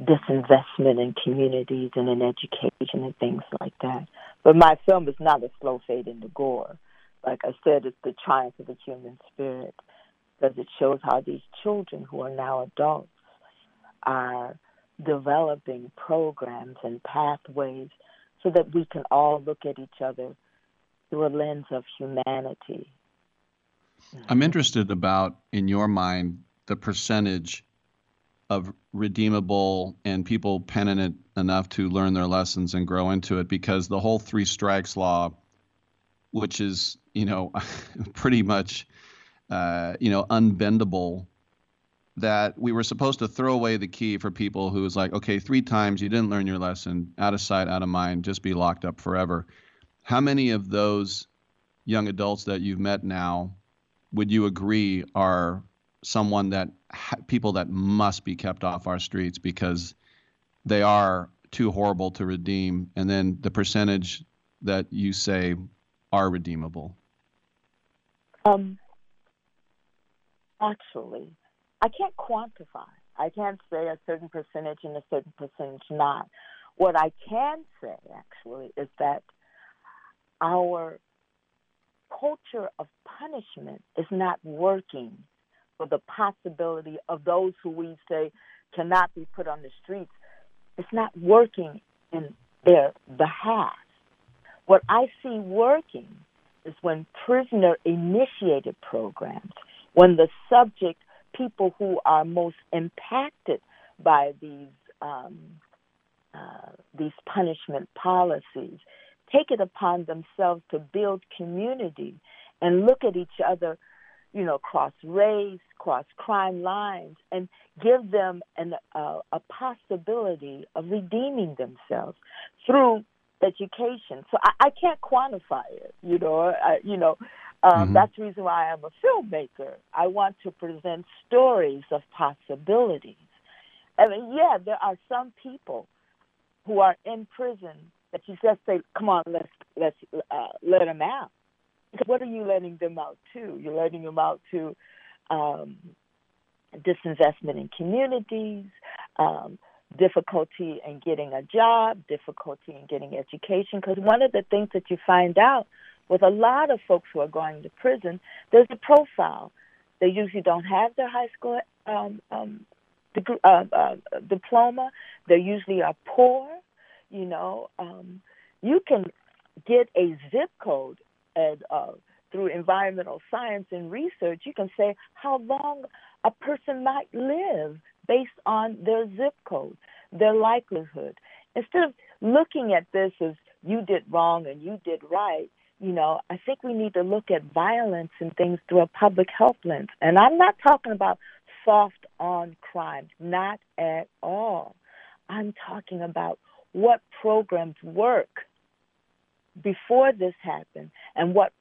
disinvestment in communities and in education and things like that. But my film is not a slow fade into gore. Like I said, it's the triumph of the human spirit because it shows how these children who are now adults are developing programs and pathways so that we can all look at each other through a lens of humanity. I'm interested about, in your mind, the percentage of redeemable and people penitent enough to learn their lessons and grow into it because the whole three strikes law, which is, you know, pretty much, uh, you know, unbendable that we were supposed to throw away the key for people who was like, okay, three times you didn't learn your lesson, out of sight, out of mind, just be locked up forever. How many of those young adults that you've met now would you agree are someone that ha- people that must be kept off our streets because they are too horrible to redeem, and then the percentage that you say are redeemable? Um, actually, I can't quantify. I can't say a certain percentage and a certain percentage not. What I can say, actually, is that our culture of punishment is not working for the possibility of those who we say cannot be put on the streets. It's not working in their behalf. What I see working is when prisoner initiated programs, when the subject people who are most impacted by these um, uh, these punishment policies take it upon themselves to build community and look at each other, you know, cross race, cross crime lines, and give them an, uh, a possibility of redeeming themselves through education. So I, I can't quantify it, you know. I, you know, um, mm-hmm. That's the reason why I'm a filmmaker. I want to present stories of possibilities. I mean, yeah, there are some people who are in prison that you just say, "Come on, let's let's uh, let them out." Because what are you letting them out to? You're letting them out to um, disinvestment in communities, um, difficulty in getting a job, difficulty in getting education. Because one of the things that you find out with a lot of folks who are going to prison, there's a profile. They usually don't have their high school um, um, uh, uh, diploma. They usually are poor. You know, um, you can get a zip code and uh, through environmental science and research. You can say how long a person might live based on their zip code, their likelihood. Instead of looking at this as you did wrong and you did right, you know, I think we need to look at violence and things through a public health lens. And I'm not talking about soft on crime, not at all. I'm talking about what programs work before this happens and what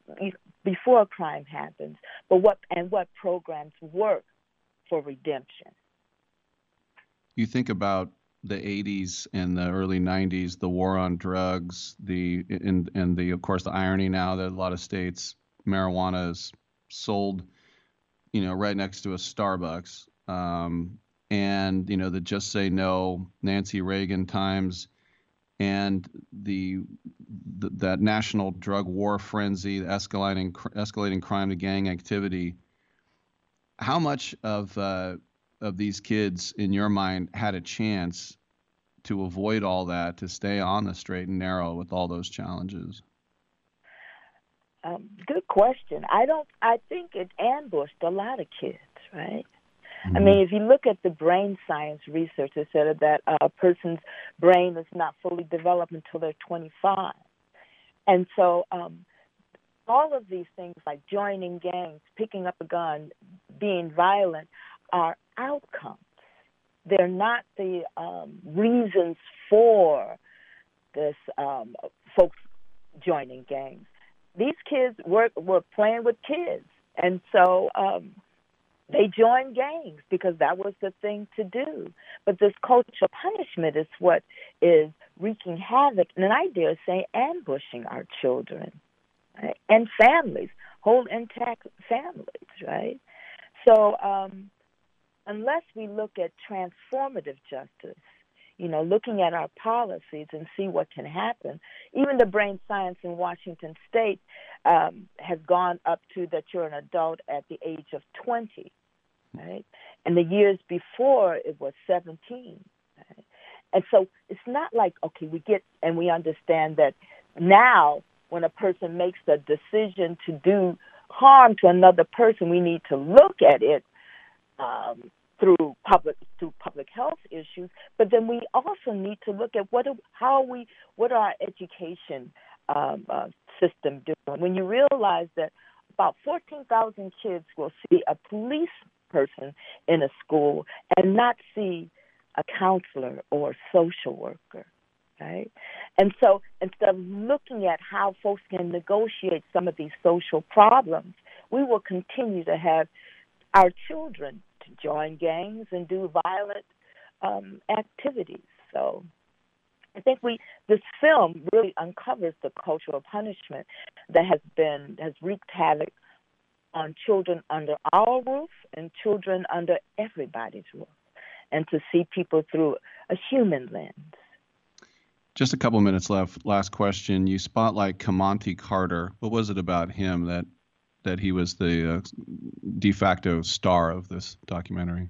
before a crime happens, but what and what programs work for redemption. You think about the 80s and the early 90s, the war on drugs, the and and the of course the irony now that a lot of states marijuana is sold, you know, right next to a Starbucks, um, and you know the just say no Nancy Reagan times, and the, the that national drug war frenzy, escalating escalating crime to gang activity. How much of uh, of these kids, in your mind, had a chance to avoid all that, to stay on the straight and narrow with all those challenges? Um, good question. I don't. I think it ambushed a lot of kids, right? I mean, if you look at the brain science research, it said that a person's brain is not fully developed until they're 25. And so, um, all of these things like joining gangs, picking up a gun, being violent are outcomes. They're not the um, reasons for this um, folks joining gangs. These kids were were playing with kids, and so um, they joined gangs because that was the thing to do. But this culture punishment is what is wreaking havoc, and I dare say ambushing our children right? and families, whole intact families, right? So um, unless we look at transformative justice, you know, looking at our policies and see what can happen. Even the brain science in Washington State um, has gone up to that you're an adult at the age of 20, right? And the years before it was 17. Right? And so it's not like okay, we get and we understand that now when a person makes the decision to do harm to another person, we need to look at it um, through public through public health issues, but then we also need to look at what how we what our education um, uh, system doing. When you realize that about fourteen thousand kids will see a police person in a school and not see a counselor or social worker, right? And so instead of looking at how folks can negotiate some of these social problems, we will continue to have our children join gangs and do violent um, activities. So I think we this film really uncovers the culture of punishment that has been has wreaked havoc on children under our roof and children under everybody's roof, and to see people through a human lens. Just a couple minutes left. Last question. You spotlight Kimonte Carter. What was it about him that that he was the uh, de facto star of this documentary?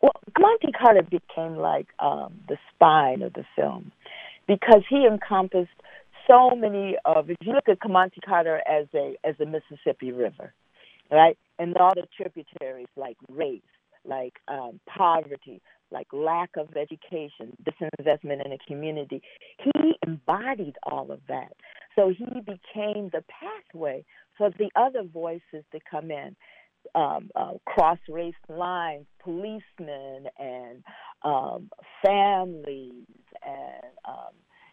Well, Monty Carter became like um, the spine of the film because he encompassed so many of. If you look at Kimonte Carter as a as a Mississippi River, right, and all the tributaries like race, like um, poverty, like lack of education, disinvestment in the community, he embodied all of that. So he became the pathway for the other voices to come in. Um, uh, cross race lines, policemen, and um, families, and um,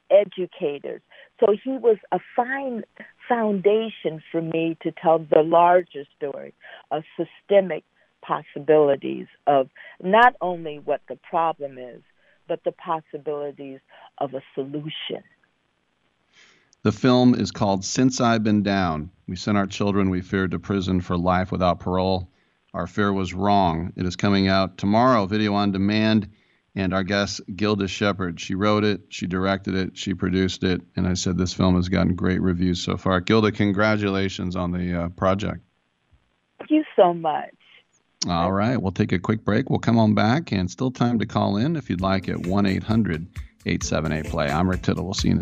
educators. So he was a fine foundation for me to tell the larger story of systemic possibilities of not only what the problem is, but the possibilities of a solution. The film is called Since I've Been Down. We sent our children we feared to prison for life without parole. Our fear was wrong. It is coming out tomorrow, video on demand. And our guest, Gilda Sheppard, she wrote it, she directed it, she produced it, and I said this film has gotten great reviews so far. Gilda, congratulations on the uh, project. Thank you so much. All right, we'll take a quick break. We'll come on back, and still time to call in if you'd like at 1 800 878 Play. I'm Rick Tittle. We'll see you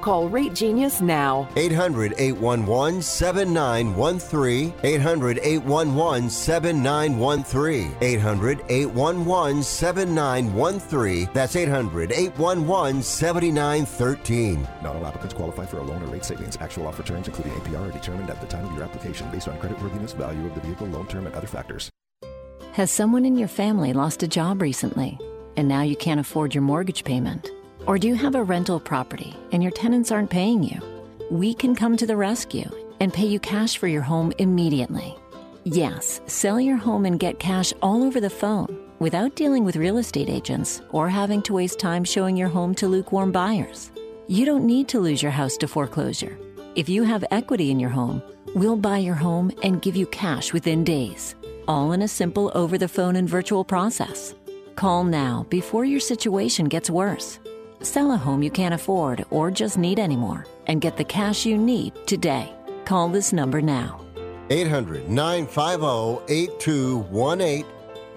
Call Rate Genius now. 800 811 7913. 800 811 7913. 800 811 7913. That's 800 811 7913. Not all applicants qualify for a loan or rate savings. Actual offer terms, including APR, are determined at the time of your application based on creditworthiness, value of the vehicle, loan term, and other factors. Has someone in your family lost a job recently and now you can't afford your mortgage payment? Or do you have a rental property and your tenants aren't paying you? We can come to the rescue and pay you cash for your home immediately. Yes, sell your home and get cash all over the phone without dealing with real estate agents or having to waste time showing your home to lukewarm buyers. You don't need to lose your house to foreclosure. If you have equity in your home, we'll buy your home and give you cash within days, all in a simple over the phone and virtual process. Call now before your situation gets worse. Sell a home you can't afford or just need anymore and get the cash you need today. Call this number now. 800 950 8218.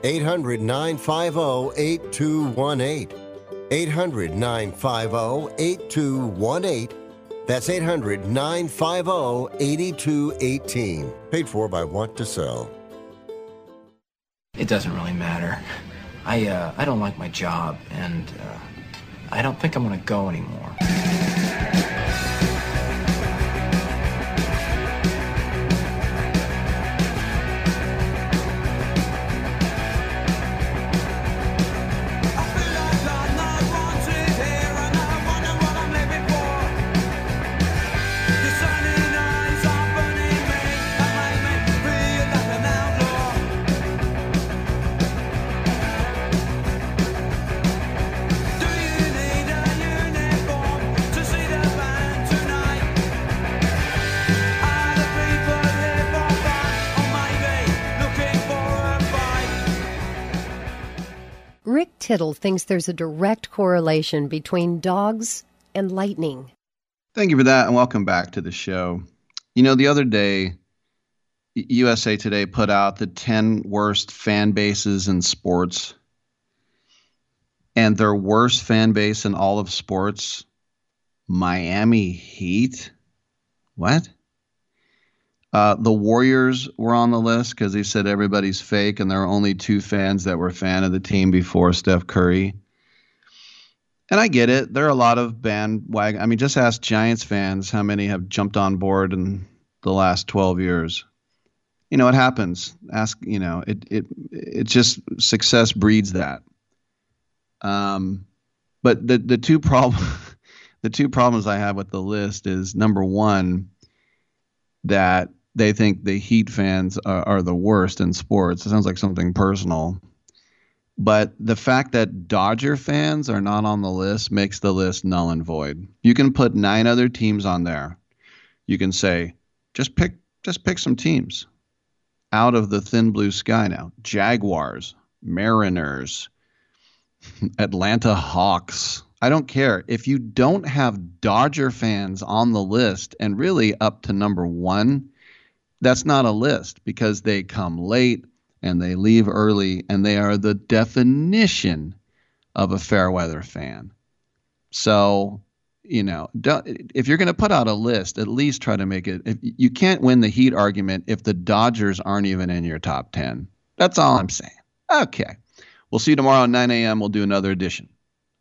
800 950 8218. 800 950 8218. That's 800 950 8218. Paid for by Want to Sell. It doesn't really matter. I uh, I don't like my job, and uh, I don't think I'm gonna go anymore. Tittle thinks there's a direct correlation between dogs and lightning. Thank you for that, and welcome back to the show. You know, the other day, USA Today put out the 10 worst fan bases in sports. And their worst fan base in all of sports, Miami Heat. What? Uh, the Warriors were on the list because he said everybody's fake, and there are only two fans that were fan of the team before Steph Curry. And I get it. There are a lot of bandwagon. I mean, just ask Giants fans how many have jumped on board in the last 12 years. You know, it happens. Ask, you know, it it it just success breeds that. Um, but the the two problem the two problems I have with the list is number one that they think the Heat fans are, are the worst in sports. It sounds like something personal. But the fact that Dodger fans are not on the list makes the list null and void. You can put nine other teams on there. You can say, just pick just pick some teams out of the thin blue sky now. Jaguars, Mariners, Atlanta Hawks. I don't care. If you don't have Dodger fans on the list and really up to number one, that's not a list because they come late and they leave early and they are the definition of a fair weather fan. So, you know, if you're going to put out a list, at least try to make it. If, you can't win the Heat argument if the Dodgers aren't even in your top 10. That's all I'm saying. Okay. We'll see you tomorrow at 9 a.m. We'll do another edition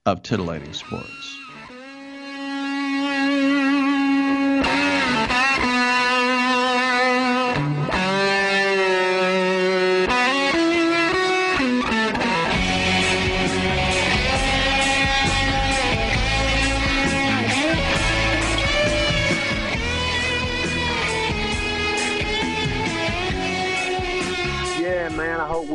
of Titillating Sports.